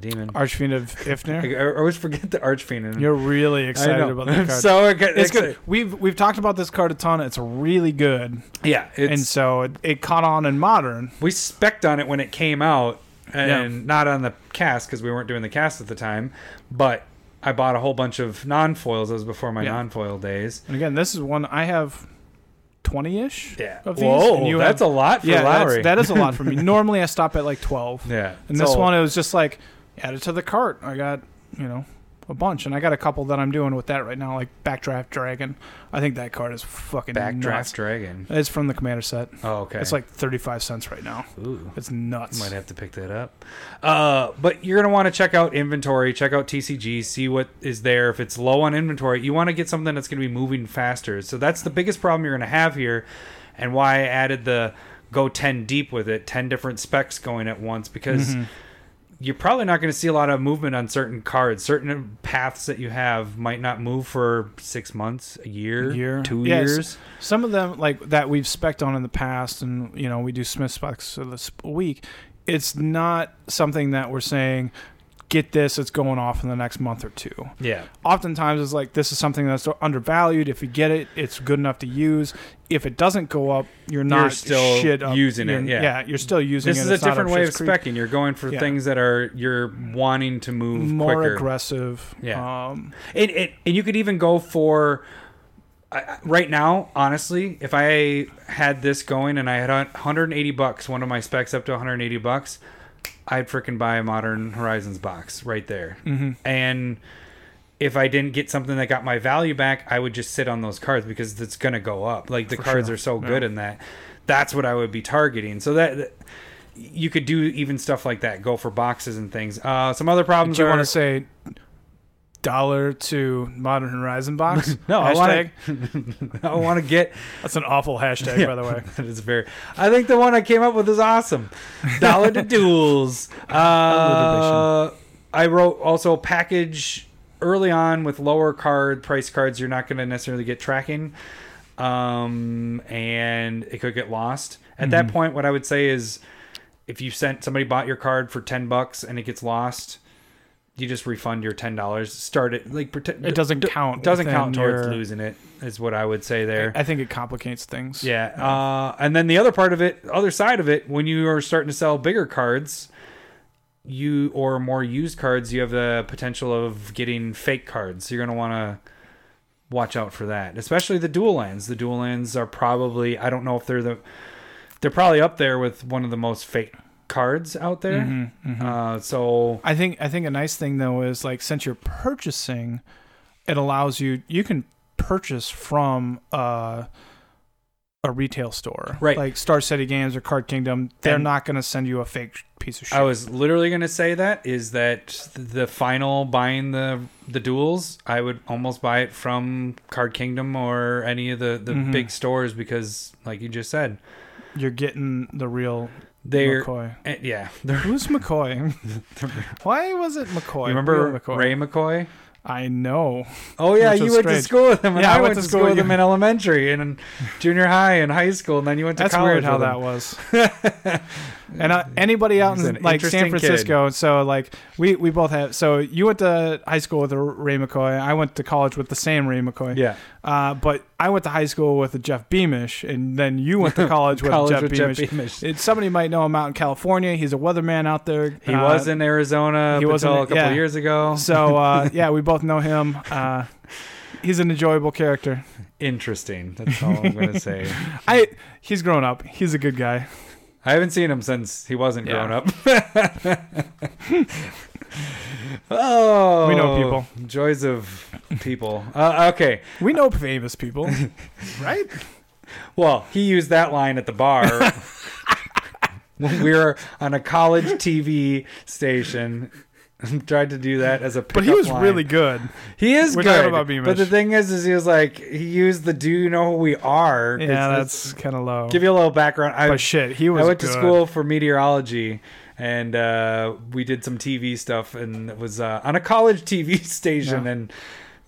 The demon. Archfiend of I, Ifnir. I always forget the Archfiend. You're really excited about that I'm card. so excited. it's good. We've we've talked about this card a ton. It's really good, Yeah. It's, and so it, it caught on in modern. we spec'd on it when it came out and Yeah. not on the cast because we weren't doing the cast at the time. But I bought a whole bunch of non foils. That was before my Yeah. non foil days. And again, this is one I have twenty ish. Yeah. Of these, Whoa. and you that's have- a lot for yeah, Lowry. that's, that is a lot for me. Normally, I stop at like twelve. yeah. And this So- one, it was just like add it to the cart. I got you know a bunch, and I got a couple that I'm doing with that right now, like Backdraft Dragon. I think that card is fucking Backdraft nuts. Dragon. It's from the Commander set. Oh, okay. It's like thirty five cents right now. Ooh. It's nuts. Might have to pick that up. Uh, but you're gonna want to check out inventory, check out TCG, see what is there. If it's low on inventory, you want to get something that's gonna be moving faster. So that's the biggest problem you're gonna have here, and why I added the go ten deep with it, ten different specs going at once because. Mm-hmm. You're probably not going to see a lot of movement on certain cards. Certain paths that you have might not move for six months, a year, year, two years. Some of them, like that, we've spec'd on in the past, and you know we do Smith specs this week. It's not something that we're saying, get this, it's going off in the next month or two. Yeah. Oftentimes, it's like this is something that's undervalued. If you get it, it's good enough to use. If it doesn't go up, you're not still shit up. using it, You're- yeah. you're still using it. This it. is a different way of specking. You're going for Yeah. things that are you're wanting to move more quicker. aggressive. Yeah. Um, And, and, and you could even go for I- right now. Honestly, if I had this going and I had 180 bucks, one of my specs up to 180 bucks, I'd freaking buy a Modern Horizons box right there. mhm. And if I didn't get something that got my value back, I would just sit on those cards because it's gonna go up. Like the For cards sure. are so Yeah. good in that. That's what I would be targeting. So that. that- you could do even stuff like that. Go for boxes and things. Uh, some other problems Do you are want to say dollar to Modern Horizon box? No, I want to. I want to get. That's an awful hashtag, by the way. That is very. I think the one I came up with is awesome. Dollar to duels. Uh, I wrote also package early on with lower card price cards. You're not going to necessarily get tracking, um, and it could get lost. At that point, what I would say is, if you sent somebody bought your card for ten bucks and it gets lost. You just refund your ten dollars. Start it like pretend It doesn't count Doesn't count towards your- losing it. Is what I would say there. I think it complicates things. Yeah. Uh, and then the other part of it, other side of it, when you are starting to sell bigger cards, you or more used cards, you have the potential of getting fake cards. You're going to want to watch out for that, especially the dual lands. The dual lands are probably, I don't know if they're the, they're probably up there with one of the most fake cards out there. Mm-hmm, Uh, so I think I think a nice thing though is like since you're purchasing, it allows you you can purchase from uh, a retail store, Right. Like Star City Games or Card Kingdom. They're And- not going to send you a fake piece of shit. I was literally going to say that is that the final buying the the duels, I would almost buy it from Card Kingdom or any of the the Mhm. big stores because, like you just said, you're getting the real they're McCoy. eh, yeah. They're, Who's McCoy? Why was it McCoy? you remember McCoy. Ray McCoy? I know. Oh yeah, you went to school with him. And Yeah, I went, to school with him in elementary and in junior high and high school, and then you went to That's college. weird how that was. and uh, anybody out He's in an like San interesting kid. Francisco, so like we we both have. So you went to high school with Ray McCoy. I went to college with the same Ray McCoy. Yeah, Uh, but I went to high school with Jeff Beamish, and then you went to college with college Jeff with Beamish. Jeff Beamish. It, somebody might know him out in California. He's a weatherman out there. He Uh, was in Arizona he was in a couple yeah. years ago. So uh, yeah, we both know him. Uh, he's an enjoyable character. Interesting. That's all I'm gonna say. I he's grown up. He's a good guy. I haven't seen him since he wasn't Yeah. grown up. oh, We know people. Joys of people. Uh, okay. We know famous people, right? Well, he used that line at the bar when we were on a college TV station. Tried to do that as a But he was line. really good. he is we're good. about Beamish. but the thing is, is he was like he used the "Do you know who we are?" Yeah, that's kind of low. give you a little background. I, but shit, he was. I went to school for meteorology, and uh, we did some TV stuff, and it was uh, on a college TV station. Yeah. And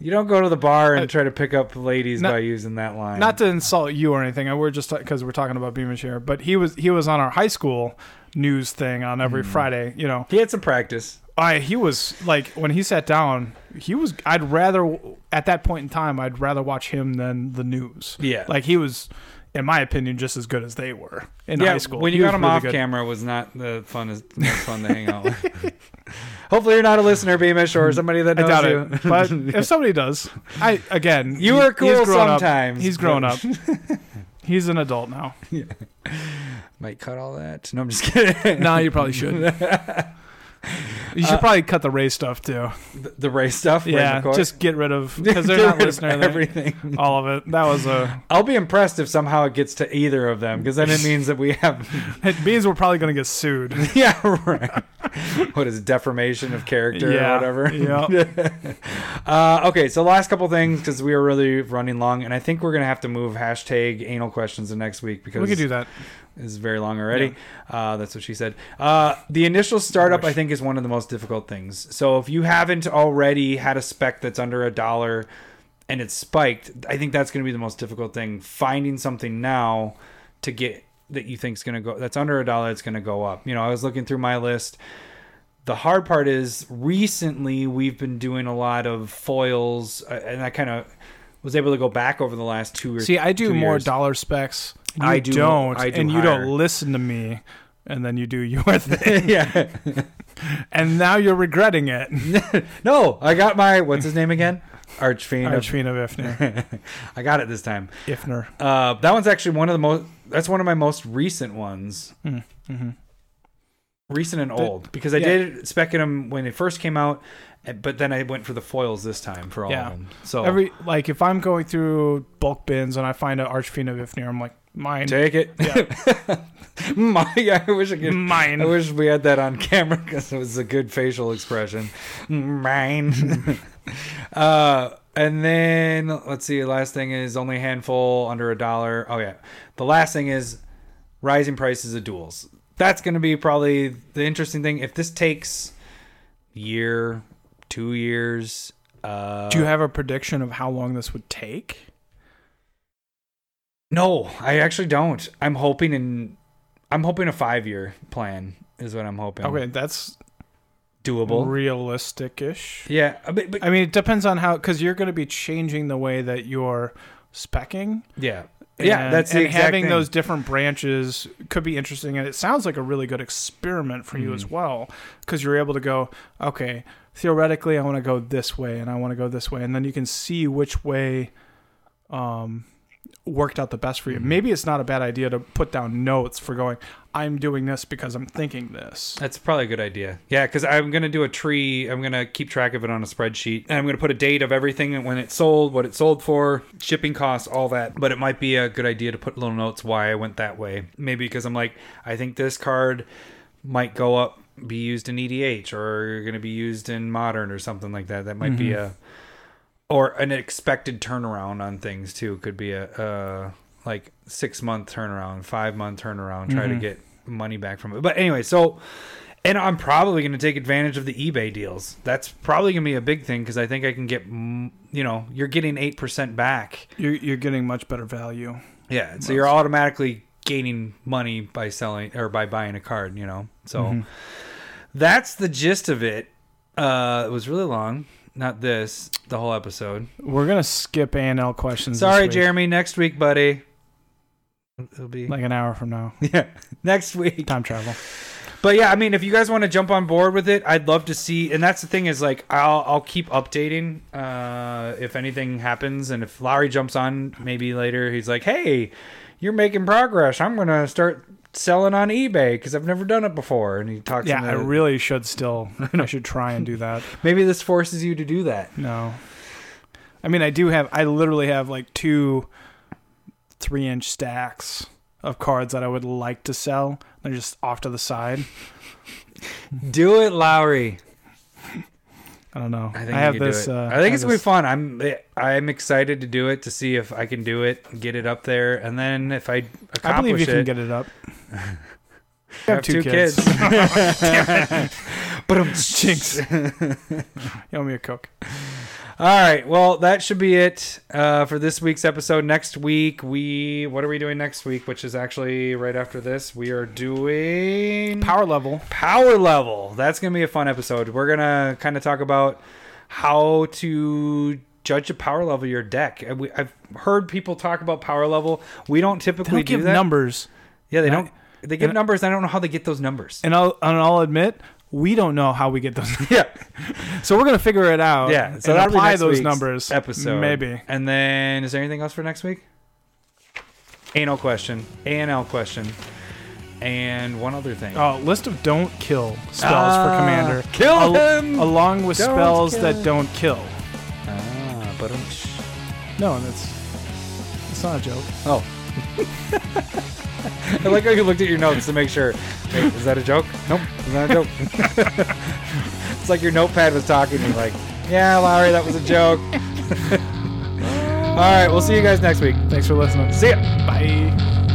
you don't go to the bar and try to pick up ladies not- by using that line. Not to insult you or anything. We're just because we're talking about Beamish here. But he was he was on our high school news thing on every Friday. You know, he had some practice. I he was like when he sat down, he was. I'd rather at that point in time, I'd rather watch him than the news. Yeah. like he was, in my opinion, just as good as they were in yeah, high school. when you was got him really off good. camera, was not the funnest, most fun to hang out with. Hopefully, you're not a listener, Beamish, or mm-hmm. somebody that I knows doubt you. it, but if somebody does, I again, You he- were cool he's grown up. sometimes, He's grown up. He's an adult now. Yeah. Might cut all that. No, I'm just kidding. No, you probably should. You should Uh, probably cut the Ray stuff too. the, the Ray stuff. Yeah, just get rid of because they're not of listening. to everything. All of it. That was a. I'll be impressed if somehow it gets to either of them, because then it means that we have It means we're probably gonna get sued. yeah, right. what is it, defamation of character Yeah, or whatever? yeah. uh, okay, so last couple things because we are really running long, and I think we're gonna have to move hashtag anal questions to next week because We could do that. Is very long already. Uh, that's what she said. Uh, the initial startup, I think, is one of the most difficult things. So if you haven't already had a spec that's under a dollar and it's spiked, I think that's going to be the most difficult thing. Finding something now to get that you think is going to go that's under a dollar, it's going to go up. You know, I was looking through my list. The hard part is recently we've been doing a lot of foils, uh, and I kind of was able to go back over the last two or See, I do more years. dollar specs. You I do- don't, I do and you don't listen to me, and then you do your thing, yeah. and now you're regretting it. No, I got my what's his name again? Archfiend. Archfiend of Ifnir. I got it this time. Ifnir. Uh, that one's actually one of the most. That's one of my most recent ones. Mm-hmm. Recent and old because I yeah. did spec them when it first came out, eh, but then I went for the foils this time for all Yeah. of them. So Every like if I'm going through bulk bins and I find an Archfiend of Ifnir, I'm like mine, take it. Yeah. my, I wish I could. mine. I wish we had that on camera because it was a good facial expression. Mine. uh, and then let's see. Last thing is only a handful under a dollar. Oh yeah. The last thing is rising prices of duels. That's going to be probably the interesting thing. If this takes year, two years. Uh, Do you have a prediction of how long this would take? No, I actually don't. I'm hoping in. I'm hoping a five year plan is what I'm hoping. Okay, that's doable. realistic-ish. Yeah, uh, but, but I mean, it depends on how because you're going to be changing the way that you're specking. yeah, yeah. That's and having thing. those different branches could be interesting, and it sounds like a really good experiment for you as Mm-hmm. well because you're able to go, okay, theoretically, I want to go this way, and I want to go this way, and then you can see which way um, worked out the best for you. Mm-hmm. Maybe it's not a bad idea to put down notes for going, I'm doing this because I'm thinking this. That's probably a good idea. Yeah, because I'm gonna do a tree. I'm gonna keep track of it on a spreadsheet, and I'm gonna put a date of everything and when it sold, what it sold for, shipping costs, all that. But it might be a good idea to put little notes why I went that way. Maybe because I'm like, I think this card might go up, be used in EDH, or going to be used in modern or something like that. That might be a or an expected turnaround on things too. Could be a, a like six month turnaround, five month turnaround. Try to get money back from it. But anyway, so And I'm probably going to take advantage of the eBay deals. That's probably going to be a big thing because I think I can get, you know, you're getting 8% back. You're you're getting much better value. Yeah. So you're automatically gaining money by selling or by buying a card, you know? So Mm-hmm. that's the gist of it. Uh, it was really long. Not this, the whole episode. We're gonna skip A and L questions. Sorry, Jeremy. Next week, buddy. It'll be Like an hour from now. yeah, next week. Time travel. But yeah, I mean, if you guys want to jump on board with it, I'd love to see. And that's the thing is like I'll I'll keep updating uh, if anything happens, and if Lowry jumps on maybe later, he's like, "Hey, you're making progress. I'm gonna start selling on eBay because I've never done it before." And he talks. Yeah, in I really should still. I should try and do that. maybe this forces you to do that. No. I mean, I do have. I literally have like two three-inch stacks of cards that I would like to sell. They're just off to the side. Do it, Lowry. I don't know. I think have this. Uh, I think have it's gonna be fun. I'm I'm excited to do it to see if I can do it, get it up there, and then if I accomplish I believe you it, can get it up. I have have two two kids. kids. but I'm Jinx. you owe me a coke. All right. Well, that should be it uh, for this week's episode. Next week, we what are we doing next week? Which is actually right after this. We are doing Power level. power level. That's gonna be a fun episode. We're gonna kind of talk about how to judge the power level of your deck. I've heard people talk about power level. We don't They typically don't do give that. numbers, Yeah, they don't. They give and- numbers. I don't know how they get those numbers. and I'll and I'll admit we don't know how we get those. yeah. so we're gonna figure it out. Yeah, so and that'll apply those numbers. episode maybe. And then is there anything else for next week? Anal question, ANL question, and one other thing. Oh, list of don't kill spells Ah, for commander. kill Al- him! along with Don't spells that him. don't kill. Ah, but No, and that's it's not a joke. oh. I like how you looked at your notes to make sure. Wait, is that a joke? Nope, it's not a joke. it's like your notepad was talking to you, like, yeah, Lowry, that was a joke. All right, we'll see you guys next week. Thanks for listening. See ya. Bye.